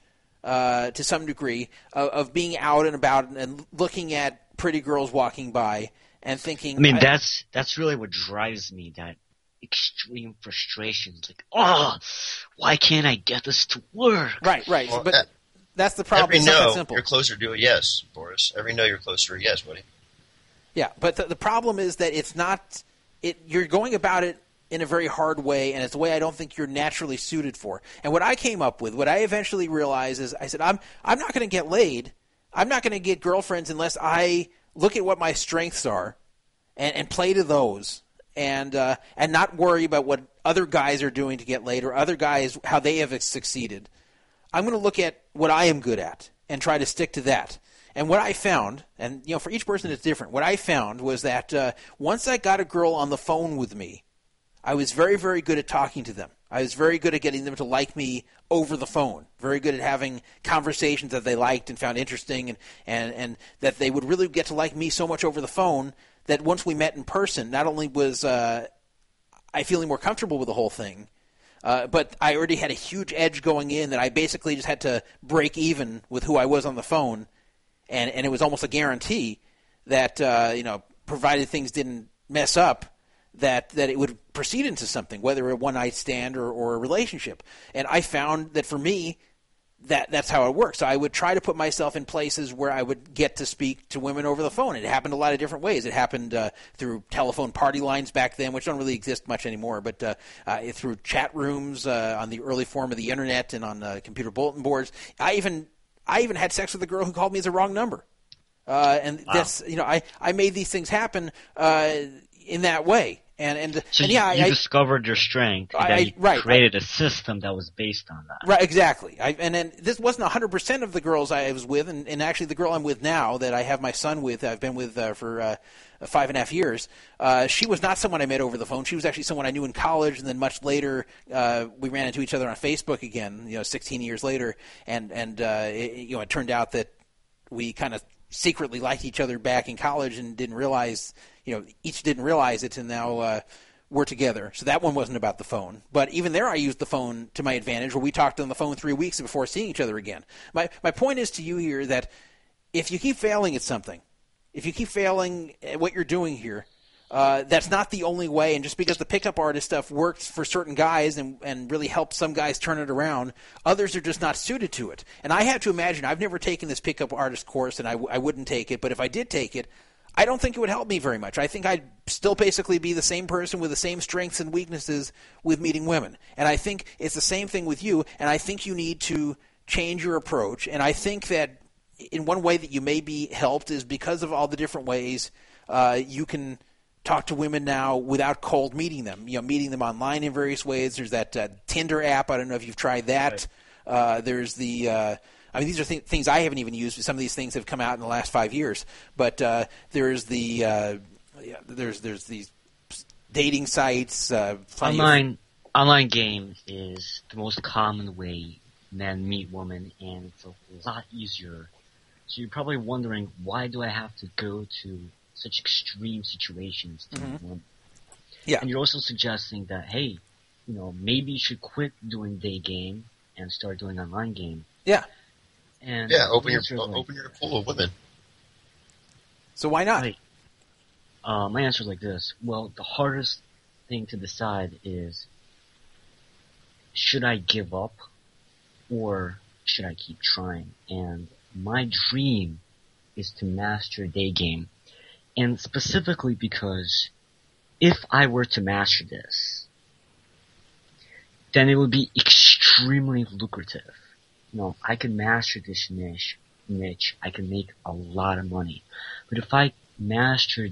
uh, to some degree of, of being out and about and looking at pretty girls walking by and thinking. I mean, that's that's really what drives me. That extreme frustration. It's like, oh, why can't I get this to work? right, right. Well, but that- that's the problem. Every It's not that no, simple. you're closer to a yes, Boris. Every no, you're closer to a yes, buddy. Yeah, but the, the problem is that it's not. It you're going about it in a very hard way, and it's a way I don't think you're naturally suited for. And what I came up with, what I eventually realized is, I said, I'm I'm not going to get laid. I'm not going to get girlfriends unless I look at what my strengths are, and, and play to those, and uh, and not worry about what other guys are doing to get laid or other guys how they have succeeded. I'm going to look at what I am good at and try to stick to that. And what I found, and you know, for each person it's different. What I found was that uh, once I got a girl on the phone with me, I was very, very good at talking to them. I was very good at getting them to like me over the phone. Very good at having conversations that they liked and found interesting, and and and that they would really get to like me so much over the phone that once we met in person, not only was uh, I feeling more comfortable with the whole thing, uh, but I already had a huge edge going in that I basically just had to break even with who I was on the phone, and and it was almost a guarantee that uh, you know, provided things didn't mess up, that that it would proceed into something, whether a one night stand or, or a relationship. And I found that for me, that that's how it works. So I would try to put myself in places where I would get to speak to women over the phone. It happened a lot of different ways. It happened uh, through telephone party lines back then, which don't really exist much anymore, but uh, uh, through chat rooms uh, on the early form of the internet and on uh, computer bulletin boards. I even I even had sex with a girl who called me as a wrong number. Uh, and that's you know I, I made these things happen uh, in that way and and, So and you, yeah you I, discovered your strength, and I- then I- you right, created a system that was based on that. Right, exactly. I, and then this wasn't 100% of the girls I was with, and, and actually the girl I'm with now, that I have my son with, I've been with uh, for uh, five and a half years, uh, she was not someone I met over the phone. She was actually someone I knew in college, and then much later uh, we ran into each other on Facebook again, you know, 16 years later, and, and uh, it, you know, it turned out that we kind of secretly liked each other back in college and didn't realize, you know, each didn't realize it, and now uh, we're together. So that one wasn't about the phone. But even there, I used the phone to my advantage, where we talked on the phone three weeks before seeing each other again. My my point is to you here that if you keep failing at something, if you keep failing at what you're doing here, uh, that's not the only way. And just because the pickup artist stuff works for certain guys and, and really helps some guys turn it around, others are just not suited to it. And I have to imagine, I've never taken this pickup artist course, and I, w- I wouldn't take it, but if I did take it, I don't think it would help me very much. I think I'd still basically be the same person with the same strengths and weaknesses with meeting women. And I think it's the same thing with you, and I think you need to change your approach. And I think that in one way that you may be helped is because of all the different ways uh, you can talk to women now without cold meeting them. You know, meeting them online in various ways. There's that uh, Tinder app. I don't know if you've tried that. Uh, there's the. I mean, these are th- things I haven't even used. Some of these things have come out in the last five years. But uh, there's the. Uh, yeah, there's there's these dating sites. Uh, plenty of- Online online game is the most common way men meet women, and it's a lot easier. So you're probably wondering why do I have to go to such extreme situations to meet Mhm. women? Yeah. And you're also suggesting that, hey, you know, maybe you should quit doing day game and start doing online game. Yeah. And Yeah, open your answer like, open your pool of women. So why not? Right. Uh, my answer is like this. Well, the hardest thing to decide is should I give up or should I keep trying? And my dream is to master day game. And specifically because if I were to master this, then it would be extremely lucrative. You know, I can master this niche, niche, I can make a lot of money. But if I master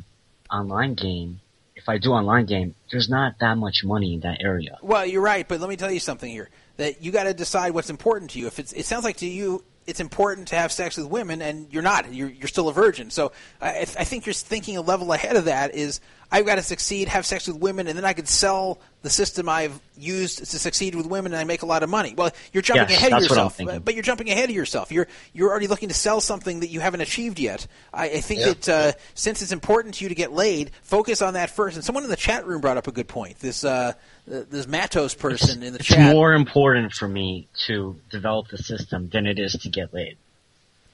online game, if I do online game, there's not that much money in that area. Well, you're right, but let me tell you something here. That you got to decide what's important to you. If it's, it sounds like to you, it's important to have sex with women, and you're not. You're, you're still a virgin. So I, I think you're thinking a level ahead of that. Is I've got to succeed, have sex with women, and then I could sell the system I've used to succeed with women, and I make a lot of money. Well, you're jumping Yes, ahead of that's what I'm yourself, but, but you're jumping ahead of yourself. You're you're already looking to sell something that you haven't achieved yet. I, I think Yeah. that uh, since it's important to you to get laid, focus on that first. And someone in the chat room brought up a good point. This uh, this Matos person in the It's chat. more important for me to develop the system than it is to get laid.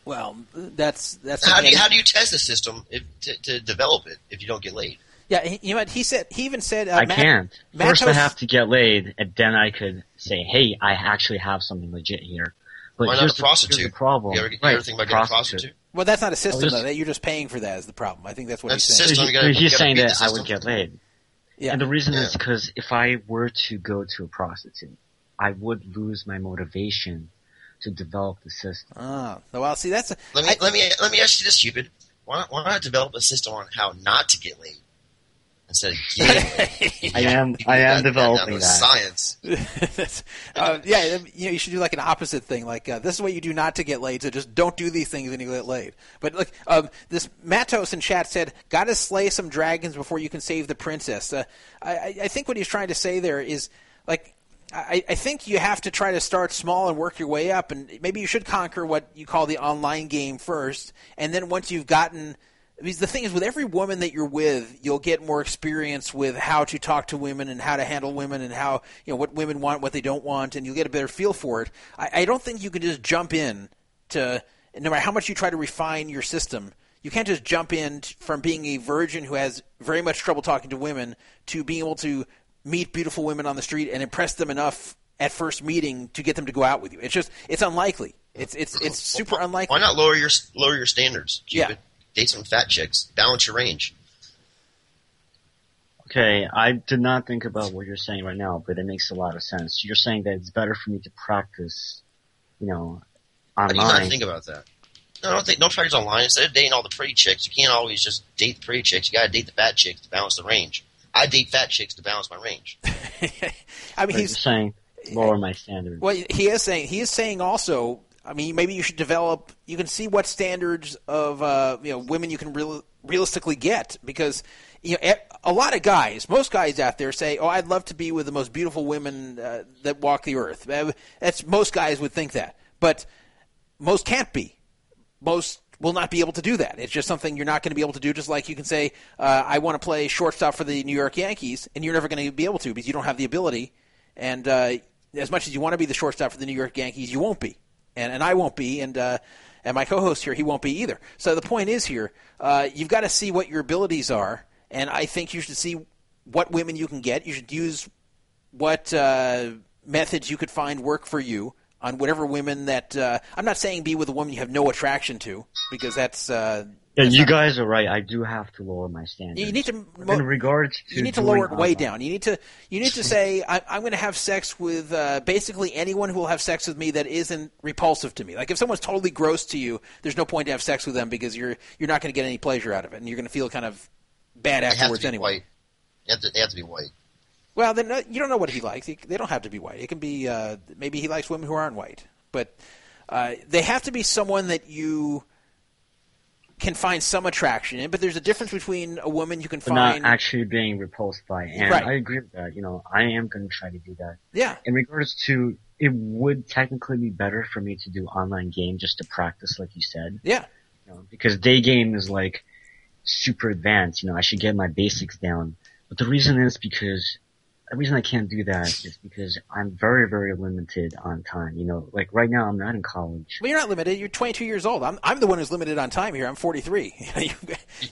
Well, that's that's How do you how do you test the system if, to, to develop it if you don't get laid? Yeah, he, you know what he said. He even said uh, I Matt- can't. First, I Matos- have to get laid, and then I could say, "Hey, I actually have something legit here." But Why not here's a the- prostitute? here's the problem. You ever, you right, ever think about getting a prostitute? Well, that's not a system just- though. That you're just paying for that is the problem. I think that's what That's he's saying. system. He- gotta- he's you saying that I would get laid. Yeah. And the reason is because if I were to go to a prostitute, I would lose my motivation to develop the system. Ah, well, see, that's a, Let me let me let me ask you this, stupid. Why not, why not develop a system on how not to get laid instead of getting? I am I am That- that- developing to that. science. That's- uh, yeah, you know, you should do like an opposite thing. Like uh, this is what you do not to get laid. So just don't do these things and you get laid. But look, um, this Matos in chat said, "Got to slay some dragons before you can save the princess." Uh, I, I- I think what he's trying to say there is like. I, I think you have to try to start small and work your way up, and maybe you should conquer what you call the online game first, and then once you've gotten because the thing is, with every woman that you're with, you'll get more experience with how to talk to women and how to handle women and how you know what women want, what they don't want, and you'll get a better feel for it. I, I don't think you can just jump in to no matter how much you try to refine your system. You can't just jump in t- from being a virgin who has very much trouble talking to women to being able to meet beautiful women on the street and impress them enough at first meeting to get them to go out with you. It's just it's unlikely. It's it's it's super unlikely. Why not lower your lower your standards? Yeah. Cupid? Date some fat chicks. Balance your range. Okay, I did not think about what you're saying right now, but it makes a lot of sense. You're saying that it's better for me to practice, you know, How do you not online. think about that? No, don't think. Don't practice online. Instead of dating all the pretty chicks, you can't always just date the pretty chicks. You got to date the fat chicks to balance the range. I date fat chicks to balance my range. I mean, But he's saying lower my standards. Well, he is saying he is saying also. I mean, maybe you should develop. You can see what standards of uh, you know women you can real, realistically get because you know a lot of guys, most guys out there say, "Oh, I'd love to be with the most beautiful women uh, that walk the earth." Uh, That's most guys would think that, but most can't be. Most will not be able to do that. It's just something you're not going to be able to do. Just like you can say, uh, "I want to play shortstop for the New York Yankees," and you're never going to be able to because you don't have the ability. And uh, as much as you want to be the shortstop for the New York Yankees, you won't be, and and I won't be, and uh, and my co-host here, he won't be either. So the point is here, uh, you've got to see what your abilities are, and I think you should see what women you can get. You should use what uh, methods you could find work for you on whatever women that uh, I'm not saying be with a woman you have no attraction to because that's uh, Yeah, that's you guys are right. I do have to lower my standards. you need to But in regards to you need to lower it way down. You need to you need to say I, I'm going to have sex with uh, basically anyone who will have sex with me that isn't repulsive to me. Like if someone's totally gross to you, there's no point to have sex with them because you're you're not going to get any pleasure out of it, and you're going to feel kind of bad They have to afterwards anyway. white. They have to, they have to be white. Well, then uh, you don't know what he likes. He- They don't have to be white. It can be uh, maybe he likes women who aren't white, but uh, they have to be someone that you can find some attraction in. But there's a difference between a woman you can But not find. actually being repulsed by. And Right. I agree with that. You know, I am going to try to do that. yeah, In regards to, it would technically be better for me to do online game just to practice, like you said. yeah, You know, because day game is like super advanced. You know, I should get my basics down. But the reason is because the reason I can't do that is because I'm very, very limited on time. You know, like right now I'm not in college. Well, you're not limited. You're 22 years old. I'm, I'm the one who's limited on time here. I'm 43. you,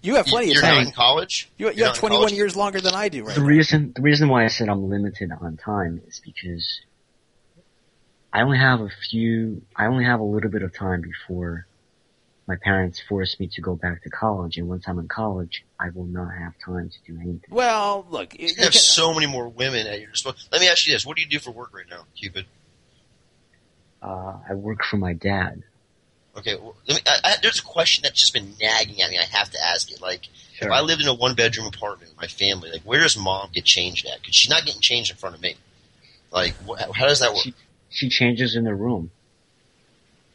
you have plenty You're of time. You're not in college. You, you You're have 21 college? years longer than I do right The now. reason the reason why I said I'm limited on time is because I only have a few I only have a little bit of time before my parents force me to go back to college and once I'm in college I will not have time to do anything. Well, look, you, You you have can- so many more women at your disposal. Let me ask you this: What do you do for work right now, Cupid? Uh, I work for my dad. Okay, well, let me. I, I, there's a question that's just been nagging at me. I have to ask it. Like, Sure. if I lived in a one-bedroom apartment with my family, like, where does mom get changed at? Because she's not getting changed in front of me. Like, wh- how does that work? She, she changes in the room.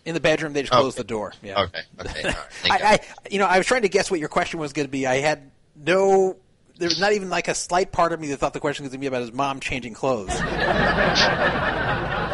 In the bedroom, they just Okay. close the door. Yeah. Okay, okay, right. I, I, you know, I was trying to guess what your question was going to be. I had no. There was not even like a slight part of me that thought the question was going to be about his mom changing clothes.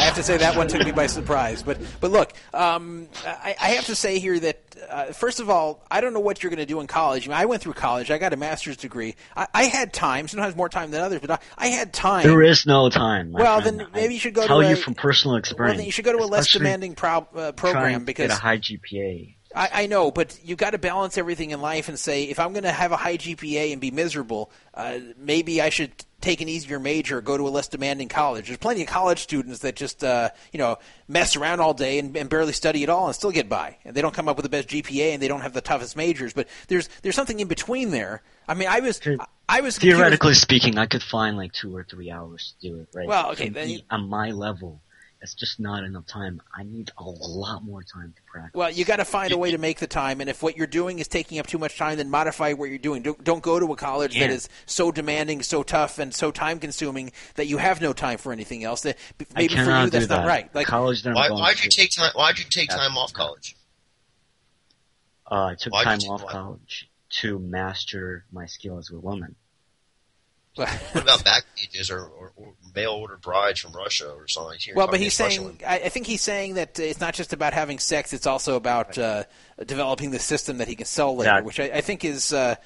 I have to say that one took me by surprise. But but look, um, I, I have to say here that uh, first of all, I don't know what you're going to do in college. I, mean, I went through college. I got a master's degree. I, I had time, sometimes more time than others, but I, I had time. There is no time. Well, friend. then maybe you should go to tell a- you from personal experience. well, then you should go to a less demanding pro, uh, program because get a high GPA. I, I know, but you've got to balance everything in life and say, if I'm going to have a high GPA and be miserable, uh, maybe I should take an easier major, go to a less demanding college. There's plenty of college students that just, uh, you know, mess around all day and, and barely study at all and still get by. And they don't come up with the best GPA and they don't have the toughest majors. But there's there's something in between there. I mean, I was I was Theoretically speaking, I could find like two or three hours to do it, right? Well, okay, then be on my level, that's just not enough time. I need a lot more time to practice. Well, you got to find a way to make the time, and if what you're doing is taking up too much time, then modify what you're doing. Don't, don't go to a college that Yeah. is so demanding, so tough, and so time consuming that you have no time for anything else. That maybe for you that's do not right. Like college that I'm Why, going why'd you take time? Why'd you take time off college? uh, I took why'd time off college to master my skills with women. What about back pages or, or, or mail order brides from Russia or something? Here, well, but he's saying. I, I think he's saying that uh, it's not just about having sex; it's also about uh, developing the system that he can sell later, Exactly. which I, I think is. Uh,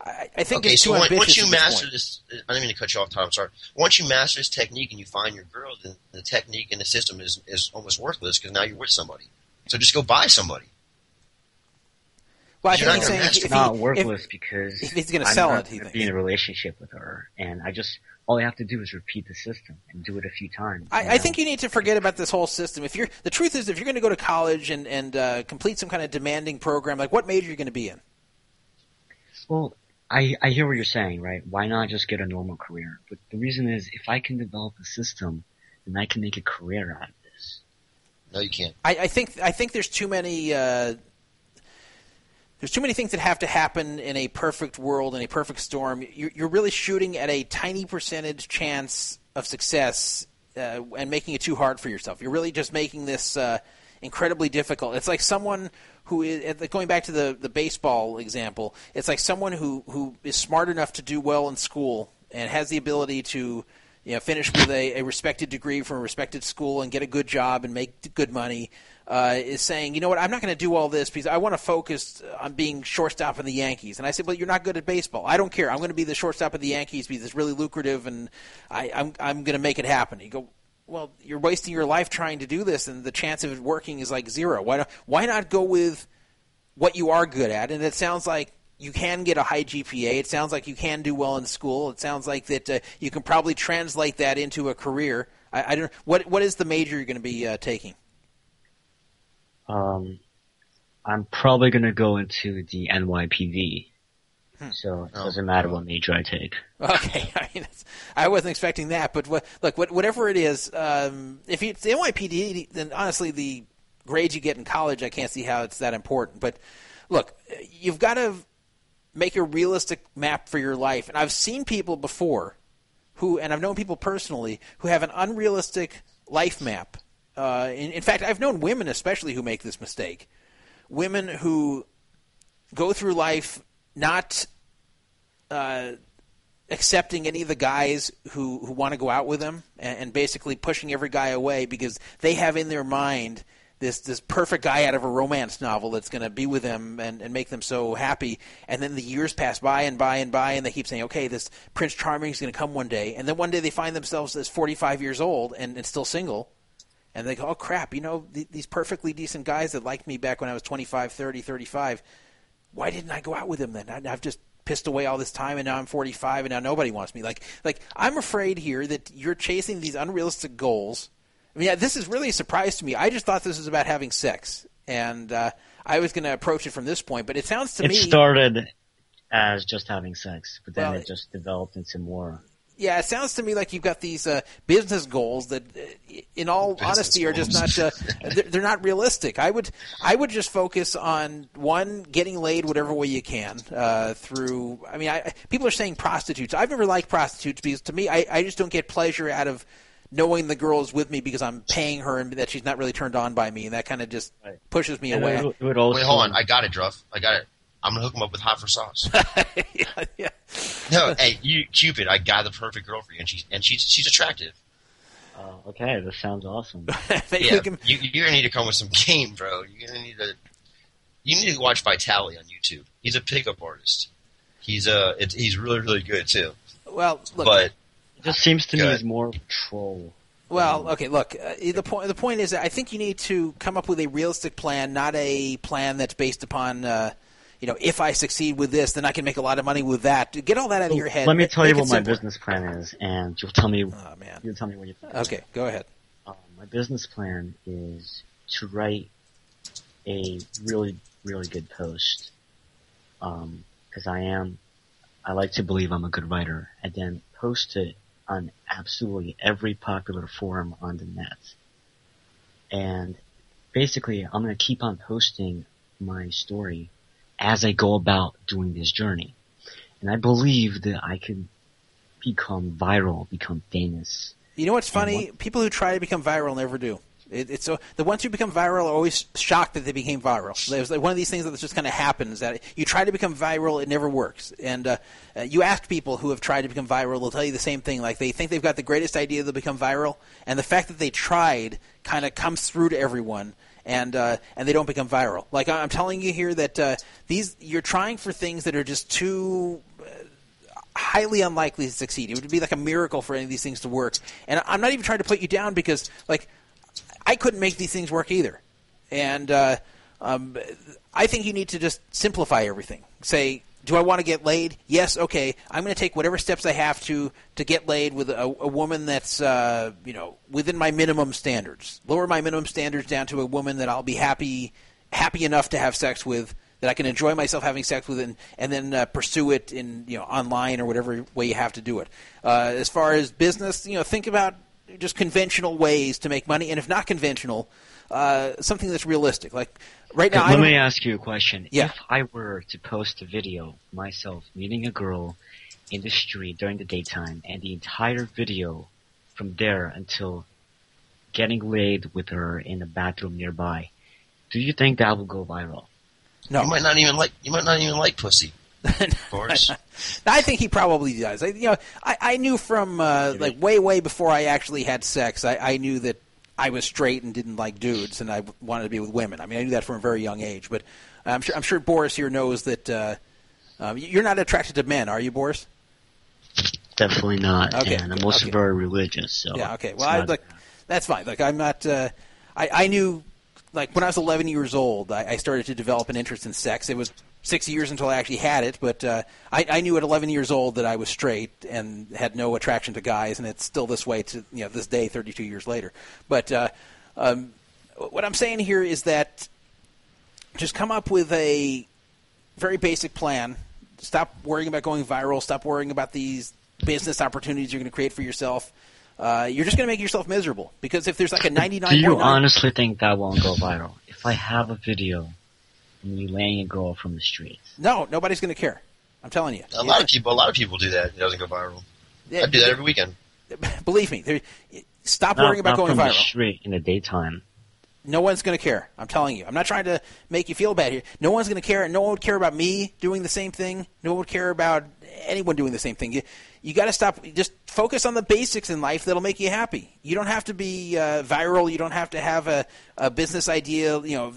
I, I think okay, is so too when- ambitious once you at this master this, I didn't mean to cut you off, Tom. I'm sorry. Once you master this technique and you find your girl, then the technique and the system is, is almost worthless because now you're with somebody. So just go buy somebody. Well, I think he's not saying master if, It's he, not if- worthless because if he's gonna sell it, he gonna thinks. be in a relationship with her, and I just all I have to do is repeat the system and do it a few times. I, I think you need to forget about this whole system. If you're the truth is, if you're going to go to college and and uh, complete some kind of demanding program, like what major are you going to be in? Well, I, I hear what you're saying, right? Why not just get a normal career? But the reason is, if I can develop a system, then I can make a career out of this. No, you can't. I, I think I think there's too many. Uh, there's too many things that have to happen in a perfect world, in a perfect storm. You're, really shooting at a tiny percentage chance of success uh, and making it too hard for yourself. You're really just making this uh, incredibly difficult. It's like someone who is going back to the, the baseball example. It's like someone who, who is smart enough to do well in school and has the ability to you know, finish with a, a respected degree from a respected school and get a good job and make good money, uh, is saying, you know what, I'm not going to do all this because I want to focus on being shortstop in the Yankees. And I said, well, you're not good at baseball. I don't care. I'm going to be the shortstop of the Yankees because it's really lucrative and I, I'm, I'm going to make it happen. You go, well, you're wasting your life trying to do this, and the chance of it working is like zero. Why not, why not go with what you are good at? And it sounds like you can get a high GPA. It sounds like you can do well in school. It sounds like that uh, you can probably translate that into a career. I, I don't. What what is the major you're going to be uh, taking? Um, I'm probably gonna go into the NYPD, Hmm. so it Oh, doesn't matter what major I take. Okay, I mean, it's, I wasn't expecting that, but what, look, what, whatever it is, um, if it's the NYPD, then honestly, the grades you get in college, I can't see how it's that important. But look, you've got to make a realistic map for your life, and I've seen people before who, and I've known people personally who have an unrealistic life map. Uh, in, in fact, I've known women especially who make this mistake. Women who go through life not uh, accepting any of the guys who, who want to go out with them and, and basically pushing every guy away because they have in their mind this this perfect guy out of a romance novel that's going to be with them and, and make them so happy. And then the years pass by and by and by, and they keep saying, okay, this Prince Charming is going to come one day. And then one day they find themselves as 45 years old and, and still single. And they go, oh, crap, you know, th- these perfectly decent guys that liked me back when I was 25, 30, 35, why didn't I go out with them then? I, I've just pissed away all this time and now I'm 45 and now nobody wants me. Like, like I'm afraid here that you're chasing these unrealistic goals. I mean, yeah, this is really a surprise to me. I just thought this was about having sex, and uh, I was going to approach it from this point. But it sounds to it me, it started as just having sex, but then Well, it just developed into more. yeah, it sounds to me like you've got these uh, business goals that, uh, in all Business honesty, are just not uh, they're, they're not realistic. I would I would just focus on one getting laid whatever way you can uh, through. I mean, I, people are saying prostitutes. I've never liked prostitutes because to me, I, I just don't get pleasure out of knowing the girl is with me because I'm paying her and that she's not really turned on by me, and that kind of just Right. pushes me And away. it would- it would also, Wait, hold on. I got it, Druff. I got it. I'm gonna hook him up with hot for sauce. yeah, yeah. no, hey, you Cupid, I got the perfect girl for you, and she's and she's she's attractive. uh, okay, this sounds awesome. Yeah, we can- you, you're gonna need to come with some game, bro. You're gonna need to. You need to watch Vitali on YouTube. He's a pickup artist. He's uh, it's, he's really really good too. well, look, But It just seems to me Good. as more of a troll. Well, okay. Look, uh, the point. The point is, that I think you need to come up with a realistic plan, not a plan that's based upon, uh, you know, if I succeed with this, then I can make a lot of money with that. Get all that out of your head. Let me tell you make it what my simpler. business plan is, and you'll tell me. Oh man. You'll tell me what you think. Okay, go ahead. Um, my business plan is to write a really, really good post. Because I am, I like to believe I'm a good writer, and then post it on absolutely every popular forum on the net. And basically, I'm going to keep on posting my story as I go about doing this journey. And I believe that I can become viral, become famous. You know what's funny? People who try to become viral never do. It, it's so the ones who become viral are always shocked that they became viral. There's like one of these things that just kind of happens that you try to become viral, it never works. And uh, uh, you ask people who have tried to become viral, they'll tell you the same thing. Like they think they've got the greatest idea to become viral, and the fact that they tried kind of comes through to everyone. And uh, and they don't become viral. Like I'm telling you here that uh, these you're trying for things that are just too highly unlikely to succeed. It would be like a miracle for any of these things to work. And I'm not even trying to put you down because, like, I couldn't make these things work either. And uh, um, I think you need to just simplify everything. Say, do I want to get laid? Yes. Okay. I'm going to take whatever steps I have to to get laid with a, a woman that's uh, you know within my minimum standards. Lower my minimum standards down to a woman that I'll be happy happy enough to have sex with that I can enjoy myself having sex with, and, and then uh, pursue it in you know online or whatever way you have to do it. Uh, as far as business, you know, think about just conventional ways to make money, and if not conventional, uh, something that's realistic. Like right now, I Let don't- me ask you a question. Yeah. If I were to post a video myself meeting a girl in the street during the daytime and the entire video from there until getting laid with her in a bathroom nearby, do you think that will go viral? no, you might not even like you might not even like pussy. Boris. I think he probably does. I, you know, I, I knew from uh, like way, way before I actually had sex. I, I knew that I was straight and didn't like dudes, and I wanted to be with women. I mean, I knew that from a very young age. But I'm sure I'm sure Boris here knows that uh, um, you're not attracted to men, are you, Boris? Definitely not. Okay, And I'm also okay. very religious, so. Yeah. Okay. Well, I, like that's fine. Like I'm not. Uh, I I knew like when I was 11 years old, I, I started to develop an interest in sex. It was six years until I actually had it, but uh, I, I knew at 11 years old that I was straight and had no attraction to guys, and it's still this way to you know this day, 32 years later. But uh, um, what I'm saying here is that just come up with a very basic plan. Stop worrying about going viral. Stop worrying about these business opportunities you're going to create for yourself. Uh, you're just going to make yourself miserable because if there's like a 99. Do you honestly think that won't go viral? If I have a video of me laying a girl from the street, No, nobody's going to care. I'm telling you. A lot of people, a lot of people do that. It doesn't go viral. Yeah, I do that every weekend. Believe me. There, stop not, worrying about not going from the viral. street in the daytime. no one's going to care. I'm telling you. I'm not trying to make you feel bad here. No one's going to care. No one would care about me doing the same thing. No one would care about anyone doing the same thing. You, you got to stop. Just focus on the basics in life that'll make you happy. You don't have to be uh, viral. You don't have to have a, a business idea. You know,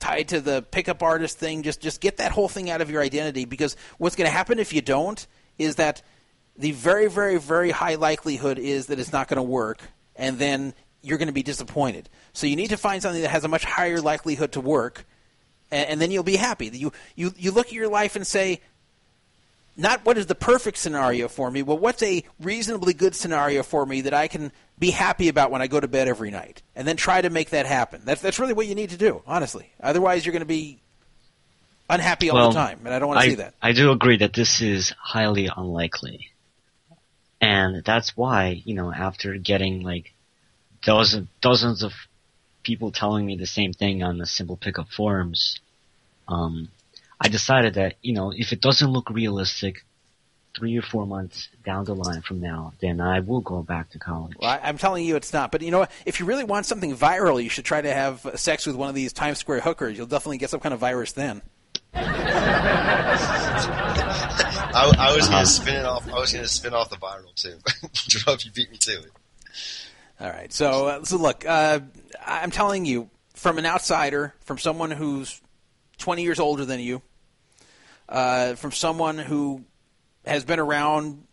tied to the pickup artist thing. Just just get that whole thing out of your identity because what's going to happen if you don't is that the very very very high likelihood is that it's not going to work, and then you're going to be disappointed. So you need to find something that has a much higher likelihood to work, and, and then you'll be happy. You you you look at your life and say. Not what is the perfect scenario for me, but what's a reasonably good scenario for me that I can be happy about when I go to bed every night, and then try to make that happen. That's that's really what you need to do, honestly. Otherwise, you're going to be unhappy all well, the time, and I don't want to I, see that. I do agree that this is highly unlikely. And that's why, you know, after getting like dozens, dozens of people telling me the same thing on the simple pickup forums, um, I decided that, you know, if it doesn't look realistic, three or four months down the line from now, then I will go back to college. Well, I, I'm telling you, it's not. But you know what? If you really want something viral, you should try to have sex with one of these Times Square hookers. You'll definitely get some kind of virus then. I, I was Uh-huh. going to spin it off. I was going to spin off the viral too. Druff, you beat me to it. All right. So, uh, so look, uh, I'm telling you, from an outsider, from someone who's 20 years older than you, uh, from someone who has been around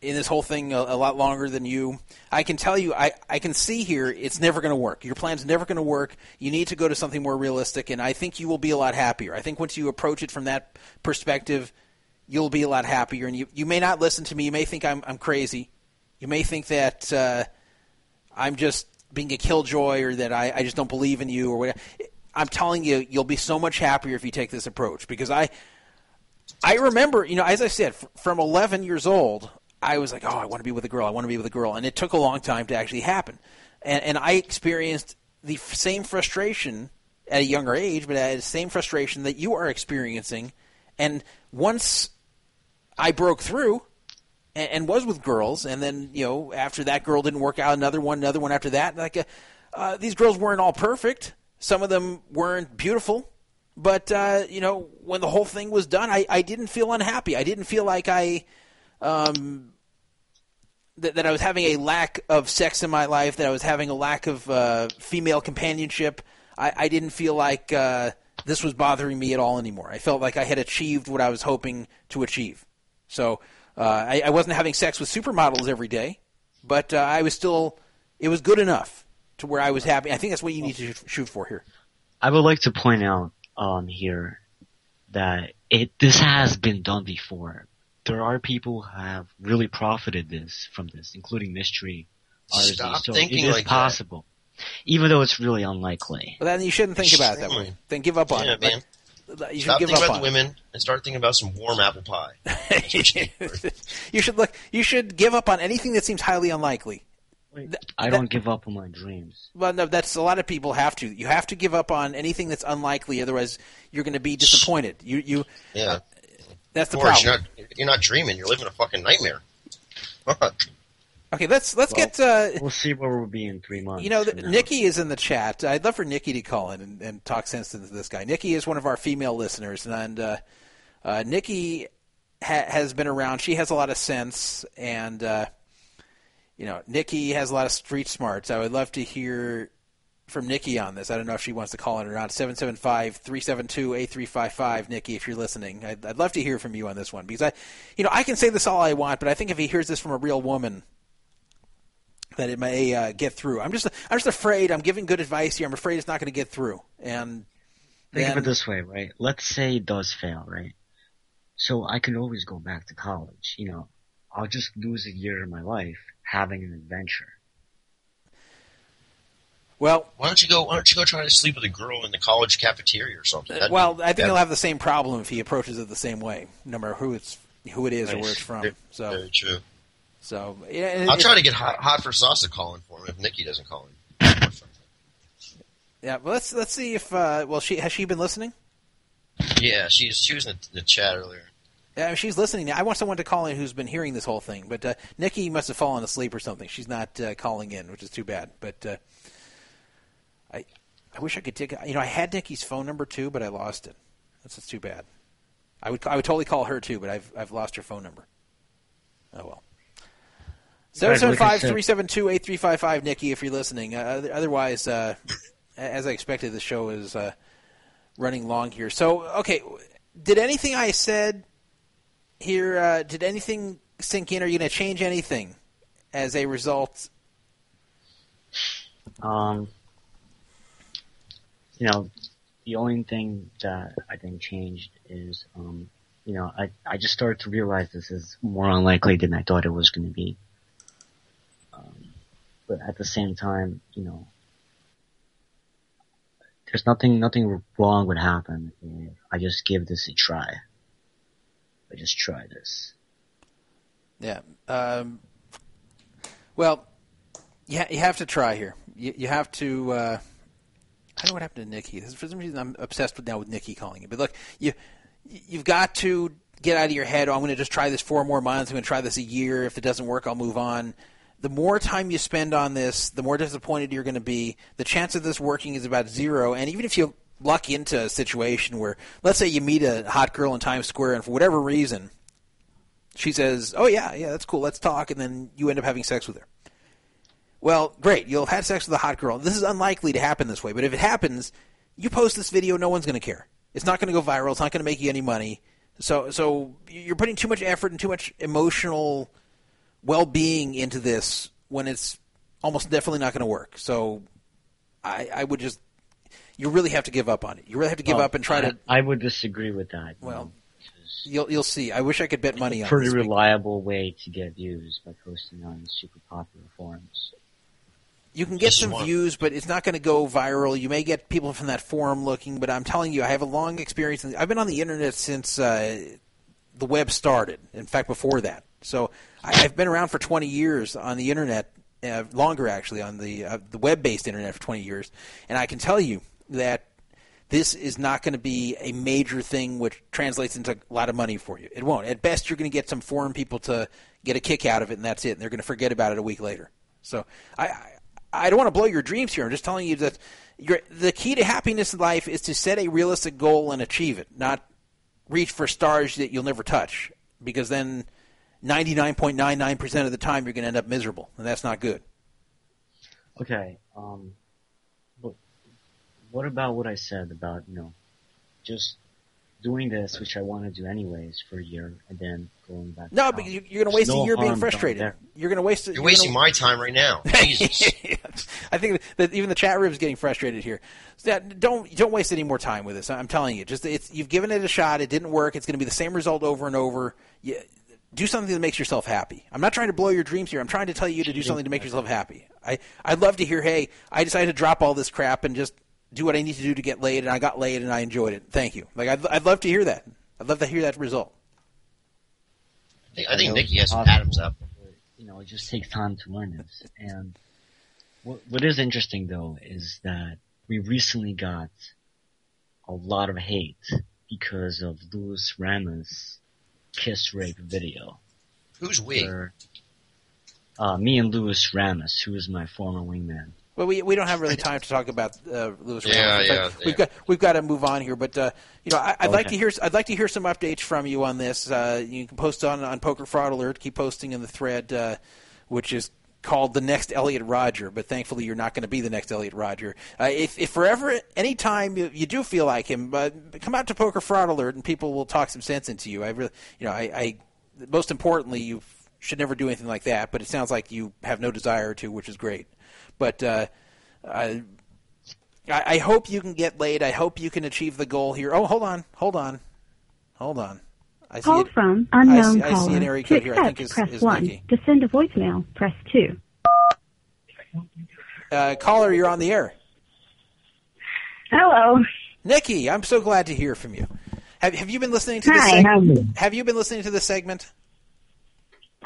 in this whole thing a, a lot longer than you, I can tell you, I, I can see here it's never going to work. Your plan's never going to work. You need to go to something more realistic, and I think you will be a lot happier. I think once you approach it from that perspective, you'll be a lot happier. And you, you may not listen to me. You may think I'm, I'm crazy. You may think that uh, I'm just being a killjoy or that I, I just don't believe in you or whatever. I'm telling you, you'll be so much happier if you take this approach because I, I remember, you know, as I said, from 11 years old, I was like, oh, I want to be with a girl. I want to be with a girl. And it took a long time to actually happen. And, and I experienced the f- same frustration at a younger age, but at the same frustration that you are experiencing. And once I broke through and, and was with girls, and then, you know, after that girl didn't work out, another one, another one after that, like, uh, uh, these girls weren't all perfect. Some of them weren't beautiful. But uh, you know, when the whole thing was done, I, I didn't feel unhappy. I didn't feel like I um, that, that I was having a lack of sex in my life. That I was having a lack of uh, female companionship. I, I didn't feel like uh, this was bothering me at all anymore. I felt like I had achieved what I was hoping to achieve. So uh, I, I wasn't having sex with supermodels every day, but uh, I was still. It was good enough to where I was happy. I think that's what you need to shoot for here. I would like to point out um, here that it this has been done before. There are people who have really profited this from this, including mystery RZ. Stop so thinking it is like that. possible, even though it's really unlikely. Well, then you shouldn't think about it that way. Then give up on Yeah, it. man. But You should Stop give thinking up about on the women and start thinking about some warm apple pie. you should look. You should give up on anything that seems highly unlikely. I don't give up on my dreams. Well, no, that's a lot of people have to. You have to give up on anything that's unlikely, otherwise you're going to be disappointed. You, you, yeah. That's the course, problem. You're not, you're not dreaming. You're living a fucking nightmare. Okay, let's let's Well, get. Uh, We'll see where we'll be in three months. you know, the. Nikki is in the chat. I'd love for Nikki to call in and, and talk sense into this guy. Nikki is one of our female listeners, and uh, uh, Nikki ha- has been around. She has a lot of sense, and uh, you know, Nikki has a lot of street smarts. I would love to hear from Nikki on this. I don't know if she wants to call in or not. 775-372-8355, Nikki, if you're listening. I'd, I'd love to hear from you on this one because I, you know, I can say this all I want, but I think if he hears this from a real woman, that it may uh, get through. I'm just, I'm just afraid. I'm giving good advice here. I'm afraid it's not going to get through. And Think then, of it this way, right? Let's say it does fail, right? So I can always go back to college. You know, I'll just lose a year of my life having an adventure. well, Why don't you go? Why don't you go try to sleep with a girl in the college cafeteria or something? That'd be- well, I think he'll have the same problem if he approaches it the same way, no matter who it's, who it is or where it's from. Very- So, very true. so yeah. I'll it- try to get hot, hot for sauce calling for him if Nikki doesn't call him. Yeah, well, let's let's see if uh, well, she has she been listening? Yeah, she's she was in the, the chat earlier. Yeah, she's listening. I want someone to call in who's been hearing this whole thing, but uh, Nikki must have fallen asleep or something. She's not uh, calling in, which is too bad. But uh, I I wish I could take. You know, I had Nikki's phone number too, but I lost it. That's, that's too bad. I would I would totally call her too, but I've I've lost her phone number. Oh well. Seven seven five three seven two eight three five five. Nikki, if you're listening. Uh, otherwise, uh, as I expected, the show is uh, running long here. So, okay, did anything I said here? Uh, did anything sink in? Are you going to change anything as a result? Um, you know, the only thing that I think changed is, um, you know, I I just started to realize this is more unlikely than I thought it was going to be. Um, but at the same time, you know, there's nothing nothing wrong would happen if I just give this a try. I just try this. Yeah. Um, well, ha- you have to try here. You, you have to. Uh, I don't know what happened to Nikki. For some reason, I'm obsessed with now with Nikki calling it. But look, you you've got to get out of your head. Oh, I'm going to just try this four more months. I'm going to try this a year. If it doesn't work, I'll move on. The more time you spend on this, the more disappointed you're going to be. The chance of this working is about zero. And even if you luck into a situation where, let's say, you meet a hot girl in Times Square, and for whatever reason, she says, "Oh yeah, yeah, that's cool. Let's talk," and then you end up having sex with her. Well, great. You'll have had sex with a hot girl. This is unlikely to happen this way, but if it happens, you post this video, no one's going to care. It's not going to go viral. It's not going to make you any money. So, so you're putting too much effort and too much emotional well-being into this when it's almost definitely not going to work. So, I, I would just you really have to give up on it. You really have to give Well, up and try I, to. I would disagree with that. Well, know. You'll you'll see. I wish I could bet money on pretty this. reliable way to get views by posting on super popular forums. You can get This some one. views, but it's not going to go viral. You may get people from that forum looking, but I'm telling you, I have a long experience. In, I've been on the internet since uh, the web started. In fact, before that. So I, I've been around for 20 years on the internet, uh, longer actually, on the uh, the web-based internet for 20 years, and I can tell you that this is not going to be a major thing which translates into a lot of money for you. It won't. At best, you're going to get some foreign people to get a kick out of it, and that's it. And they're going to forget about it a week later. So I, I, don't want to blow your dreams here. I'm just telling you that the key to happiness in life is to set a realistic goal and achieve it, not reach for stars that you'll never touch, because then 99.99% of the time you're going to end up miserable, and that's not good. Okay, um, what about what I said about, you know, just doing this, which I want to do anyways for a year, and then going back? No, to but college? you- you're going to waste no a year being frustrated. You're going to waste. You're wasting my time right now. Jesus. I think that even the chat room is getting frustrated here. So that- don't don't waste any more time with this. I'm telling you, just it's you've given it a shot. It didn't work. It's going to be the same result over and over. You, do something that makes yourself happy. I'm not trying to blow your dreams here. I'm trying to tell you to do something to make yourself happy. I I'd love to hear. Hey, I decided to drop all this crap and just do what I need to do to get laid, and I got laid and I enjoyed it. Thank you. Like I'd, I'd love to hear that. I'd love to hear that result. I think, I think Nikki has some possible, up. You know, it just takes time to learn this. And what, what is interesting though is that we recently got a lot of hate because of Louis Ramos kiss rape video. Who's we? Where, uh, me and Louis Ramos, who is my former wingman. Well, we we don't have really time to talk about uh, Lewis. Yeah, Ramos. In yeah, We've got we've got to move on here, but uh, you know, I, I'd like to hear I'd like to hear some updates from you on this. Uh, you can post on on Poker Fraud Alert. Keep posting in the thread, uh, which is called the next Elliot Rodger. But thankfully, you're not going to be the next Elliot Rodger. Uh, if if forever, anytime you, you do feel like him, uh, come out to Poker Fraud Alert, and people will talk some sense into you. I really, you know, I, I most importantly, you should never do anything like that. But it sounds like you have no desire to, which is great. But uh, I, I hope you can get laid. I hope you can achieve the goal here. Oh, hold on, hold on, hold on. I see Call from unknown I see- I see caller. an area to code here. I think is- press is 1. Nikki. To send a voicemail, press 2. Uh, caller, you're on the air. Hello. Nikki, I'm so glad to hear from you. Have Have you been listening to this? Hi, are you? Have you been listening to this segment?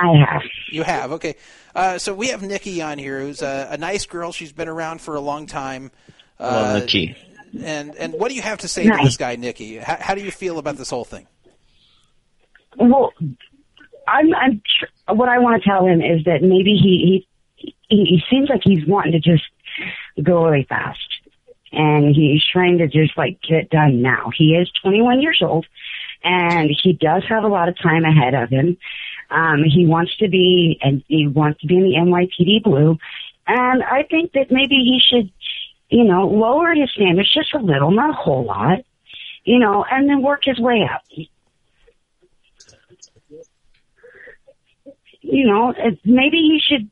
I have. You have. Okay. Uh, so we have Nikki on here, who's a, a nice girl. She's been around for a long time. Hello, Uh, Nikki. And and what do you have to say to this guy, Nikki? How, how do you feel about this whole thing? Well, I'm, I'm tr- what I want to tell him is that maybe he, he, he, he seems like he's wanting to just go really fast. and he's trying to just like get it done now. He is 21 years old, and he does have a lot of time ahead of him. Um, he wants to be, and he wants to be in the NYPD Blue, and I think that maybe he should, you know, lower his standards just a little, not a whole lot, you know, and then work his way up. You know, maybe he should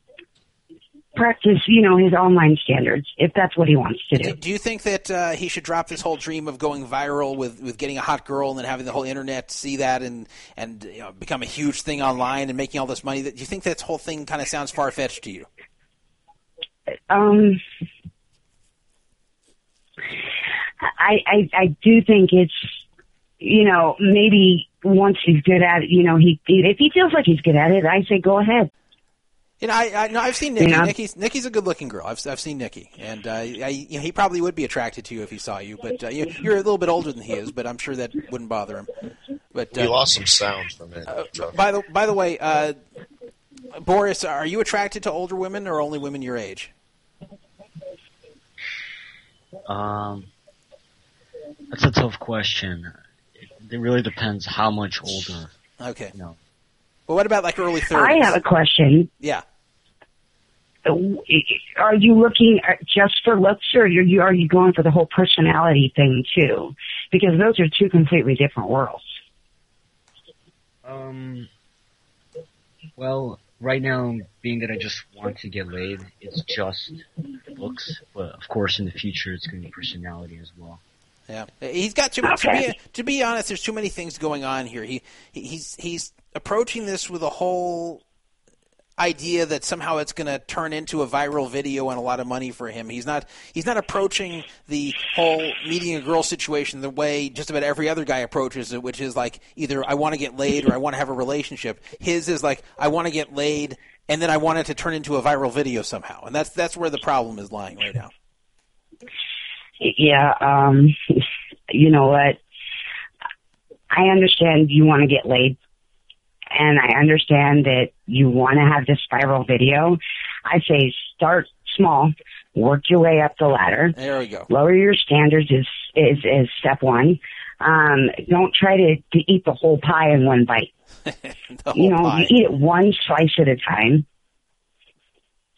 practice, you know, his online standards if that's what he wants to do. Do you think that uh, he should drop this whole dream of going viral with, with getting a hot girl and then having the whole internet see that and and you know, become a huge thing online and making all this money? That do you think that whole thing kind of sounds far fetched to you? Um, I, I I do think it's you know maybe once he's good at it, you know he if he feels like he's good at it, I say go ahead. You know, I, I no, I've seen Nikki. Yeah. Nikki's Nikki's a good-looking girl. I've I've seen Nikki, and uh, I, you know, he probably would be attracted to you if he saw you. But uh, you, you're a little bit older than he is, but I'm sure that wouldn't bother him. But We uh, lost some sound from it. by the by the way, uh, Boris, are you attracted to older women or only women your age? Um, that's a tough question. It, it really depends how much older. Okay. No. Well, what about like early 30s? I have a question. Yeah. Are you looking at just for looks, or are you are you going for the whole personality thing too? Because those are two completely different worlds. Um. Well, right now, being that I just want to get laid, it's just looks. But of course, in the future, it's going to be personality as well. Yeah, he's got too much. To, be, to be honest, there's too many things going on here. He he- he's he's approaching this with a whole idea that somehow it's going to turn into a viral video and a lot of money for him. He's not he's not approaching the whole meeting a girl situation the way just about every other guy approaches it, which is like either I want to get laid or I want to have a relationship. His is like I want to get laid and then I want it to turn into a viral video somehow, and that's that's where the problem is lying right now. Yeah, um, you know what? I understand you want to get laid, and I understand that you want to have this viral video. I say start small, work your way up the ladder. There we go. Lower your standards is is is step one. Um, don't try to, to eat the whole pie in one bite. You know, pie. you eat it one slice at a time.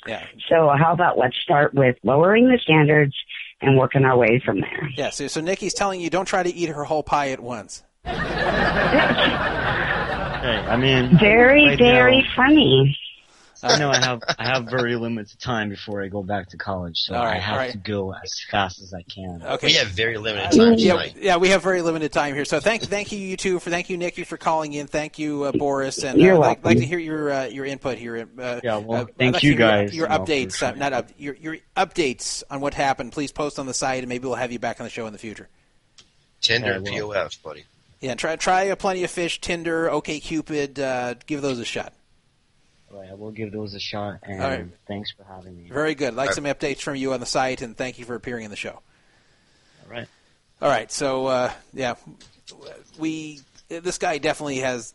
Yeah. So how about let's start with lowering the standards and working our way from there. Yeah, so, so Nikki's telling you don't try to eat her whole pie at once. Hey, I mean, Very, right very now- funny. I know I have I have very limited time before I go back to college, so All right, I have all right. to go as fast as I can. Okay. We have very limited time yeah, tonight. yeah, we have very limited time here. So thank thank you you two for thank you Nikki for calling in. Thank you uh, Boris and You're uh, like, like to hear your uh, your input here. Uh, Yeah, well, uh, thank like you hear your- guys, Your, you know, for updates, uh, not up, your your updates on what happened. Please post on the site, and maybe we'll have you back on the show in the future. Tinder, Yeah, well. POF, buddy. Yeah, try try a Plenty of Fish, Tinder, OK Cupid. Uh, give those a shot. All right, I will give those a shot, and All right. thanks for having me. Very good. Like some updates from you on the site, and thank you for appearing in the show. All right. All right, so uh, yeah, we this guy definitely has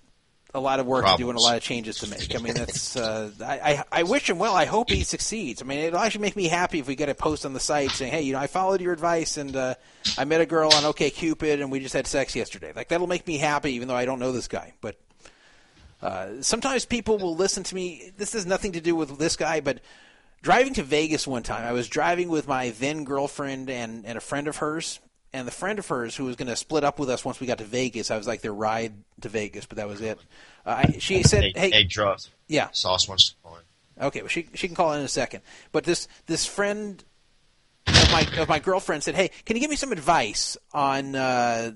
a lot of work to do and a lot of changes to make. I mean, that's uh, I, I I wish him well. I hope he succeeds. I mean, it'll actually make me happy if we get a post on the site saying, "Hey, you know, I followed your advice and uh, I met a girl on OK Cupid and we just had sex yesterday." Like that'll make me happy, even though I don't know this guy. But uh, sometimes people will listen to me. This has nothing to do with this guy, but driving to Vegas one time, I was driving with my then girlfriend and, and a friend of hers. And the friend of hers who was going to split up with us once we got to Vegas, I was like their ride to Vegas, but that was it. Uh, she said, Hey, "Hey, hey, Druff. yeah, Sauce wants to call in. Okay, well she she can call in a second. But this this friend of my of my girlfriend said, "Hey, can you give me some advice on uh,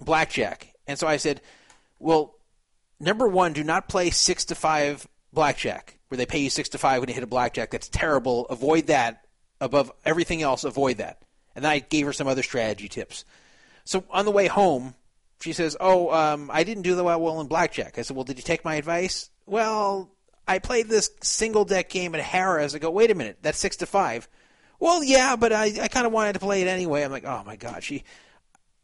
blackjack?" And so I said, "Well, number one, do not play six to five blackjack, where they pay you six to five when you hit a blackjack. That's terrible. Avoid that. Above everything else, avoid that." And then I gave her some other strategy tips. So on the way home, she says, "Oh, um, I didn't do that well in blackjack." I said, "Well, did you take my advice?" Well, I played this single deck game at Harrah's. I go, "Wait a minute, that's six to five. Well, yeah, but I, I kind of wanted to play it anyway. I'm like, "Oh my god, she."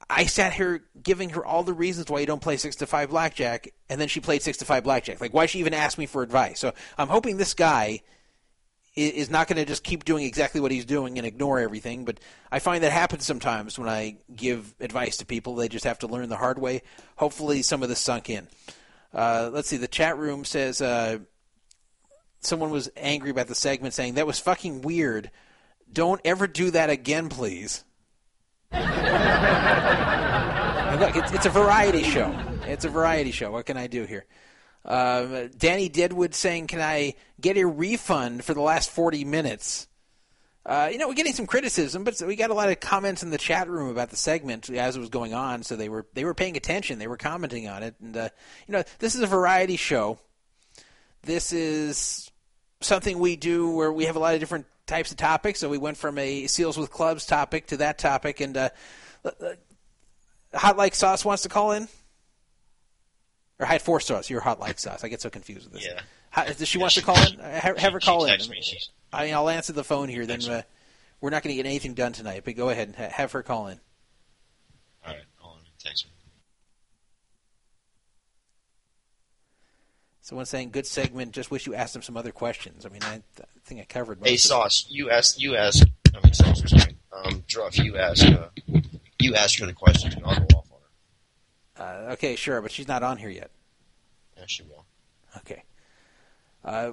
I sat here giving her all the reasons why you don't play six to five blackjack, and then she played six to five blackjack. Like, why she even asked me for advice? So I'm hoping this guy is not going to just keep doing exactly what he's doing and ignore everything. But I find that happens sometimes when I give advice to people. They just have to learn the hard way. Hopefully, some of this sunk in. Uh, let's see. The chat room says uh, someone was angry about the segment, saying that was fucking weird. Don't ever do that again, please. Look, it's, it's a variety show. It's a variety show. What can I do here? Um, Danny Deadwood saying, "Can I get a refund for the last forty minutes?" Uh, you know, we're getting some criticism, but we got a lot of comments in the chat room about the segment as it was going on. So they were they were paying attention. They were commenting on it, and uh, you know, this is a variety show. This is something we do where we have a lot of different types of topics. So we went from a seals with clubs topic to that topic, and uh, uh, Hot Like Sauce wants to call in, or had Four Sauce. You're Hot Like Sauce. I get so confused with this. Yeah. Hot, does she want she- to call in? Have, have her call in. me. I mean, I'll answer the phone here. Then uh, we're not going to get anything done tonight. But go ahead and ha- have her call in. All right, hold on. Text me. Someone saying good segment. Just wish you asked him some other questions. I mean, I, I think I covered. Most Hey, of. Sauce, you ask, you ask, I mean, Sauce. Um, Druff, you ask, uh, you ask her the questions go off on her. Uh, okay, sure, but she's not on here yet. Yeah, she will. Okay. Uh,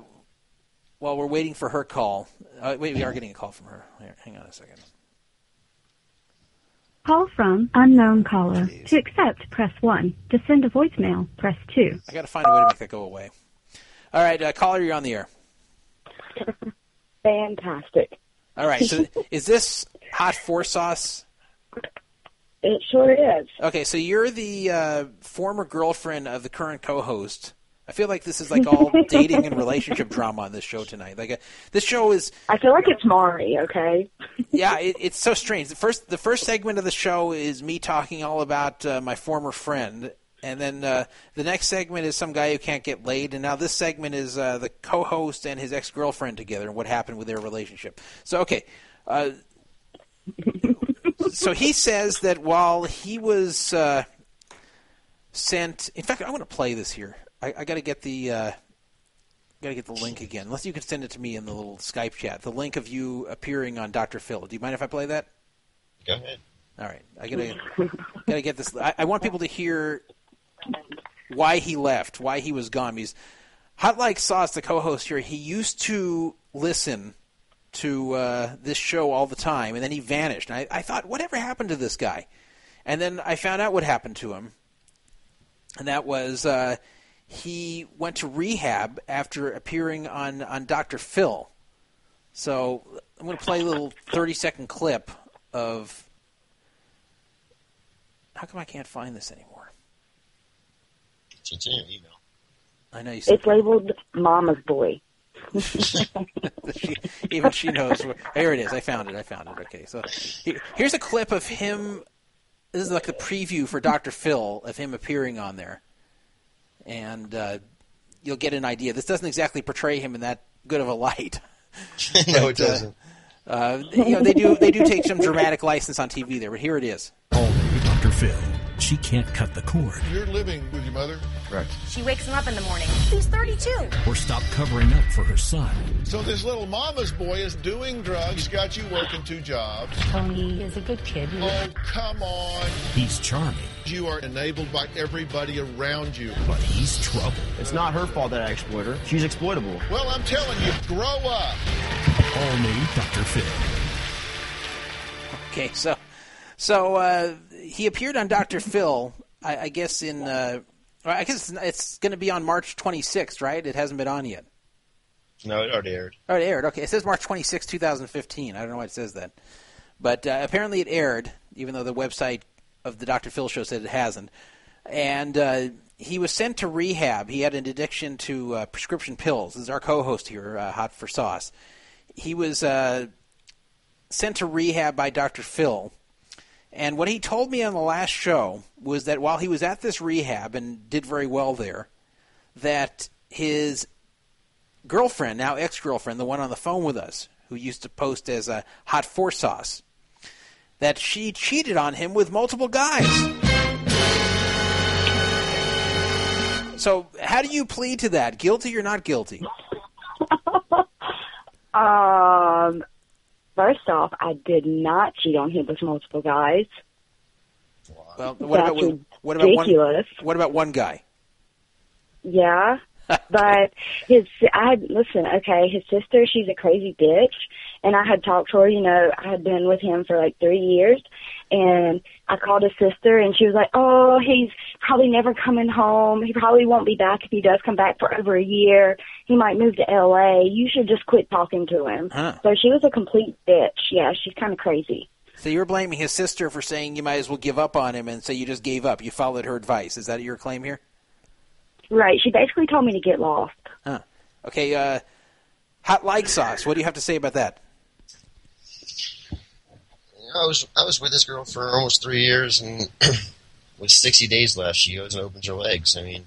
while we're waiting for her call, uh, wait, we are getting a call from her. Here, hang on a second. Call from unknown caller. To accept, press 1. To send a voicemail, press 2. I got to find a way to make that go away. All right, uh, caller, you're on the air. Fantastic. All right, so is this hot four sauce? It sure is. Okay, so you're the uh, former girlfriend of the current co-host. I feel like this is like all dating and relationship drama on this show tonight. Like uh, this show is I feel like it's Maury, okay? yeah, it, it's so strange. The first the first segment of the show is me talking all about uh, my former friend, and then uh, the next segment is some guy who can't get laid, and now this segment is uh, the co-host and his ex girlfriend together and what happened with their relationship. So okay. So he says that while he was uh, sent, in fact, I want to play this here. I, I got to get the uh, got to get the link again. Unless you can send it to me in the little Skype chat. The link of you appearing on Dr. Phil. Do you mind if I play that? Go ahead. All right, I gotta gotta get this. I, I want people to hear why he left, why he was gone. Because Hot Like Sauce, the co-host here, he used to listen to uh, this show all the time, and then he vanished. And I, I thought, whatever happened to this guy? And then I found out what happened to him, and that was uh, he went to rehab after appearing on on Dr. Phil. So I'm going to play a little 30 second clip of. How come I can't find this anymore? It's in your email. I know you said It's labeled Mama's Boy. She, even she knows. Where, here it is. I found it. I found it. Okay, so he- here's a clip of him. This is like the preview for Dr. Phil of him appearing on there, and uh, you'll get an idea. This doesn't exactly portray him in that good of a light. no, But, it doesn't. Uh, uh, you know, they do they do take some dramatic license on TV there, but here it is. Dr. Phil. She can't cut the cord You're living with your mother? Correct. She wakes him up in the morning. He's 32. or stop covering up for her son. So this little mama's boy is doing drugs, got you working two jobs. Tony is a good kid. Oh, come on. He's charming, You are enabled by everybody around you. but he's trouble. It's not her fault that I exploit her. She's exploitable. Well, I'm telling you, grow up. All new Dr. Phil. Okay, so so uh, he appeared on Dr. Phil, I, I guess in uh, I guess it's, it's going to be on March 26th, right? It hasn't been on yet. No, it already aired. Oh, it aired. Okay, it says March 26, 2015. I don't know why it says that, but uh, apparently it aired, even though the website of the Dr. Phil show said it hasn't. And uh, he was sent to rehab. He had an addiction to uh, prescription pills. This is our co-host here, uh, Hot for Sauce. He was uh, sent to rehab by Dr. Phil. And what he told me on the last show was that while he was at this rehab and did very well there, that his girlfriend, now ex girlfriend, the one on the phone with us, who used to post as a hot four sauce, that she cheated on him with multiple guys. So, how do you plead to that? Guilty or not guilty? Um, first off, I did not cheat on him with multiple guys. Well, what about what about one? ridiculous. What about one guy? Yeah, but his I had listen. Okay, his sister, she's a crazy bitch, and I had talked to her. You know, I had been with him for like three years, and I called his sister, and she was like, "Oh, he's probably never coming home. He probably won't be back if he does come back for over a year. He might move to L.A. You should just quit talking to him." Huh. So she was a complete bitch. Yeah, she's kind of crazy. So you're blaming his sister for saying you might as well give up on him, and so you just gave up. You followed her advice. Is that your claim here? Right. She basically told me to get lost. Huh. Okay. Uh, hot like sauce. What do you have to say about that? I was I was with this girl for almost three years, and with 60 days left, she goes and opens her legs. I mean,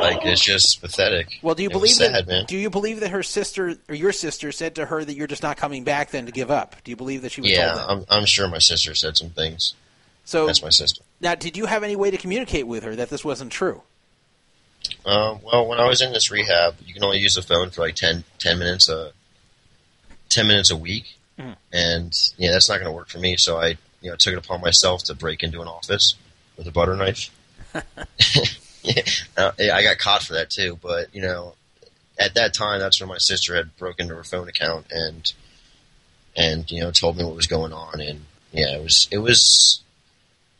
like it's just pathetic. Well, do you It believe sad, that? man? Do you believe that her sister or your sister said to her that you're just not coming back then to give up? Do you believe that she was Yeah, told that? I'm I'm sure my sister said some things. So That's my sister. now, did you have any way to communicate with her that this wasn't true? Um, well, when I was in this rehab, you can only use the phone for like 10, 10 minutes a ten minutes a week, Mhm. and yeah, that's not going to work for me. So I, you know, took it upon myself to break into an office with a butter knife. uh, I got caught for that too. But you know, at that time, that's when my sister had broken into her phone account and and you know told me what was going on. And yeah, it was it was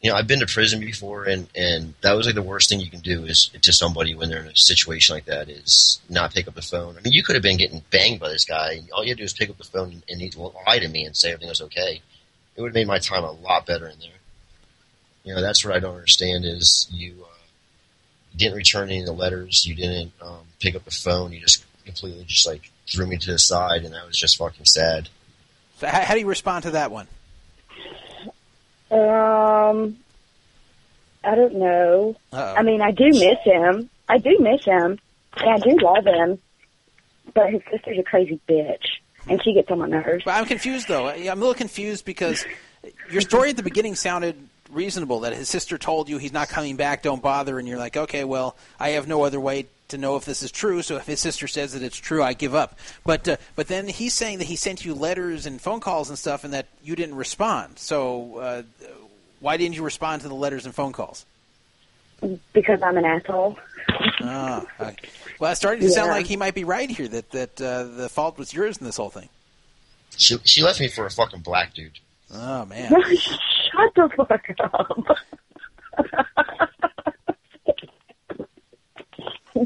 you know, I've been to prison before, and and that was like the worst thing you can do is to somebody when they're in a situation like that is not pick up the phone. I mean, you could have been getting banged by this guy, and all you had to do is pick up the phone and he'd lie to me and say everything was okay. It would have made my time a lot better in there. You know, that's what I don't understand is you uh, didn't return any of the letters, you didn't um, pick up the phone, you just completely just like threw me to the side, and that was just fucking sad. So how, how do you respond to that one? Um, I don't know. Uh-oh. I mean, I do miss him. I do miss him, and I do love him. But his sister's a crazy bitch, and she gets on my nerves. But I'm confused though. I'm a little confused because your story at the beginning sounded reasonable. That his sister told you he's not coming back, don't bother, and you're like, okay, well, I have no other way to know if this is true. So if his sister says that it's true, I give up. But uh, but then he's saying that he sent you letters and phone calls and stuff, and that you didn't respond. So uh, why didn't you respond to the letters and phone calls? Because I'm an asshole. Ah, okay. well, it's starting to sound like he might be right here. That that uh, the fault was yours in this whole thing. She she left me for a fucking black dude. Oh man. Shut the fuck up.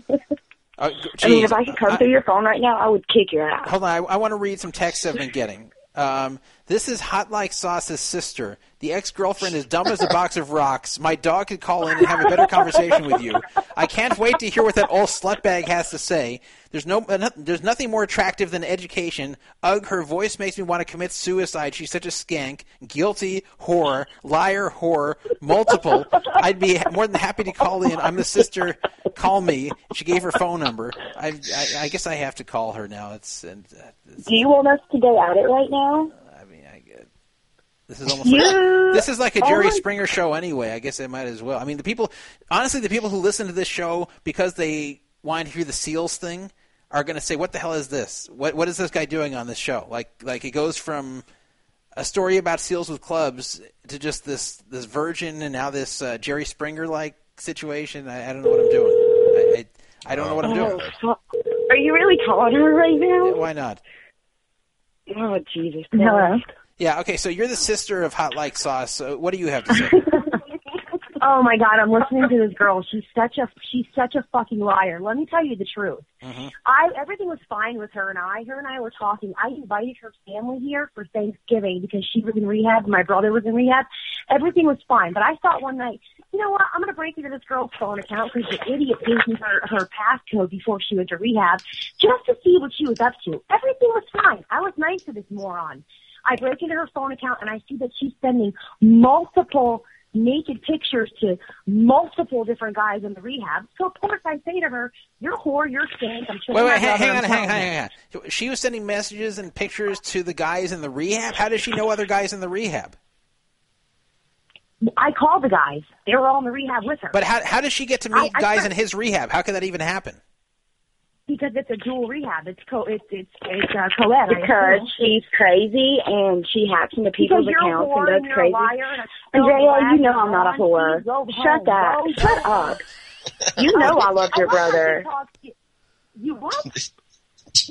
Uh, I mean, if I could come through your phone right now, I would kick your ass. Hold on, I, I want to read some texts I've been getting. Um, this is Hot Like Sauce's sister. The ex-girlfriend is dumb as a box of rocks. My dog could call in and have a better conversation with you. I can't wait to hear what that old slutbag has to say. There's no, uh, there's nothing more attractive than education. Ugh, her voice makes me want to commit suicide. She's such a skank, guilty, whore, liar, whore, multiple. I'd be more than happy to call in. I'm the sister. Call me. She gave her phone number. I, I, I guess I have to call her now. It's, uh, Do you want us to go at it right now? This is almost like, this is like a Oh Jerry my- Springer show anyway. I guess I might as well. I mean, the people, honestly, the people who listen to this show because they want to hear the Seals thing are going to say, "What the hell is this? What what is this guy doing on this show?" Like like it goes from a story about seals with clubs to just this this virgin and now this uh, Jerry Springer like situation. I, I don't know what I'm doing. I, I, I don't know what I'm doing. Oh, fuck. Are you really calling her right now? Why not? Oh, Jesus. Hello. Yeah. Okay. So you're the sister of Hot Like Sauce. So what do you have to say? Oh my god, I'm listening to this girl. She's such a she's such a fucking liar. Let me tell you the truth. Mhm. I everything was fine with her and I. Her and I were talking. I invited her family here for Thanksgiving because she was in rehab. My brother was in rehab. Everything was fine. But I thought one night, you know what? I'm gonna break into this girl's phone account because the idiot gave me her her passcode before she went to rehab, just to see what she was up to. Everything was fine. I was nice to this moron. I break into her phone account and I see that she's sending multiple naked pictures to multiple different guys in the rehab. So of course I say to her, "You're a whore. You're a skank." I'm Wait, wait, hang, hang on, hang on, hang you." on, hang on. She was sending messages and pictures to the guys in the rehab. How does she know other guys in the rehab? I called the guys. They were all in the rehab with her. But how how does she get to meet I- I guys in his rehab? How could that even happen? Because it's a dual rehab. It's co. It's it's it's uh, co-ed. Because she's crazy and she hacks into people's Because accounts whore and does crazy. and Andrea, you know I'm not a whore. Shut home. Go Shut up. You know I loved your love how brother. to- You what?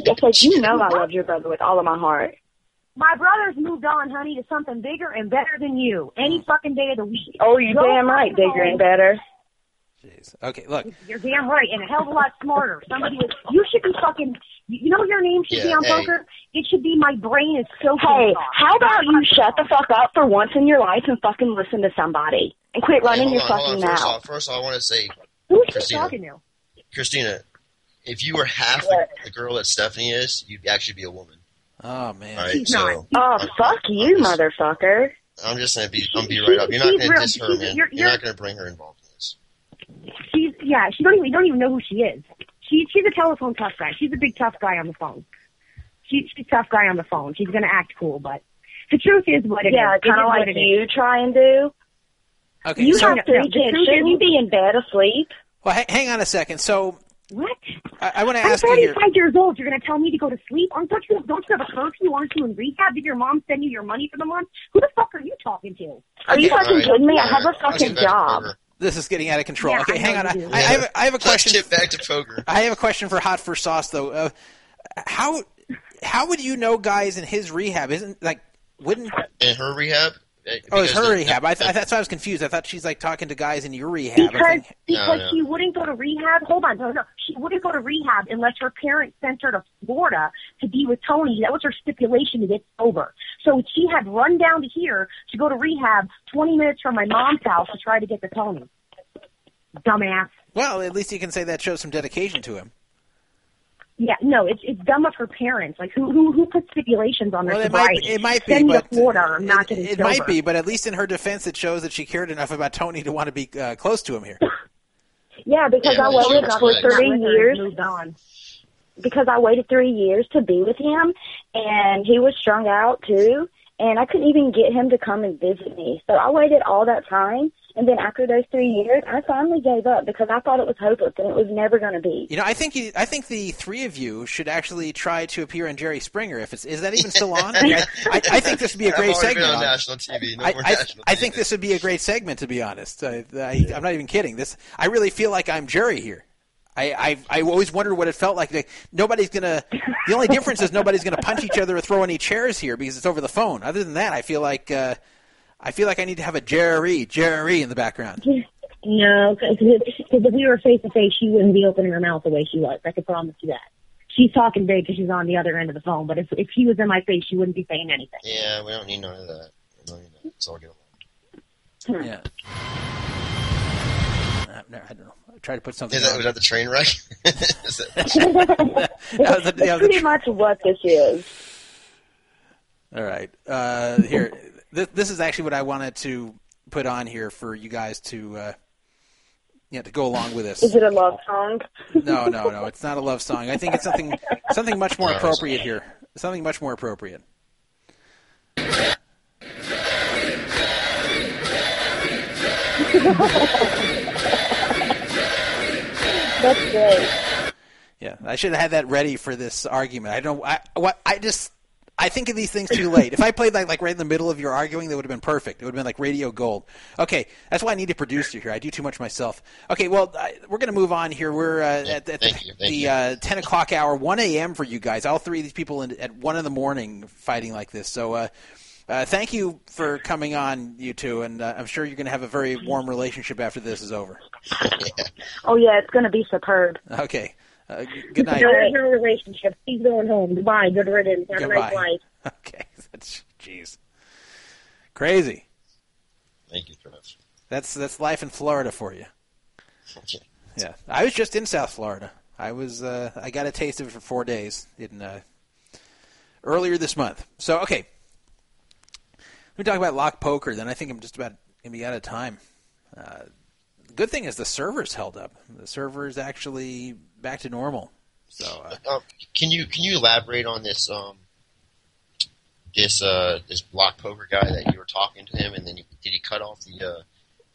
Because you know I loved your brother with all of my heart. My brother's moved on, honey, to something bigger and better than you. Any fucking day of the week. Oh, you damn right, bigger and better. Jeez. Okay, look. You're damn right, and a hell of a lot smarter. Somebody was. You should be fucking. You you know your name should be on hey. poker? It should be my brain is so. Hey, how about you shut the fuck up for once in your life and fucking listen to somebody and quit running Hey, your on, fucking hold on. First mouth? off, first off, I want to say, Who's Christina, talking to? Christina, if you were half the, the girl that Stephanie is, you'd actually be a woman. Oh man. Right? She's so Oh, fuck you, motherfucker. I'm just gonna be, I'm gonna be right up. You're not gonna real- diss her, man. you're- You're, you're- not gonna bring her involved in this. She's yeah. She don't even you don't even know who she is. She she's a telephone tough guy. She's a big tough guy on the phone. She, she's a tough guy on the phone. She's gonna act cool, but the truth is what it is. Yeah, It is kind of like it is. you try and do. Okay. You so, have three kids. Shouldn't you be in bed asleep? well, ha- hang on a second. So What? I, I want to I'm ask you here. 35 years old. You're going to tell me to go to sleep? Aren't don't you don't you have a curfew? Aren't you in rehab? Did your mom send you your money for the month? Who the fuck are you talking to? Are you fucking Alright. kidding me? I have a fucking Let's get back to job. poker. This is getting out of control. Yeah, okay, I hang on. I, you do. I, I have, a- I have a question. Let's get back to poker. I have a question for Hot for Sauce though. Uh, how how would you know guys in his rehab? Isn't like wouldn't In her rehab. Oh it's because her the- rehab? I, th- I that's why I was confused. I thought she's like talking to guys in your rehab. I'm Because thinking- because oh, she wouldn't go to rehab. Hold on, no, no. She wouldn't go to rehab unless her parents sent her to Florida to be with Tony. That was her stipulation to get sober. So she had run down to here to go to rehab, 20 minutes from my mom's house to try to get to Tony. Dumbass. well, at least you can say that shows some dedication to him. Yeah, no, it's it's dumb of her parents. Like who who who put stipulations on their Well, it might sobriety? it might be, Send but to Florida. I'm not getting it sober. might be, but at least in her defense, it shows that she cared enough about Tony to want to be uh, close to him here. Yeah, because Yeah, I waited for it's fine. three Not years. Moved on. Because I waited three years to be with him, and he was strung out too, and I couldn't even get him to come and visit me. So I waited all that time, and then after those three years, I finally gave up because I thought it was hopeless and it was never going to be. You know, I think you, I think the three of you should actually try to appear on Jerry Springer. If it's is that even still on? I, I, I, I think this would be a I've great already been segment. on on- national TV. No I, more I, national I think this would be a great segment, to be honest. I, I, I'm not even kidding. This, I really feel like I'm Jerry here. I, I, I always wondered what it felt like. Like, Nobody's gonna. The only difference is nobody's gonna punch each other or throw any chairs here because it's over the phone. Other than that, I feel like, uh, I feel like I need to have a Jerry, Jerry in the background. No, because if we were face to face, she wouldn't be opening her mouth the way she was. I can promise you that. She's talking big because she's on the other end of the phone. But if if she was in my face, she wouldn't be saying anything. Yeah, we don't need none of that. We don't need that. It's all good. Yeah. Uh, no, I don't know. I tried to put something. Is that, on. was that the train wreck? That- That was the- yeah, That's the pretty much what this is. All right. Uh, here, this, this is actually what I wanted to put on here for you guys to, uh, yeah, to go along with this. Is it a love song? No, no, no. It's not a love song. I think it's something, something much more appropriate here. Something much more appropriate. That's great. Yeah, I should have had that ready for this argument. I don't. I what I just. I think of these things too late. If I played like like right in the middle of your arguing, that would have been perfect. It would have been like radio gold. Okay, that's why I need a producer here. I do too much myself. Okay, well I, we're going to move on here. We're uh, at, at the, the uh, ten o'clock hour, one a.m. for you guys. All three of these people in, at one in the morning fighting like this. So. Uh, uh, thank you for coming on, you two, and uh, I'm sure you're going to have a very warm relationship after this is over. Oh yeah, it's going to be superb. Okay, uh, good night. There's no relationship. She's going home. Goodbye. Good riddance. Have a nice Goodbye. life. Okay, that's jeez, crazy. Thank you, Travis. That's that's life in Florida for you. Yeah, I was just in South Florida. I was uh, I got a taste of it for four days in uh, earlier this month. So okay, let me talk about lock poker. Then I think I'm just about gonna be out of time. Uh, the good thing is the servers held up. The servers actually back to normal. So uh, Um, can you can you elaborate on this um this uh this block poker guy that you were talking to him and then you, did he cut off the uh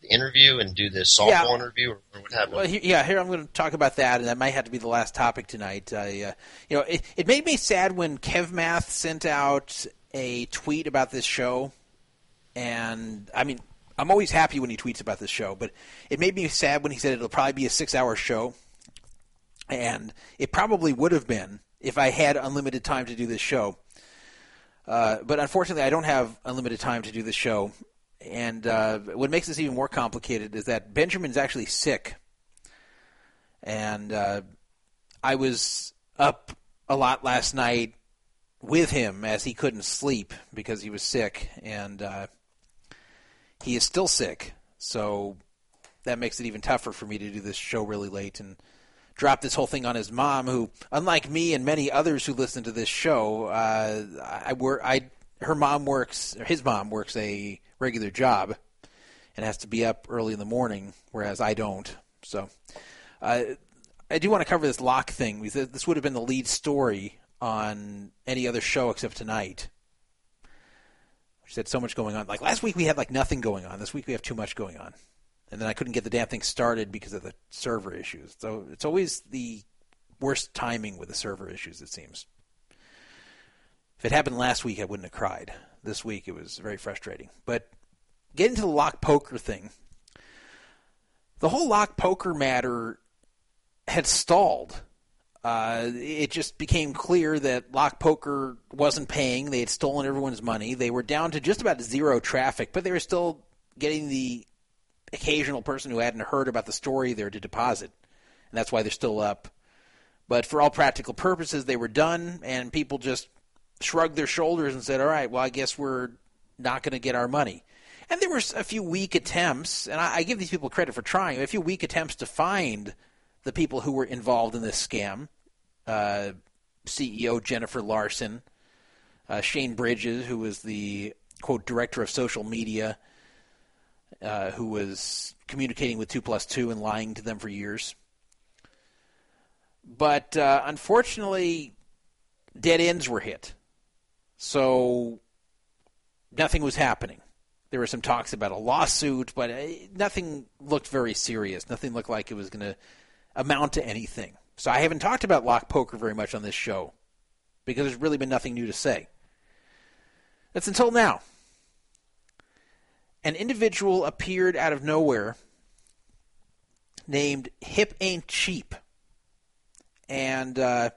the interview and do this softball Yeah. interview, or, or what happened? Well, he- yeah, here I'm going to talk about that, and that might have to be the last topic tonight. I, uh, you know, it, it made me sad when KevMath sent out a tweet about this show, and I mean, I'm always happy when he tweets about this show, but it made me sad when he said it'll probably be a six-hour show, and it probably would have been if I had unlimited time to do this show. Uh, but unfortunately, I don't have unlimited time to do this show. And uh, what makes this even more complicated is that Benjamin's actually sick. And uh, I was up a lot last night with him as he couldn't sleep because he was sick. And uh, he is still sick. So that makes it even tougher for me to do this show really late and drop this whole thing on his mom, who, unlike me and many others who listen to this show, uh, I work. I her mom works. or His mom works a regular job and has to be up early in the morning, whereas I don't. So, uh, I do want to cover this lock thing this would have been the lead story on any other show except tonight. Which had so much going on. Like last week, we had like nothing going on. This week, we have too much going on and then I couldn't get the damn thing started because of the server issues. So it's always the worst timing with the server issues, it seems. If it happened last week, I wouldn't have cried. This week, it was very frustrating. But getting to the lock poker thing, the whole lock poker matter had stalled. Uh, it just became clear that Lock Poker wasn't paying. They had stolen everyone's money. They were down to just about zero traffic, but they were still getting the occasional person who hadn't heard about the story there to deposit, and that's why they're still up. But for all practical purposes, they were done, and people just shrugged their shoulders and said, "All right, well, I guess we're not going to get our money." And there were a few weak attempts, and I, I give these people credit for trying. A few weak attempts to find the people who were involved in this scam. Uh, CEO Jennifer Larson, uh, Shane Bridges, who was the quote director of social media uh, who was communicating with 2 plus 2 and lying to them for years. But uh, unfortunately, dead ends were hit. So nothing was happening. There were some talks about a lawsuit, but uh, nothing looked very serious. Nothing looked like it was going to amount to anything. So I haven't talked about lock poker very much on this show because there's really been nothing new to say. That's until now an individual appeared out of nowhere named Hip Ain't Cheap. And uh,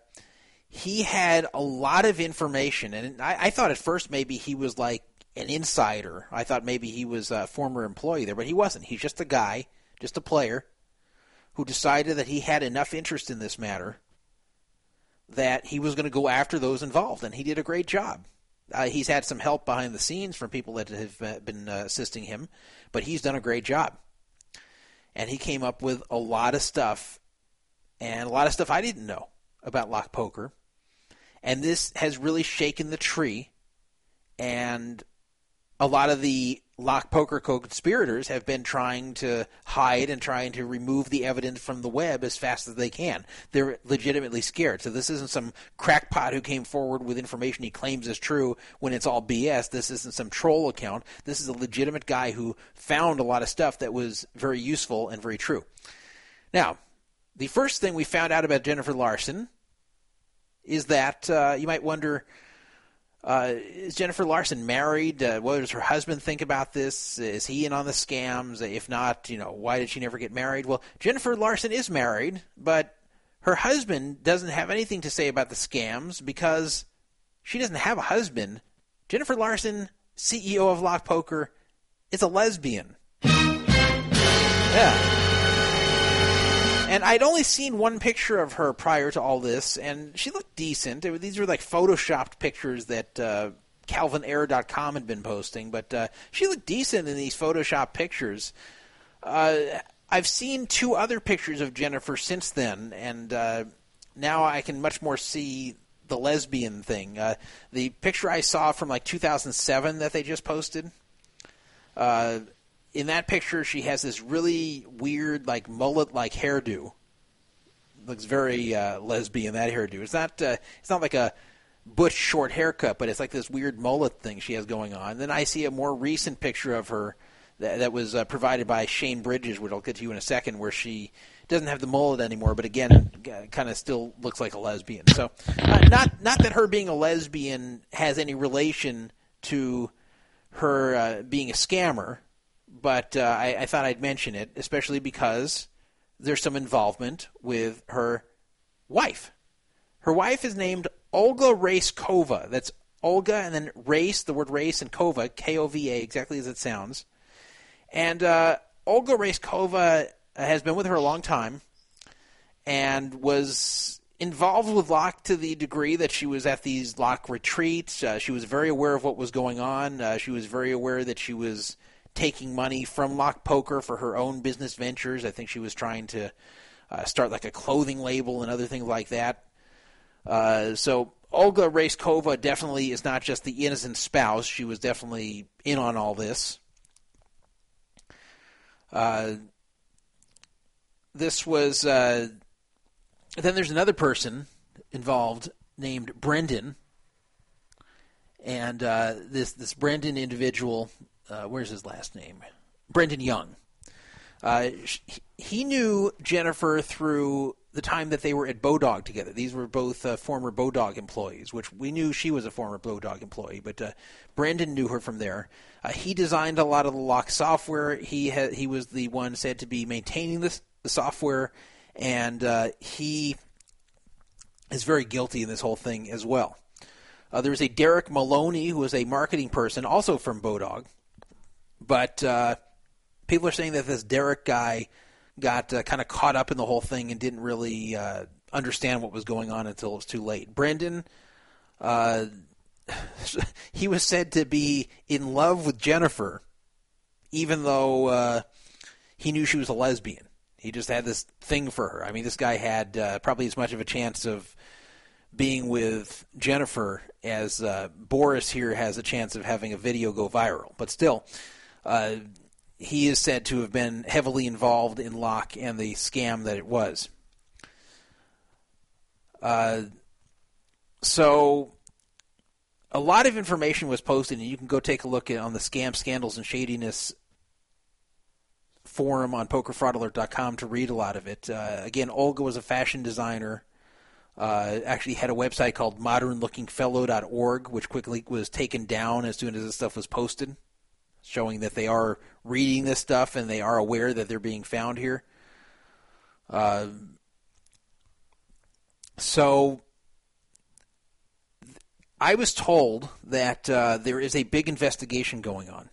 he had a lot of information. And I, I thought at first maybe he was like an insider. I thought maybe he was a former employee there, but he wasn't. He's just a guy, just a player, who decided that he had enough interest in this matter that he was going to go after those involved. And he did a great job. Uh, he's had some help behind the scenes from people that have uh, been uh, assisting him, but he's done a great job. And he came up with a lot of stuff, and a lot of stuff I didn't know about lock poker. And this has really shaken the tree, and a lot of the lock poker co-conspirators have been trying to hide and trying to remove the evidence from the web as fast as they can. They're legitimately scared. So this isn't some crackpot who came forward with information he claims is true when it's all BS. This isn't some troll account. This is a legitimate guy who found a lot of stuff that was very useful and very true. Now, the first thing we found out about Jennifer Larson is that uh, you might wonder uh, is Jennifer Larson married? Uh, what does her husband think about this? Is he in on the scams? If not, you know, why did she never get married? Well, Jennifer Larson is married, but her husband doesn't have anything to say about the scams because she doesn't have a husband. Jennifer Larson, CEO of Lock Poker, is a lesbian. Yeah. And I'd only seen one picture of her prior to all this, and she looked decent. It- These were like photoshopped pictures that uh, CalvinAyre.com had been posting, but uh, she looked decent in these Photoshop pictures. Uh, I've seen two other pictures of Jennifer since then, and uh, now I can much more see the lesbian thing. Uh, the picture I saw from like 2007 that they just posted. Uh, in that picture, she has this really weird, like mullet-like hairdo. Looks very uh, lesbian that hairdo. It's not. Uh, it's not like a butch short haircut, but it's like this weird mullet thing she has going on. Then I see a more recent picture of her that, that was uh, provided by Shane Bridges, which I'll get to you in a second, where she doesn't have the mullet anymore, but again, kind of still looks like a lesbian. So, uh, not not that her being a lesbian has any relation to her uh, being a scammer, but uh, I, I thought I'd mention it, especially because there's some involvement with her wife. Her wife is named Olga Racekova. That's Olga and then race, the word race, and Kova, K O V A, exactly as it sounds. And uh, Olga Racekova has been with her a long time and was involved with Lock to the degree that she was at these Lock retreats. Uh, she was very aware of what was going on. Uh, she was very aware that she was taking money from Lock Poker for her own business ventures. I think she was trying to uh, start like a clothing label and other things like that. Uh, so Olga Racekova definitely is not just the innocent spouse. She was definitely in on all this. Uh, this was. Uh, then there's another person involved named Brendan, and uh, this this Brendan individual. Uh, where's his last name? Brendan Young. Uh, he knew Jennifer through the time that they were at Bodog together. These were both uh, former Bodog employees, which we knew she was a former Bodog employee, but uh, Brandon knew her from there. Uh, he designed a lot of the lock software. He ha- he was the one said to be maintaining this the software, and uh, he is very guilty in this whole thing as well. Uh, there was a Derek Maloney who was a marketing person, also from Bodog, but uh, people are saying that this Derek guy got uh, kind of caught up in the whole thing and didn't really uh, understand what was going on until it was too late. Brendan, uh, he was said to be in love with Jennifer, even though uh, he knew she was a lesbian. He just had this thing for her. I mean, this guy had uh, probably as much of a chance of being with Jennifer as Boris here has a chance of having a video go viral. But still, he is said to have been heavily involved in Lock and the scam that it was. Uh, so, a lot of information was posted, and you can go take a look at on the scam, scandals, and shadiness forum on pokerfraudalert.com to read a lot of it. Uh, again, Olga was a fashion designer. Uh, actually had a website called modernlookingfellow.org, which quickly was taken down as soon as this stuff was posted showing that they are reading this stuff and they are aware that they're being found here. Uh, so I was told that uh, there is a big investigation going on,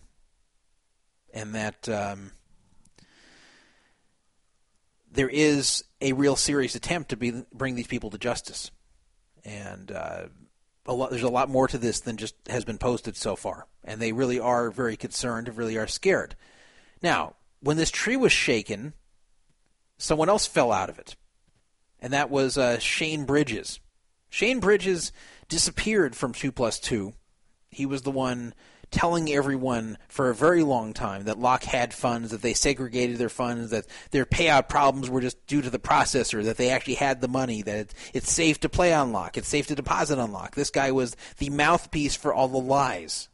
and that um, there is a real serious attempt to be, bring these people to justice, and uh, a lot, there's a lot more to this than just has been posted so far, and they really are very concerned, really are scared. Now, when this tree was shaken, someone else fell out of it, and that was uh, Shane Bridges. Shane Bridges disappeared from Two Plus Two. He was the one telling everyone for a very long time that Lock had funds, that they segregated their funds, that their payout problems were just due to the processor, that they actually had the money, that it's safe to play on Lock, it's safe to deposit on Lock. This guy was the mouthpiece for all the lies,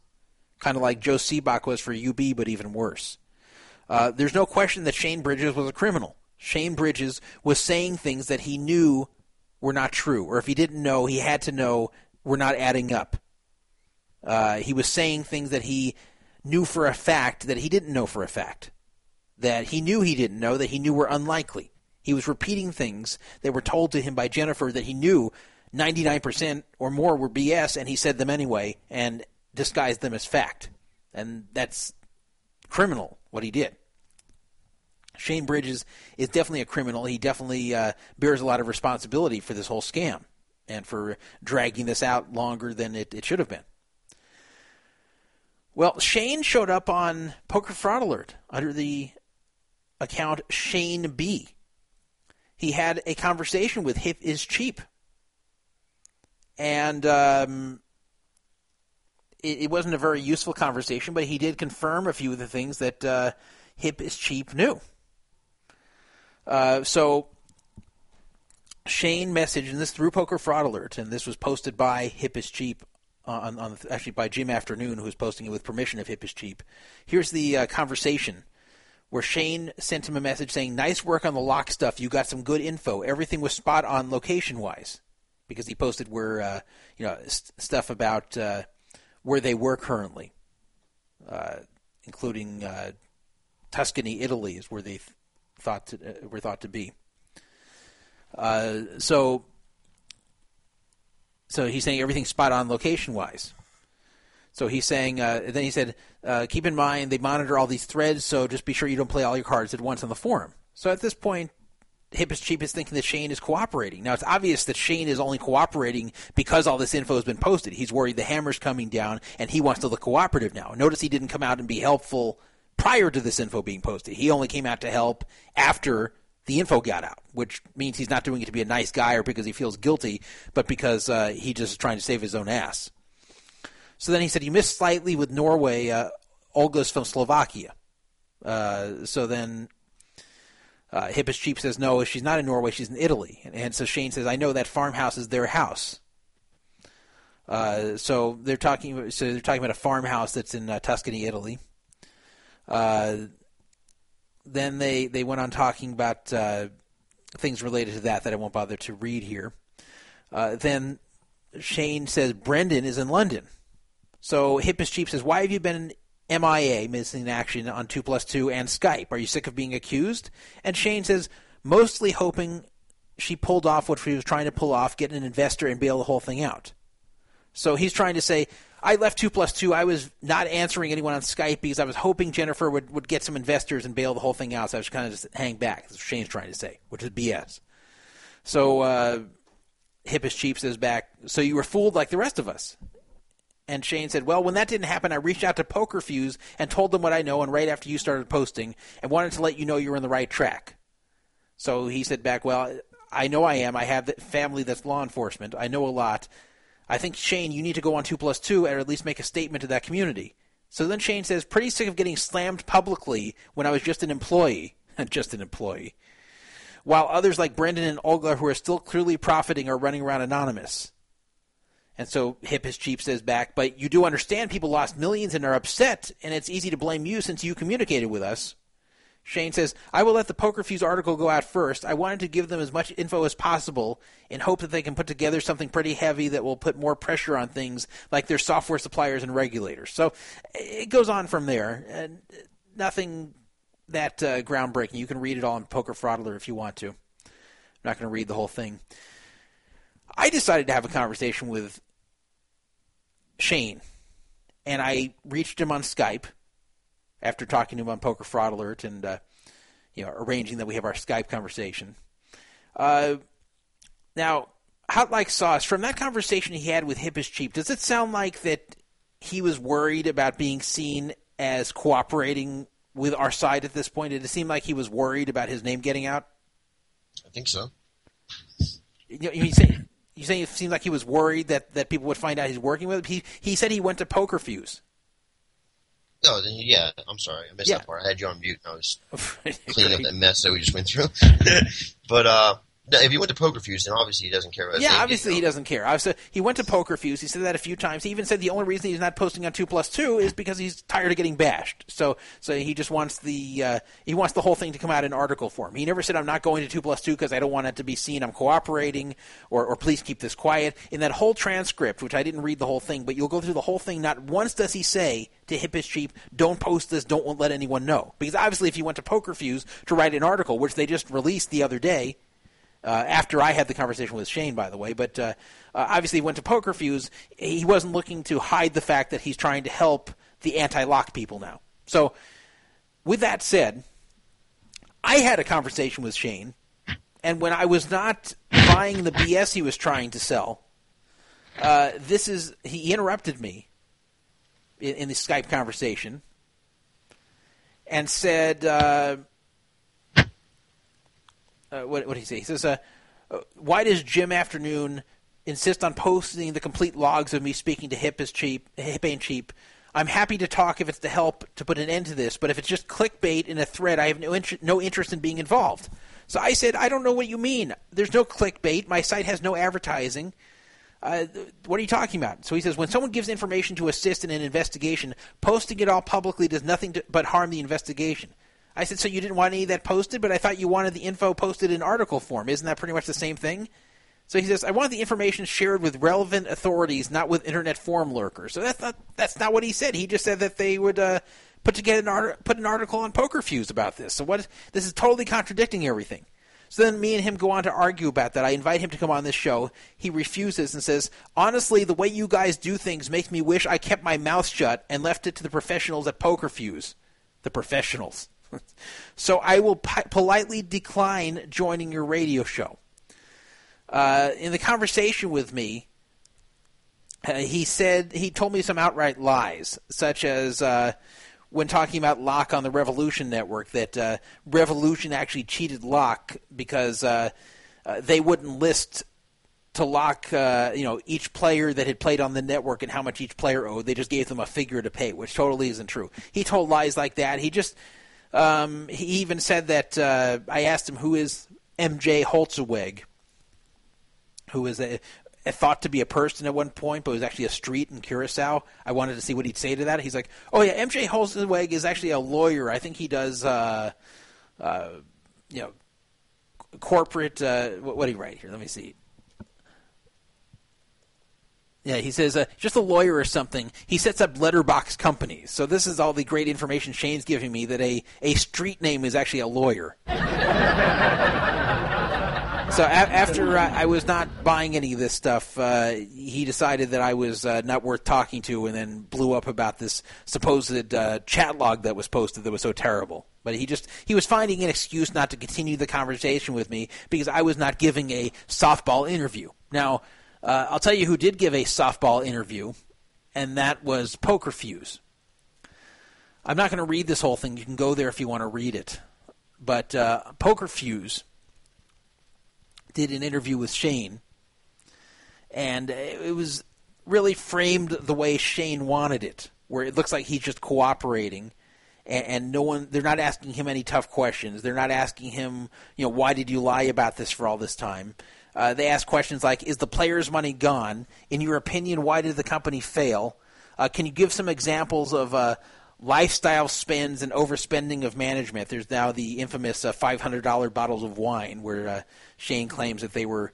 kind of like Joe Sebok was for UB, but even worse. Uh, there's no question that Shane Bridges was a criminal. Shane Bridges was saying things that he knew were not true, or if he didn't know, he had to know were not adding up. Uh, he was saying things that he knew for a fact that he didn't know for a fact. That he knew he didn't know, that he knew were unlikely. He was repeating things that were told to him by Jennifer that he knew 99% or more were BS, and he said them anyway and disguised them as fact. And that's criminal, what he did. Shane Bridges is definitely a criminal. He definitely uh, bears a lot of responsibility for this whole scam and for dragging this out longer than it, it should have been. Well, Shane showed up on Poker Fraud Alert under the account Shane B. He had a conversation with Hip is Cheap. And um, it, it, wasn't a very useful conversation, but he did confirm a few of the things that uh, Hip is Cheap knew. Uh, so Shane messaged, and this through Poker Fraud Alert, and this was posted by Hip is Cheap on, on actually by Jim Afternoon, who was posting it with permission of Hip is Cheap. Here's the uh, conversation where Shane sent him a message saying, "Nice work on the lock stuff. You got some good info. Everything was spot on location wise." Because he posted where uh, you know st- stuff about uh, where they were currently, uh, including uh, Tuscany, Italy, is where they th- thought to, uh, were thought to be. Uh, so, so he's saying everything's spot on location wise. So he's saying, uh, then he said, uh, keep in mind they monitor all these threads, so just be sure you don't play all your cards at once on the forum. So at this point, Hip is Cheap is thinking that Shane is cooperating. Now it's obvious that Shane is only cooperating because all this info has been posted. He's worried the hammer's coming down, and he wants to look cooperative now. Notice he didn't come out and be helpful prior to this info being posted. He only came out to help after the info got out, which means he's not doing it to be a nice guy or because he feels guilty, but because uh, he just is trying to save his own ass. So then he said, he missed slightly with Norway. Uh, Olga's from Slovakia. Uh, so then uh, Hip is Cheap says, No, she's not in Norway, she's in Italy. And, so Shane says, I know that farmhouse is their house. Uh, so they're talking. So they're talking about a farmhouse that's in uh, Tuscany, Italy. Then they they went on talking about uh, things related to that that I won't bother to read here. Uh, then Shane says Brendan is in London. So Hip is Cheap says, Why have you been MIA, missing in action on 2 plus 2 and Skype? Are you sick of being accused? And Shane says, Mostly hoping she pulled off what she was trying to pull off, get an investor and bail the whole thing out. So he's trying to say, I left 2 plus 2. I was not answering anyone on Skype because I was hoping Jennifer would, would get some investors and bail the whole thing out. So I was kind of just hang back. That's what Shane's trying to say, which is BS. So uh, is Cheap says back, So you were fooled like the rest of us. And Shane said, Well, when that didn't happen, I reached out to Poker Fuse and told them what I know, and right after you started posting, and wanted to let you know you were on the right track. So he said back, Well, I know I am. I have family that's law enforcement. I know a lot. I think, Shane, you need to go on 2 plus 2 or at least make a statement to that community. So then Shane says, Pretty sick of getting slammed publicly when I was just an employee. just an employee. While others like Brendan and Olga, who are still clearly profiting, are running around anonymous. And so Hip is Cheap says back, but you do understand people lost millions and are upset, and it's easy to blame you since you communicated with us. Shane says, I will let the Poker Fuse article go out first. I wanted to give them as much info as possible in hope that they can put together something pretty heavy that will put more pressure on things like their software suppliers and regulators. So it goes on from there. And nothing that uh, groundbreaking. You can read it all in Poker Fraud Alert if you want to. I'm not going to read the whole thing. I decided to have a conversation with Shane, and I reached him on Skype after talking to him on Poker Fraud Alert and uh, you know arranging that we have our Skype conversation. Uh, now, hot like sauce from that conversation he had with Hip is Cheap. Does it sound like that he was worried about being seen as cooperating with our side at this point? Did it seem like he was worried about his name getting out? I think so. You, you say you saying it seemed like he was worried that, that people would find out he's working with him? He he said he went to Poker Fuse. No, then yeah, I'm sorry, I missed Yeah. that part. I had you on mute. And I was cleaning up that mess that we just went through. but uh, if you went to Poker Fuse, then obviously he doesn't care Yeah, obviously he doesn't care. Obviously, he went to Poker Fuse. He said that a few times. He even said the only reason he's not posting on two plus two is because he's tired of getting bashed. So, so he just wants the uh, he wants the whole thing to come out in article form. He never said I'm not going to two plus two because I don't want it to be seen I'm cooperating or or please keep this quiet. In that whole transcript, which I didn't read the whole thing, but you'll go through the whole thing. Not once does he say to Hip is Cheap, "Don't post this. Don't let anyone know." Because obviously, if you went to Poker Fuse to write an article, which they just released the other day. Uh, after I had the conversation with Shane, by the way, but uh, uh, obviously went to Poker Fuse. He wasn't looking to hide the fact that he's trying to help the anti-lock people now. So, with that said, I had a conversation with Shane, and when I was not buying the BS he was trying to sell, uh, this is he interrupted me in, in the Skype conversation and said. Uh, what, what did he say? He says, uh, uh, "Why does Jim Afternoon insist on posting the complete logs of me speaking to Hip is cheap? Hip ain't cheap. I'm happy to talk if it's to help to put an end to this, but if it's just clickbait in a thread, I have no interest, no interest in being involved." So I said, "I don't know what you mean. There's no clickbait. My site has no advertising. uh, what are you talking about? So he says, when someone gives information to assist in an investigation, posting it all publicly does nothing to, but harm the investigation. I said, so you didn't want any of that posted, but I thought you wanted the info posted in article form. Isn't that pretty much the same thing? So he says, I want the information shared with relevant authorities, not with internet forum lurkers. So that's not that's not what he said. He just said that they would uh, put together an art- put an article on Poker Fuse about this. So what? This is totally contradicting everything. So then me and him go on to argue about that. I invite him to come on this show. He refuses and says, honestly, the way you guys do things makes me wish I kept my mouth shut and left it to the professionals at Poker Fuse. The professionals. so I will politely decline joining your radio show. Uh, in the conversation with me, uh, he said he told me some outright lies, such as uh, when talking about Lock on the Revolution Network, that uh, Revolution actually cheated Lock because uh, uh, they wouldn't list to Lock, you know, each player that had played on the network and how much each player owed. They just gave them a figure to pay, which totally isn't true. He told lies like that. He just um, he even said that uh, I asked him who is MJ Holzeweg, who is a, a thought to be a person at one point, but was actually a street in Curacao. I wanted to see what he'd say to that. He's like, "Oh yeah, MJ Holzeweg is actually a lawyer. I think he does, uh, uh, you know, corporate. Uh, what, what did he write here? Let me see." Yeah, he says uh, just a lawyer or something. He sets up letterbox companies. So this is all the great information Shane's giving me that a, a street name is actually a lawyer. So a- after I was not buying any of this stuff, uh, he decided that I was uh, not worth talking to, and then blew up about this supposed uh, chat log that was posted that was so terrible. But he just he was finding an excuse not to continue the conversation with me because I was not giving a softball interview. Now, uh, I'll tell you who did give a softball interview, and that was Poker Fuse. I'm not going to read this whole thing. You can go there if you want to read it. But uh, Poker Fuse did an interview with Shane, and it was really framed the way Shane wanted it, where it looks like he's just cooperating, and, no one they're not asking him any tough questions. They're not asking him, you know, why did you lie about this for all this time? Uh, they ask questions like, "Is the players' money gone? In your opinion, why did the company fail? Uh, can you give some examples of uh, lifestyle spends and overspending of management?" There's now the infamous uh, $500 bottles of wine, where uh, Shane claims that they were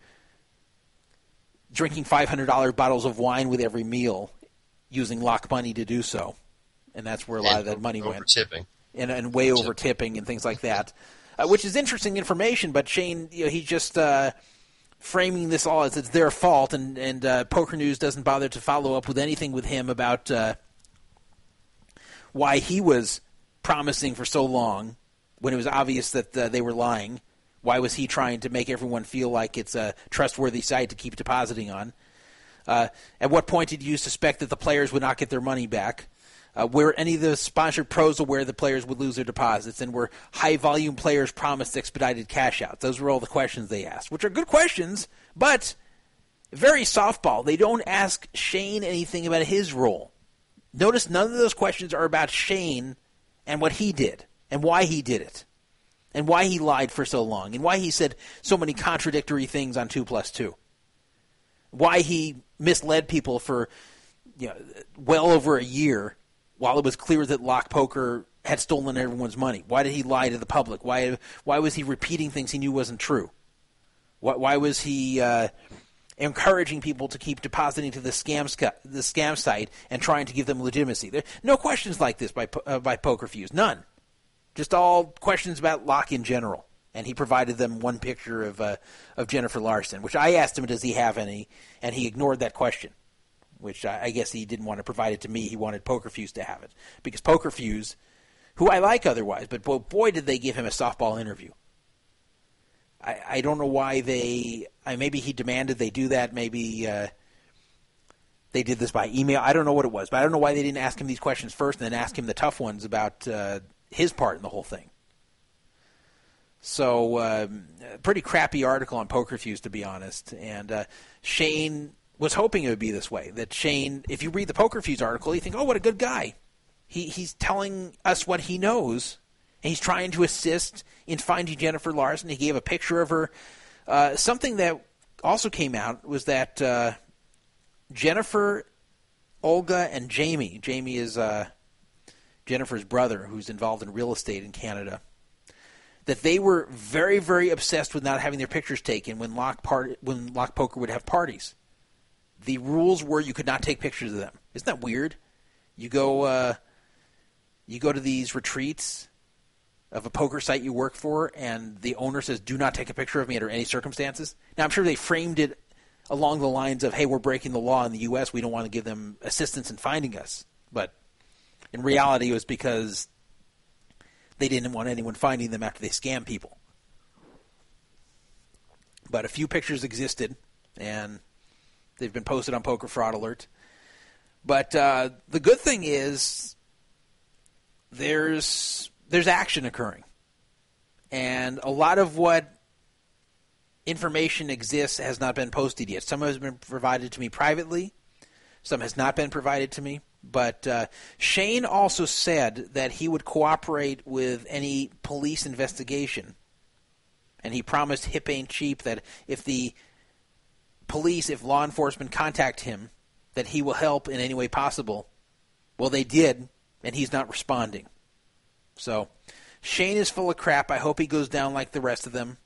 drinking $500 bottles of wine with every meal, using lock money to do so, and that's where a lot And of that money over went tipping. and, and way over tipping and things like that, uh, which is interesting information. But Shane, you know, he's just uh, framing this all as it's their fault, and and uh, Poker News doesn't bother to follow up with anything with him about uh, why he was promising for so long when it was obvious that uh, they were lying. Why was he trying to make everyone feel like it's a trustworthy site to keep depositing on? Uh, at what point did you suspect that the players would not get their money back? Uh, were any of the sponsored pros aware the players would lose their deposits? And were high volume players promised expedited cash outs? Those were all the questions they asked, which are good questions, but very softball. They don't ask Shane anything about his role. Notice none of those questions are about Shane and what he did and why he did it and why he lied for so long and why he said so many contradictory things on 2 plus 2. Why he misled people for you know, well over a year while it was clear that Lock Poker had stolen everyone's money. Why did he lie to the public? Why why was he repeating things he knew wasn't true? Why, why was he uh, encouraging people to keep depositing to the scam sc- the scam site and trying to give them legitimacy? There no questions like this by uh, by Poker Fuse, none. Just all questions about Lock in general. And he provided them one picture of uh, of Jennifer Larson, which I asked him, "Does he have any?" And he ignored that question which I, I guess he didn't want to provide it to me. He wanted Poker Fuse to have it because Poker Fuse, who I like otherwise, but boy, boy did they give him a softball interview. I, I don't know why they. I, maybe he demanded they do that. Maybe uh, they did this by email. I don't know what it was, but I don't know why they didn't ask him these questions first and then ask him the tough ones about uh, his part in the whole thing. So, um, pretty crappy article on Poker Fuse, to be honest. And uh, Shane was hoping it would be this way. That Shane, if you read the Poker Fuse article, you think, oh, what a good guy. He he's telling us what he knows, and he's trying to assist in finding Jennifer Larson. He gave a picture of her. Uh, something that also came out was that uh, Jennifer, Olga, and Jamie. Jamie is uh, Jennifer's brother, who's involved in real estate in Canada. That they were very, very obsessed with not having their pictures taken when Lock part when Lock Poker would have parties. The rules were you could not take pictures of them. Isn't that weird? You go, uh, you go to these retreats of a poker site you work for, and the owner says, "Do not take a picture of me under any circumstances." Now, I'm sure they framed it along the lines of, "Hey, we're breaking the law in the U.S. We don't want to give them assistance in finding us." But in reality, it was because they didn't want anyone finding them after they scam people. But a few pictures existed, and they've been posted on Poker Fraud Alert. But uh, the good thing is there's there's action occurring, and a lot of what information exists has not been posted yet. Some has been provided to me privately, some has not been provided to me. But uh, Shane also said that he would cooperate with any police investigation, and he promised hip ain't cheap that if the police, if law enforcement contact him, that he will help in any way possible. Well, they did, and he's not responding. So Shane is full of crap. I hope he goes down like the rest of them.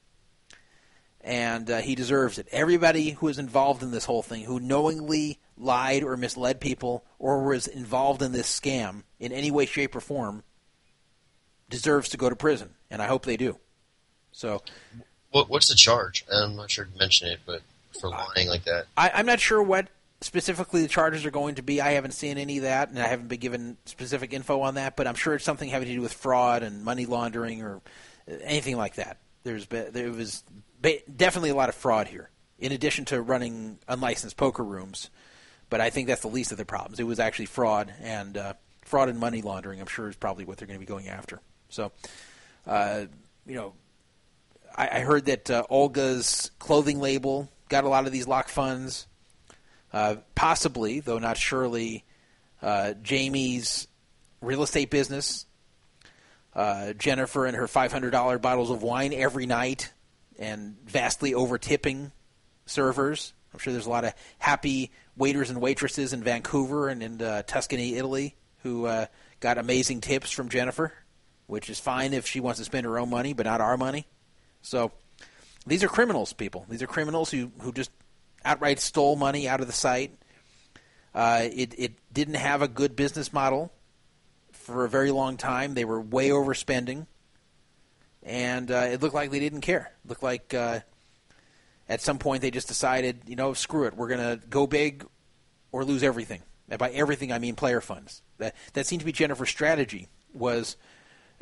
And uh, he deserves it. Everybody who is involved in this whole thing, who knowingly lied or misled people or was involved in this scam in any way, shape, or form, deserves to go to prison. And I hope they do. So, What, what's the charge? I'm not sure to mention it, but for lying like that. I, I'm not sure what specifically the charges are going to be. I haven't seen any of that, and I haven't been given specific info on that. But I'm sure it's something having to do with fraud and money laundering or anything like that. There's been, there was definitely a lot of fraud here, in addition to running unlicensed poker rooms. But I think that's the least of the problems. It was actually fraud and uh, fraud and money laundering. I'm sure is probably what they're going to be going after. So, uh, you know, I, I heard that uh, Olga's clothing label got a lot of these lock funds. Uh, possibly, though not surely, uh, Jamie's real estate business. Uh, Jennifer and her $500 bottles of wine every night and vastly over tipping servers. I'm sure there's a lot of happy waiters and waitresses in Vancouver and in uh, Tuscany, Italy, who uh, got amazing tips from Jennifer, which is fine if she wants to spend her own money, but not our money. So these are criminals, people. These are criminals who, who just outright stole money out of the site. Uh, it, it didn't have a good business model for a very long time. They were way overspending, and uh, it looked like they didn't care. It looked like uh, at some point they just decided, you know, screw it, we're going to go big or lose everything. And by everything, I mean player funds. That that seemed to be Jennifer's strategy. Was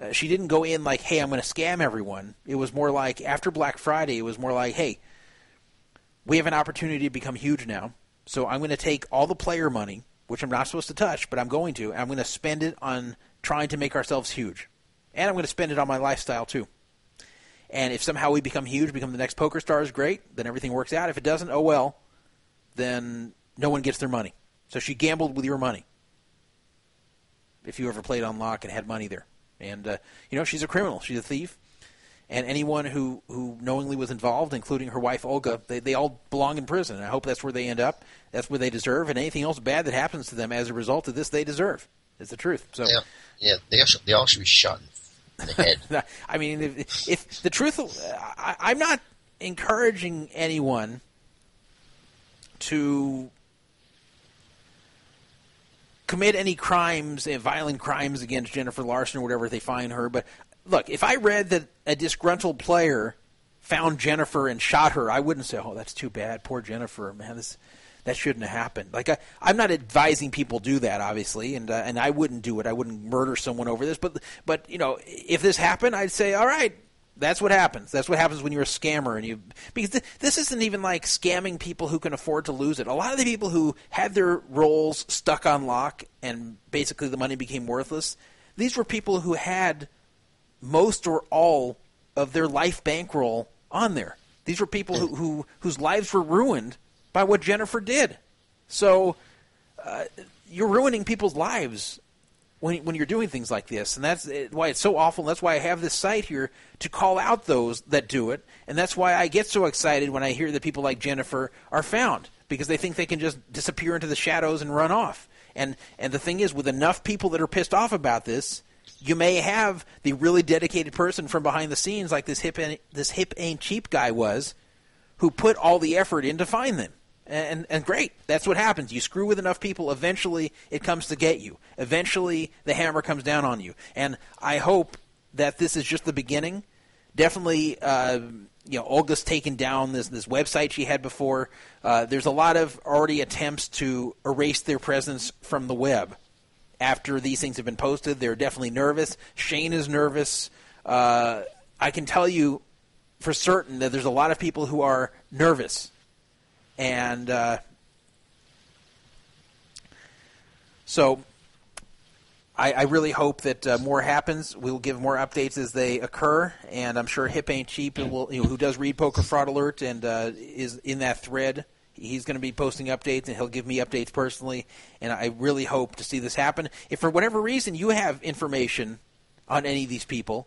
uh, she didn't go in like, hey, I'm going to scam everyone. It was more like after Black Friday, it was more like, hey, we have an opportunity to become huge now. So I'm going to take all the player money, which I'm not supposed to touch, but I'm going to, and I'm going to spend it on trying to make ourselves huge. And I'm going to spend it on my lifestyle too. And if somehow we become huge, become the next poker stars, great. Then everything works out. If it doesn't, oh well. Then no one gets their money. So she gambled with your money. If you ever played on lock and had money there, and uh, you know she's a criminal, she's a thief, and anyone who, who knowingly was involved, including her wife Olga, they, they all belong in prison. And I hope that's where they end up. That's where they deserve, and anything else bad that happens to them as a result of this, they deserve. It's the truth. So Yeah, yeah they, all should, they all should be shot in the head. I mean, if, if the truth, I, I'm not encouraging anyone to commit any crimes, uh, violent crimes against Jennifer Larson or whatever they find her. But look, if I read that a disgruntled player found Jennifer and shot her, I wouldn't say, "Oh, that's too bad, poor Jennifer, man. This that shouldn't have happened." Like I, I'm not advising people do that, obviously, and uh, and I wouldn't do it. I wouldn't murder someone over this. But but you know, if this happened, I'd say, "All right." That's what happens. That's what happens when you're a scammer, and you because th- this isn't even like scamming people who can afford to lose it. A lot of the people who had their rolls stuck on lock and basically the money became worthless. These were people who had most or all of their life bankroll on there. These were people who, who whose lives were ruined by what Jennifer did. So uh, you're ruining people's lives when when you're doing things like this, and that's eh, why it's so awful. And that's why I have this site here to call out those that do it, and that's why I get so excited when I hear that people like Jennifer are found because they think they can just disappear into the shadows and run off. And and the thing is, with enough people that are pissed off about this, you may have the really dedicated person from behind the scenes, like this hip this hip ain't cheap guy was, who put all the effort in to find them. And, and great, that's what happens. You screw with enough people, eventually it comes to get you. Eventually, the hammer comes down on you. And I hope that this is just the beginning. Definitely, uh, you know, Olga's taken down this this website she had before. Uh, there's a lot of already attempts to erase their presence from the web after these things have been posted. They're definitely nervous. Shane is nervous. Uh, I can tell you for certain that there's a lot of people who are nervous, and uh, so I, I, really hope that uh, more happens. We'll give more updates as they occur, and I'm sure Hip ain't cheap. Will, you know, who does read Poker Fraud Alert and uh, is in that thread. He's going to be posting updates, and he'll give me updates personally. And I really hope to see this happen. If for whatever reason you have information on any of these people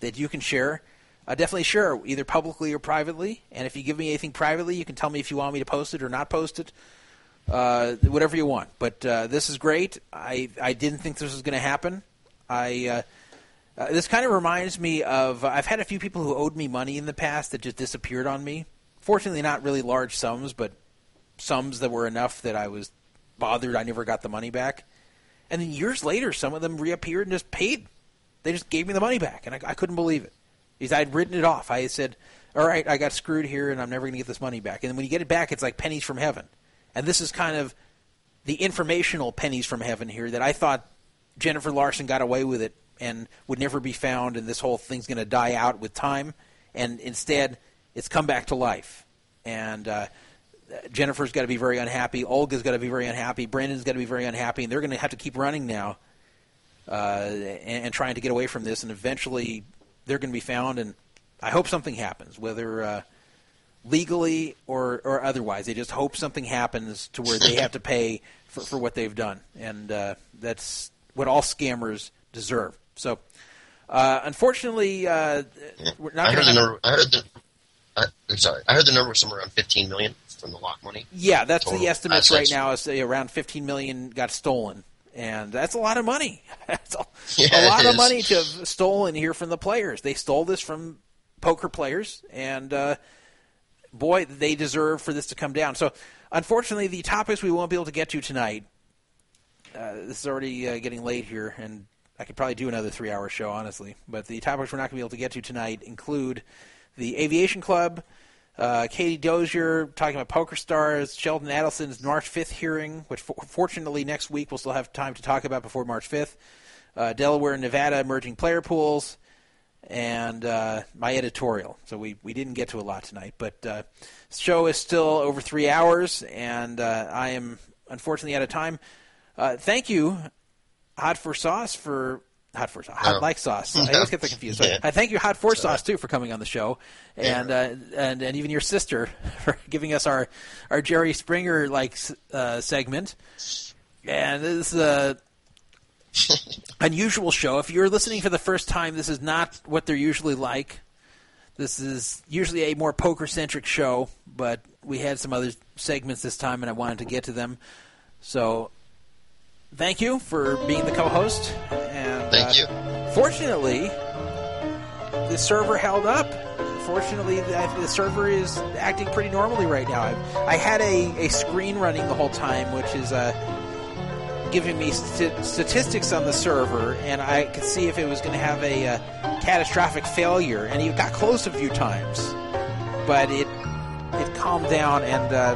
that you can share, uh, definitely sure, either publicly or privately. And if you give me anything privately, you can tell me if you want me to post it or not post it. Uh, whatever you want. But uh, this is great. I I didn't think this was going to happen. I uh, uh, this kind of reminds me of I've had a few people who owed me money in the past that just disappeared on me. Fortunately, not really large sums, but sums that were enough that I was bothered. I never got the money back. And then years later, some of them reappeared and just paid. They just gave me the money back, and I, I couldn't believe it. Because I'd written it off. I said, "All right, I got screwed here, and I'm never going to get this money back." And when you get it back, it's like pennies from heaven. And this is kind of the informational pennies from heaven here that I thought Jennifer Larson got away with it and would never be found, and this whole thing's going to die out with time. And instead, it's come back to life. And uh, Jennifer's got to be very unhappy. Olga's got to be very unhappy. Brandon's got to be very unhappy. And they're going to have to keep running now uh, and, and, trying to get away from this. And eventually, they're going to be found. And I hope something happens, whether. Uh, legally or, or otherwise. They just hope something happens to where they have to pay for, for what they've done. And uh, that's what all scammers deserve. So, uh, unfortunately, uh, we're not I heard the number. I heard the. I, I'm sorry. I heard the number was somewhere around 15 million from the lock money. Yeah, that's Total the estimate right now. Is uh, around 15 million got stolen, and that's a lot of money. that's a, Yeah, a lot of money to have stolen here from the players. They stole this from poker players, and uh, boy, they deserve for this to come down. So, unfortunately, the topics we won't be able to get to tonight. Uh, this is already uh, getting late here, and I could probably do another three-hour show, honestly. But the topics we're not going to be able to get to tonight include the Aviation Club, uh, Katie Dozier talking about Poker Stars, Sheldon Adelson's March 5th hearing, which for- fortunately next week we'll still have time to talk about before March 5th, uh, Delaware and Nevada emerging player pools, and uh, my editorial. So we, we didn't get to a lot tonight, but uh, show is still over three hours, and uh, I am unfortunately out of time. Uh, thank you, Hot for Sauce, for hot for sauce, hot No. like sauce. I always get that confused. Sorry. Yeah. I thank you, Hot for Sauce, too, for coming on the show, and uh, and and even your sister for giving us our our Jerry Springer like uh, segment. And this is a unusual show. If you're listening for the first time, this is not what they're usually like. This is usually a more poker centric show, but we had some other segments this time, and I wanted to get to them. So, thank you for being the co-host. And Thank uh, Fortunately, the server held up. Fortunately, the, the server is acting pretty normally right now. I, I had a, a screen running the whole time, which is uh, giving me st- statistics on the server, and I could see if it was going to have a uh, catastrophic failure. And it got close a few times, but it it calmed down. And uh,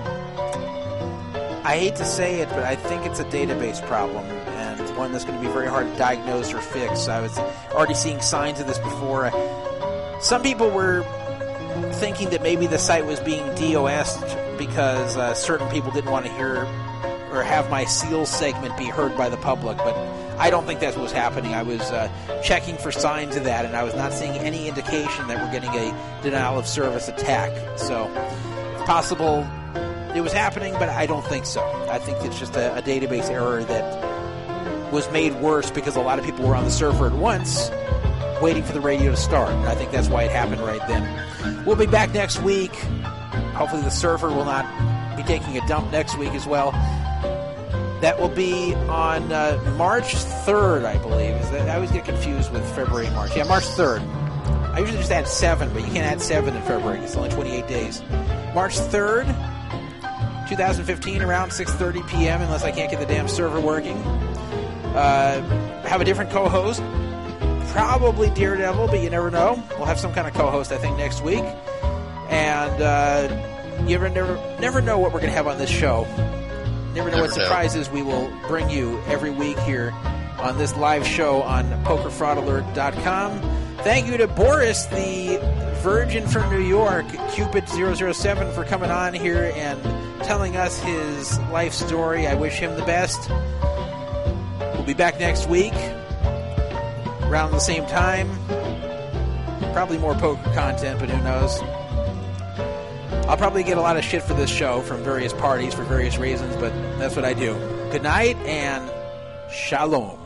I hate to say it, but I think it's a database problem, and one that's going to be very hard to diagnose or fix. I was already seeing signs of this before. Some people were thinking that maybe the site was being DOS'd because uh, certain people didn't want to hear or have my seal segment be heard by the public, but I don't think that's what was happening. I was uh, checking for signs of that, and I was not seeing any indication that we're getting a denial of service attack. So, it's possible it was happening, but I don't think so. I think it's just a, a database error that was made worse because a lot of people were on the server at once, waiting for the radio to start. I think that's why it happened right then. We'll be back next week. Hopefully, the server will not be taking a dump next week as well. That will be on uh, March 3rd, I believe. Is that, I always get confused with February and March. Yeah, March 3rd. I usually just add 7, but you can't add 7 in February. It's only 28 days. March 3rd, 2015, around 6.30 p.m., unless I can't get the damn server working. Uh, have a different co-host. Probably Daredevil, but you never know. We'll have some kind of co-host, I think, next week. And uh, you ever never never know what we're going to have on this show. Never know Never what know. surprises we will bring you every week here on this live show on PokerFraudAlert.com. Thank you to Boris, the virgin from New York, Cupid007, for coming on here and telling us his life story. I wish him the best. We'll be back next week around the same time. Probably more poker content, but who knows? I'll probably get a lot of shit for this show from various parties for various reasons, but that's what I do. Good night and shalom.